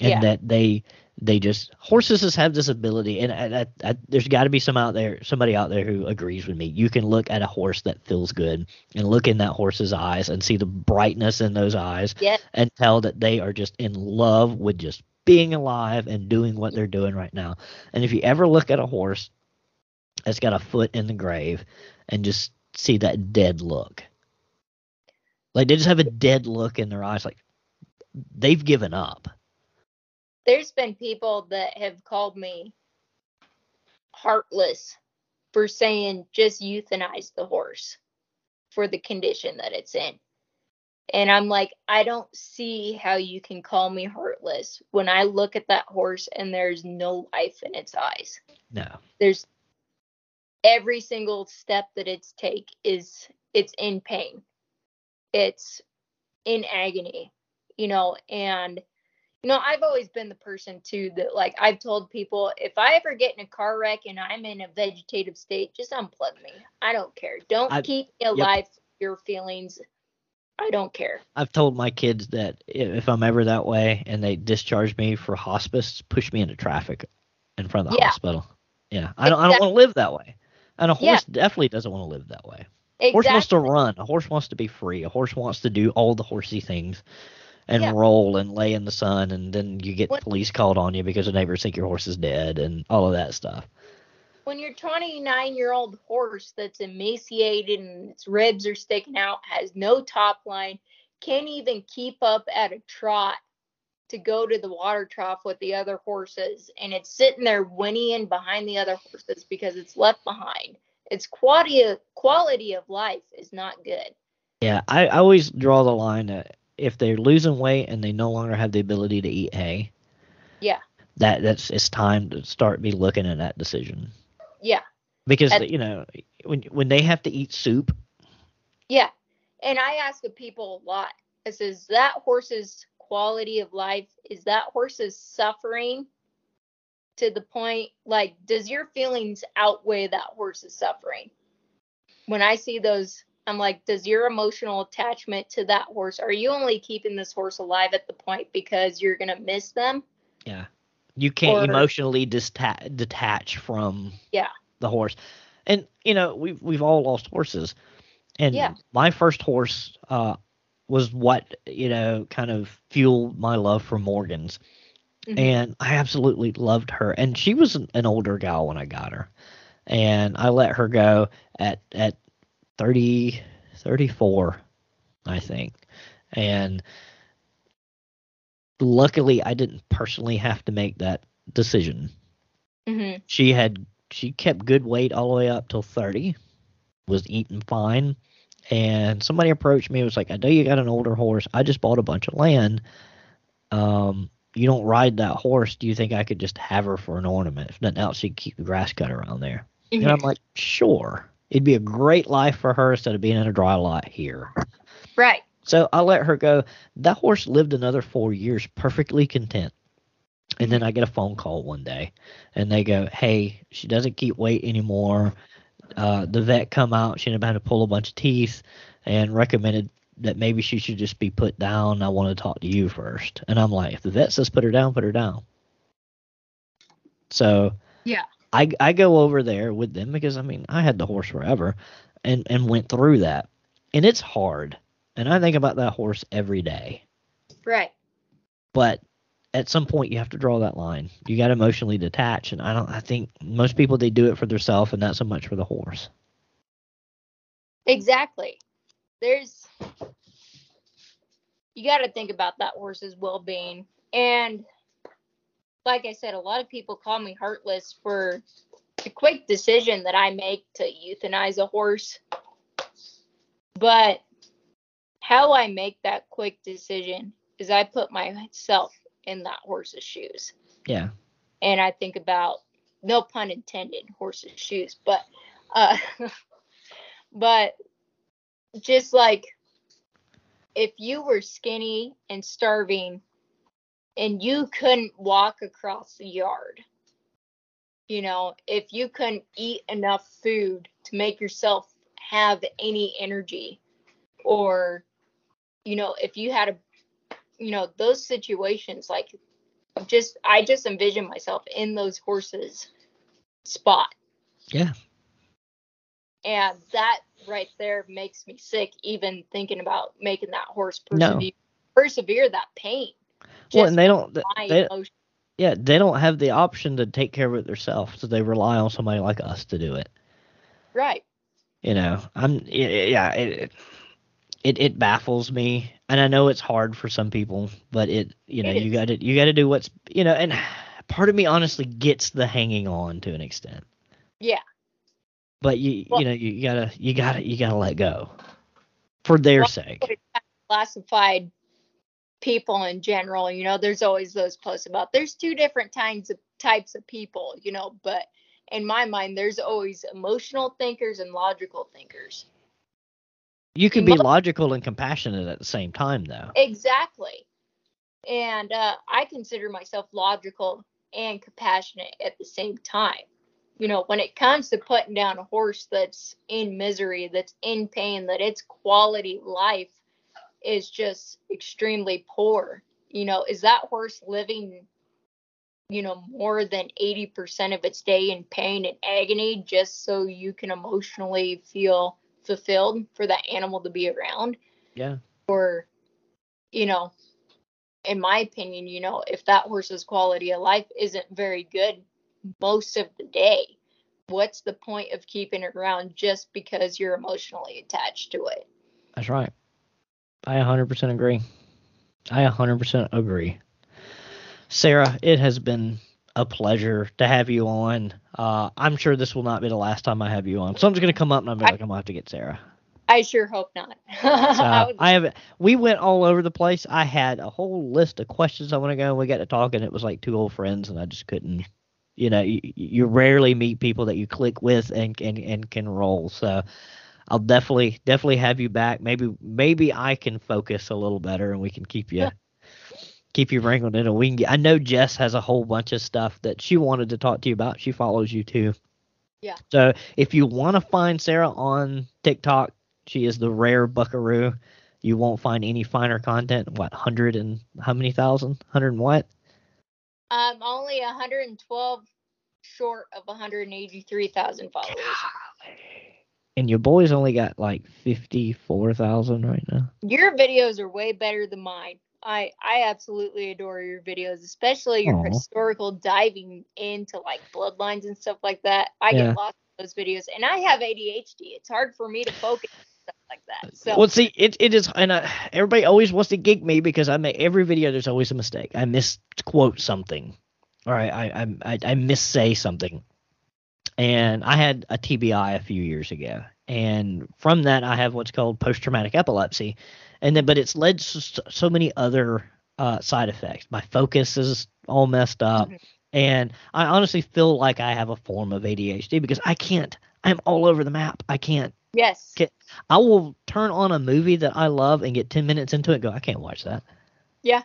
Speaker 1: and
Speaker 2: Yeah.
Speaker 1: that they they just horses just have this ability, and I, I, I, there's got to be some out there, somebody out there who agrees with me. You can look at a horse that feels good, and look in that horse's eyes, and see the brightness in those eyes,
Speaker 2: yeah,
Speaker 1: and tell that they are just in love with just being alive and doing what they're doing right now. And if you ever look at a horse that's got a foot in the grave and just see that dead look, like they just have a dead look in their eyes, like they've given up.
Speaker 2: there's been people that have called me heartless for saying just euthanize the horse for the condition that it's in. And I'm like, I don't see how you can call me heartless when I look at that horse and there's no life in its eyes.
Speaker 1: No.
Speaker 2: There's every single step that it's take is it's in pain. It's in agony, you know, and you know, I've always been the person too that like I've told people if I ever get in a car wreck and I'm in a vegetative state, just unplug me. I don't care. Don't
Speaker 1: I-
Speaker 2: keep me alive for your feelings. I don't care.
Speaker 1: I've told my kids that if I'm ever that way and they discharge me for hospice, push me into traffic in front of the
Speaker 2: Yeah.
Speaker 1: hospital. Yeah. I don't I don't want to live that way. And a
Speaker 2: Yeah.
Speaker 1: horse definitely doesn't want to live that way. horse wants to run. A horse wants to be free. A horse wants to do all the horsey things and
Speaker 2: Yeah.
Speaker 1: roll and lay in the sun and then you get
Speaker 2: What-
Speaker 1: police called on you because the neighbors think your horse is dead and all of that stuff.
Speaker 2: when your 29 year old horse that's emaciated and its ribs are sticking out, has no top line, can't even keep up at a trot to go to the water trough with the other horses, and it's sitting there whinnying behind the other horses because it's left behind. Its quality of, quality of life is not good.
Speaker 1: Yeah, I, I always draw the line that if they're losing weight and they no longer have the ability to eat hay,
Speaker 2: Yeah.
Speaker 1: that that's it's time to start be looking at that decision.
Speaker 2: Yeah.
Speaker 1: Because
Speaker 2: At-
Speaker 1: you know, when when they have to eat soup,
Speaker 2: Yeah. And I ask the people a lot. I says that horse's quality of life is that horse's suffering to the point like does your feelings outweigh that horse's suffering? When I see those I'm like does your emotional attachment to that horse are you only keeping this horse alive at the point because you're going to miss them?
Speaker 1: yeah, you can't
Speaker 2: Or-
Speaker 1: emotionally dista- detach from
Speaker 2: Yeah.
Speaker 1: the horse. And you know, we've we've all lost horses. And
Speaker 2: Yeah.
Speaker 1: my first horse uh was what, you know, kind of fueled my love for Morgans.
Speaker 2: Mhm.
Speaker 1: And I absolutely loved her. And she was an, an older gal when I got her. And I let her go at at 30 34, I think. And luckily I didn't personally have to make that decision
Speaker 2: Mhm.
Speaker 1: she had she kept good weight all the way up till 30 was eating fine and somebody approached me and was like i know you got an older horse i just bought a bunch of land um you don't ride that horse, do you think I could just have her for an ornament? If nothing else, she'd keep the grass cutter around there. And I'm like, sure. It'd be a great life for her instead of being in a dry lot here.
Speaker 2: Right.
Speaker 1: So I let her go. That horse lived another four years perfectly content. And then I get a phone call one day and they go, Hey, she doesn't keep weight anymore. Uh, the vet come out, she ended up having to pull a bunch of teeth and recommended that maybe she should just be put down. I want to talk to you first. And I'm like, if the vet says put her down, put her down. So
Speaker 2: Yeah.
Speaker 1: I I go over there with them because I mean I had the horse forever and and went through that. And it's hard. And I think about that horse every day.
Speaker 2: Right.
Speaker 1: But at some point you have to draw that line. You got emotionally detach and I don't I think most people they do it for themselves and not so much for the horse.
Speaker 2: Exactly. There's you got to think about that horse's well-being and like I said a lot of people call me heartless for the quick decision that I make to euthanize a horse. But how I make that quick decision is I put myself in that horse's shoes.
Speaker 1: Yeah.
Speaker 2: and I think about no pun intended horse's shoes, but uh [laughs] but just like if you were skinny and starving and you couldn't walk across the yard, you know, if you couldn't eat enough food to make yourself have any energy or you know, if you had a you know, those situations like just I just envision myself in those horses spot.
Speaker 1: Yeah.
Speaker 2: And that right there makes me sick even thinking about making that horse
Speaker 1: No.
Speaker 2: persevere persevere that pain.
Speaker 1: Well, and they don't
Speaker 2: my
Speaker 1: they,
Speaker 2: emotion.
Speaker 1: yeah, they don't have the option to take care of it themselves, so they rely on somebody like us to do it.
Speaker 2: Right.
Speaker 1: you know i'm yeah it it, it baffles me and i know it's hard for some people but it you know
Speaker 2: It
Speaker 1: you got to you got to do what's you know and part of me honestly gets the hanging on to an extent
Speaker 2: Yeah.
Speaker 1: but you
Speaker 2: Well-
Speaker 1: you know you gotta you gotta you gotta let go for their
Speaker 2: Well,
Speaker 1: sake
Speaker 2: Classified people in general, you know, there's always those posts about there's two different kinds of types of people, you know, but in my mind there's always emotional thinkers and logical thinkers.
Speaker 1: You can be logical and compassionate at the same time though
Speaker 2: Exactly. And uh, I consider myself logical and compassionate at the same time. You know, when it comes to putting down a horse that's in misery, that's in pain, that its quality life is just extremely poor, you know, is that horse living, you know, more than 80% of its day in pain and agony just so you can emotionally feel fulfilled for that animal to be around?
Speaker 1: yeah.
Speaker 2: Or you know in my opinion you know if that horse's quality of life isn't very good most of the day what's the point of keeping it around just because you're emotionally attached to it?
Speaker 1: That's right. I 100% agree. I 100% agree. Sara it has been a pleasure to have you on uh, i'm sure this will not be the last time i have you on someone's going to come up and i'm like i'm going to have to get sara
Speaker 2: i sure hope not [laughs]
Speaker 1: So
Speaker 2: I
Speaker 1: I have we went all over the place. I had a whole list of questions I want to go. and We got to talking. It was like two old friends, and I just couldn't. You know, you, you rarely meet people that you click with and, and and can roll. So I'll definitely definitely have you back. Maybe maybe I can focus a little better, and we can keep you keep you wrangled in. a get. I know Jess has a whole bunch of stuff that she wanted to talk to you about. She follows you too.
Speaker 2: Yeah.
Speaker 1: So if you want to find Sara on TikTok, she is the rare buckaroo. You won't find any finer content. What hundred and how many thousand? Hundred and what?
Speaker 2: i'm only 112 short of 183000 followers
Speaker 1: And your boy's only got like fifty four thousand right now.
Speaker 2: your videos are way better than mine. I I absolutely adore your videos, especially your
Speaker 1: Aw.
Speaker 2: historical diving into like bloodlines and stuff like that. I
Speaker 1: Yeah.
Speaker 2: get lost in those videos, and I have ADHD. It's hard for me to focus stuff like that. Uh, so
Speaker 1: Well, see, it, it is, and I, everybody always wants to gig me because I make every video. There's always a mistake. I misquote something, or I I I, I, I missay something, and I had a TBI a few years ago, and from that I have what's called post traumatic epilepsy, and then but it's led to so, many other uh, side effects. My focus is all messed up.
Speaker 2: Mhm.
Speaker 1: And I honestly feel like I have a form of ADHD because I can't, I'm all over the map. I can't,
Speaker 2: Yes.
Speaker 1: Get- I will turn on a movie that I love and get 10 minutes into it and go, I can't watch that.
Speaker 2: Yeah.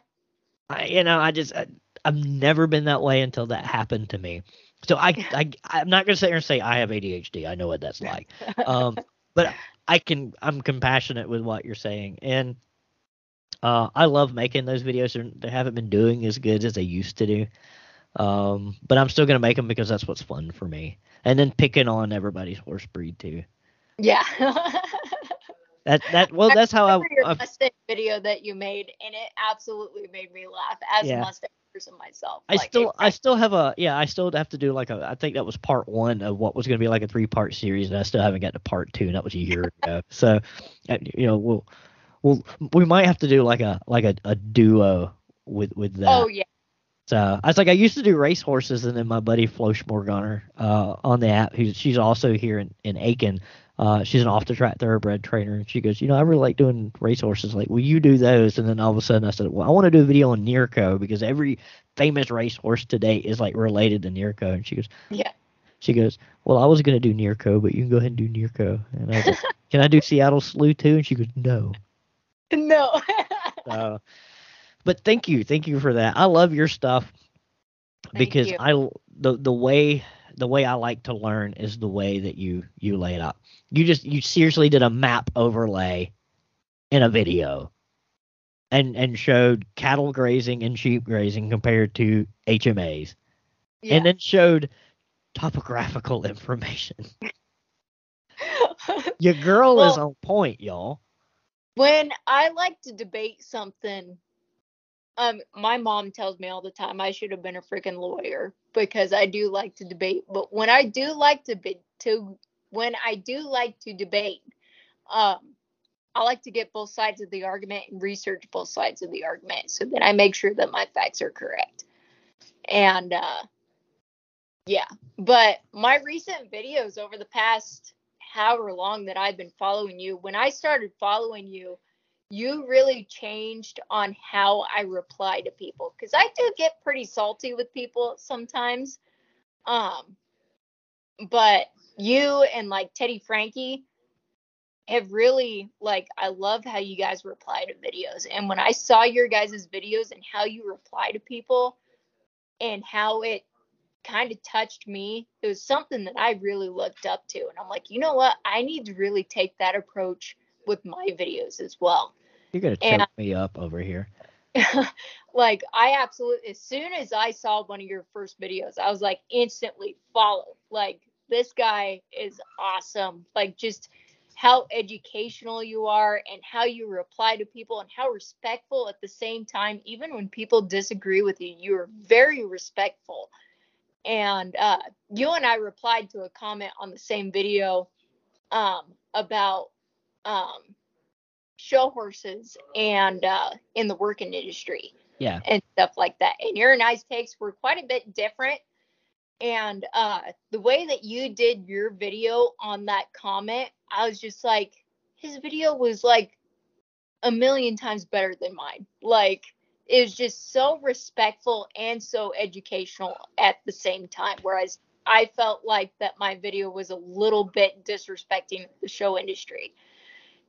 Speaker 1: I, you know, I just, I, I've never been that way until that happened to me. So I, [laughs] I, I'm not going to sit here and say I have ADHD. I know what that's like. [laughs] Um, but I can, I'm compassionate with what you're saying. And, uh, I love making those videos. They haven't been doing as good as they used to do. Um, but I'm still going to make them because that's what's fun for me. And then picking on everybody's horse breed too.
Speaker 2: yeah. [laughs]
Speaker 1: That that well, that's how I,
Speaker 2: your
Speaker 1: I
Speaker 2: Mustang video that you made, and it absolutely made me laugh as
Speaker 1: Yeah.
Speaker 2: a Mustang person myself.
Speaker 1: I
Speaker 2: Like,
Speaker 1: still I still have a yeah I still have to do like a I think that was part one of what was going to be like a three part series and I still haven't gotten to part two and that was a year [laughs] ago. So you know we'll we'll we might have to do like a like a, a duo with with that.
Speaker 2: Oh yeah,
Speaker 1: so I was like I used to do race horses and then my buddy Flo Schmorgoner uh on the app who's she's also here in in Aiken uh she's an off the track thoroughbred trainer and she goes you know I really like doing race horses like will you do those and then all of a sudden I said well I want to do a video on Nearco because every famous racehorse today is like related to Nearco. And she goes,
Speaker 2: yeah.
Speaker 1: she goes, well, I was gonna do Nearco, but you can go ahead and do Nearco. And I was [laughs] like, can I do Seattle Slew too? And she goes, no.
Speaker 2: No. [laughs]
Speaker 1: So, but thank you, thank you for that. I love your stuff
Speaker 2: Thank
Speaker 1: because
Speaker 2: you.
Speaker 1: I the the way the way I like to learn is the way that you you lay it out. You just you seriously did a map overlay in a video and and showed cattle grazing and sheep grazing compared to HMAs
Speaker 2: yeah.
Speaker 1: and then showed topographical [laughs] information. [laughs] Your girl is on point, y'all.
Speaker 2: when I like to debate something, um, my mom tells me all the time I should have been a freaking lawyer because I do like to debate. But when I do like to be to when I do like to debate, um, I like to get both sides of the argument and research both sides of the argument so that I make sure that my facts are correct. And uh, yeah, but my recent videos over the past however long that I've been following you, when I started following you, you really changed on how I reply to people because I do get pretty salty with people sometimes. Um, but you and like Teddy Frankie have really like I love how you guys reply to videos. And when I saw your guys' videos and how you reply to people and how it kind of touched me, it was something that I really looked up to. And I'm like, you know what? I need to really take that approach with my videos as well.
Speaker 1: You're gonna choke
Speaker 2: And-
Speaker 1: me up over here. [laughs]
Speaker 2: like I absolutely as soon as I saw one of your first videos, I was like instantly follow. Like this guy is awesome. Like just how educational you are and how you reply to people and how respectful at the same time even when people disagree with you you're very respectful and uh, you and i replied to a comment on the same video um, about um, show horses and uh, in the working industry
Speaker 1: Yeah.
Speaker 2: and stuff like that. And your and I's takes were quite a bit different. And uh, the way that you did your video on that comment, I was just like, his video was like a million times better than mine. Like, it was just so respectful and so educational at the same time. Whereas I felt like that my video was a little bit disrespecting the show industry.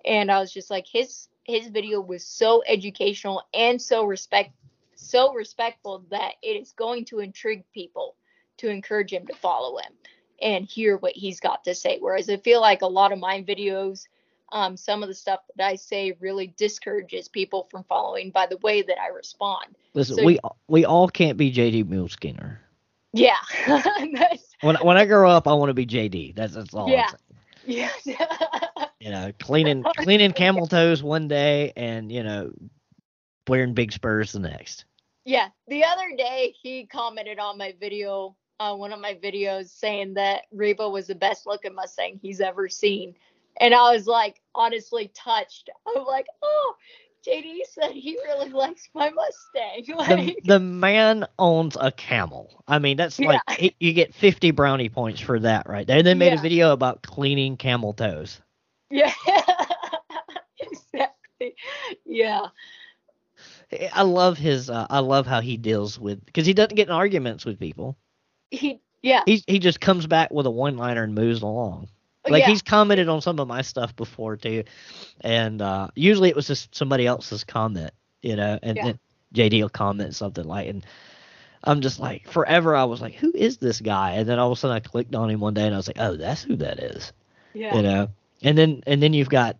Speaker 2: And I was just like, his his video was so educational and so respect so respectful that it is going to intrigue people to encourage him to follow him and hear what he's got to say. Whereas I feel like a lot of my videos, um, some of the stuff that I say really discourages people from following by the way that I respond.
Speaker 1: Listen,
Speaker 2: So-
Speaker 1: we we all can't be JD Muleskinner.
Speaker 2: Yeah. [laughs]
Speaker 1: When when I grow up, I want to be JD. That's that's all. I'm
Speaker 2: Yeah. yeah. [laughs]
Speaker 1: You know, cleaning cleaning camel toes one day, and you know, wearing big spurs the next.
Speaker 2: Yeah, the other day he commented on my video, uh, one of my videos, saying that Reba was the best looking Mustang he's ever seen, and I was like, honestly touched. I'm like, oh, JD said he really likes my Mustang. [laughs]
Speaker 1: The,
Speaker 2: Like,
Speaker 1: the man owns a camel. I mean, that's like
Speaker 2: Yeah.
Speaker 1: it- you get 50 brownie points for that right there. They made a video about cleaning camel toes.
Speaker 2: Yeah, [laughs] exactly. Yeah,
Speaker 1: I love his. Uh, I love how he deals with because he doesn't get in arguments with people.
Speaker 2: He yeah.
Speaker 1: He he just comes back with a one liner and moves along. Like
Speaker 2: yeah.
Speaker 1: he's commented on some of my stuff before too, and uh, usually it was just somebody else's comment, you know, and,
Speaker 2: Yeah.
Speaker 1: JD will comment something like, and I'm just like, forever I was like, who is this guy? And then all of a sudden I clicked on him one day and I was like, oh, that's who that is,
Speaker 2: yeah.
Speaker 1: you know. And then and then you've got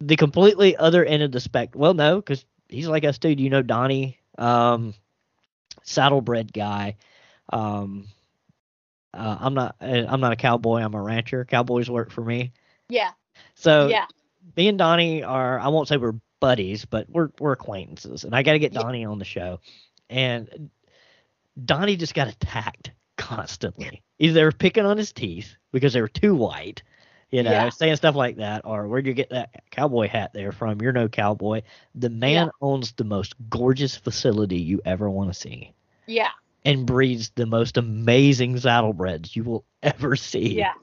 Speaker 1: the completely other end of the spec. Well, no, because he's like us dude. You know, Donnie, um, saddlebred guy. Um, uh, I'm not. uh, I'm not a cowboy. I'm a rancher. Cowboys work for me.
Speaker 2: Yeah.
Speaker 1: So
Speaker 2: yeah.
Speaker 1: me and Donnie are. I won't say we're buddies, but we're we're acquaintances. And I got to get
Speaker 2: Yeah.
Speaker 1: Donnie on the show. And Donnie just got attacked constantly. Either they were picking on his teeth because they were too white, you know,
Speaker 2: Yeah.
Speaker 1: saying stuff like that, or where'd you get that cowboy hat there from? You're no cowboy. The man owns the most gorgeous facility you ever want to see
Speaker 2: Yeah.
Speaker 1: and breeds the most amazing saddlebreds you will ever see.
Speaker 2: Yeah.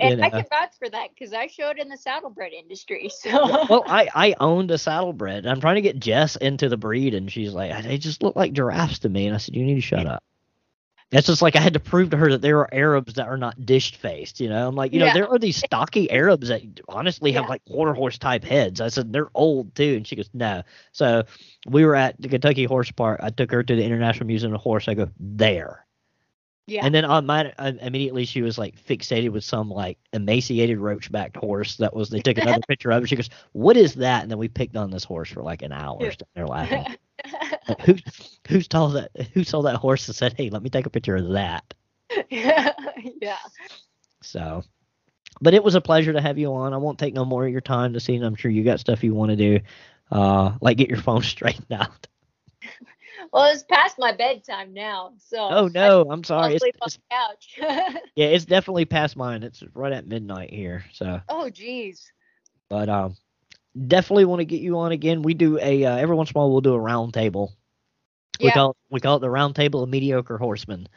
Speaker 1: You
Speaker 2: And I
Speaker 1: know.
Speaker 2: can vouch for that because I showed in the saddlebred industry. [laughs] So
Speaker 1: well, I I owned a saddlebred. I'm trying to get Jess into the breed, and she's like, they just look like giraffes to me. And I said, you need to shut up. That's just like I had to prove to her that there are Arabs that are not dished faced. You know, I'm like, you know, there are these stocky Arabs that honestly have
Speaker 2: Yeah.
Speaker 1: like quarter horse type heads. I said they're old too, and she goes, no. So we were at the Kentucky Horse Park. I took her to the International Museum of Horse. I go there.
Speaker 2: Yeah.
Speaker 1: And then on my uh, immediately she was like fixated with some like emaciated roach-backed horse that was. They took another [laughs] picture of it. She goes, "What is that?" And then we picked on this horse for like an hour.
Speaker 2: Yeah.
Speaker 1: there laughing. Like, who who saw that? Who saw that horse and said, "Hey, let me take a picture of that."
Speaker 2: yeah. [laughs] yeah.
Speaker 1: So, but it was a pleasure to have you on. I won't take no more of your time this evening. I'm sure you got stuff you want to do, uh, like get your phone [laughs] straightened out.
Speaker 2: Well, it's past my bedtime now. So
Speaker 1: Oh no, I'm sorry. It's, it's,
Speaker 2: couch. [laughs]
Speaker 1: yeah, it's definitely past mine. It's right at midnight here. So.
Speaker 2: oh geez.
Speaker 1: but um definitely want to get you on again we do a uh, every once in a while we'll do a round table we
Speaker 2: Yeah.
Speaker 1: call it, we call it the round table of mediocre horsemen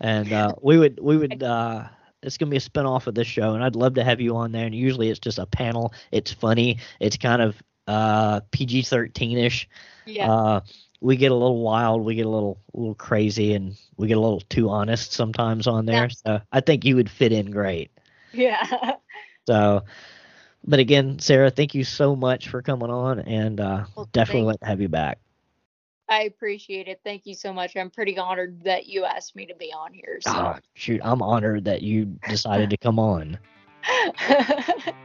Speaker 1: and uh we would we would [laughs] uh it's gonna be a spin-off of this show and i'd love to have you on there and usually it's just a panel it's funny it's kind of uh pg-13ish
Speaker 2: Yeah.
Speaker 1: uh we get a little wild we get a little a little crazy and we get a little too honest sometimes on there so i think you would fit in great
Speaker 2: yeah. [laughs]
Speaker 1: so, but again, Sara, thank you so much for coming on, and uh,
Speaker 2: Well,
Speaker 1: definitely
Speaker 2: thank-
Speaker 1: like to have you back.
Speaker 2: I appreciate it. Thank you so much. I'm pretty honored that you asked me to be on here. So.
Speaker 1: Ah, shoot, I'm honored that you decided to come on. [laughs]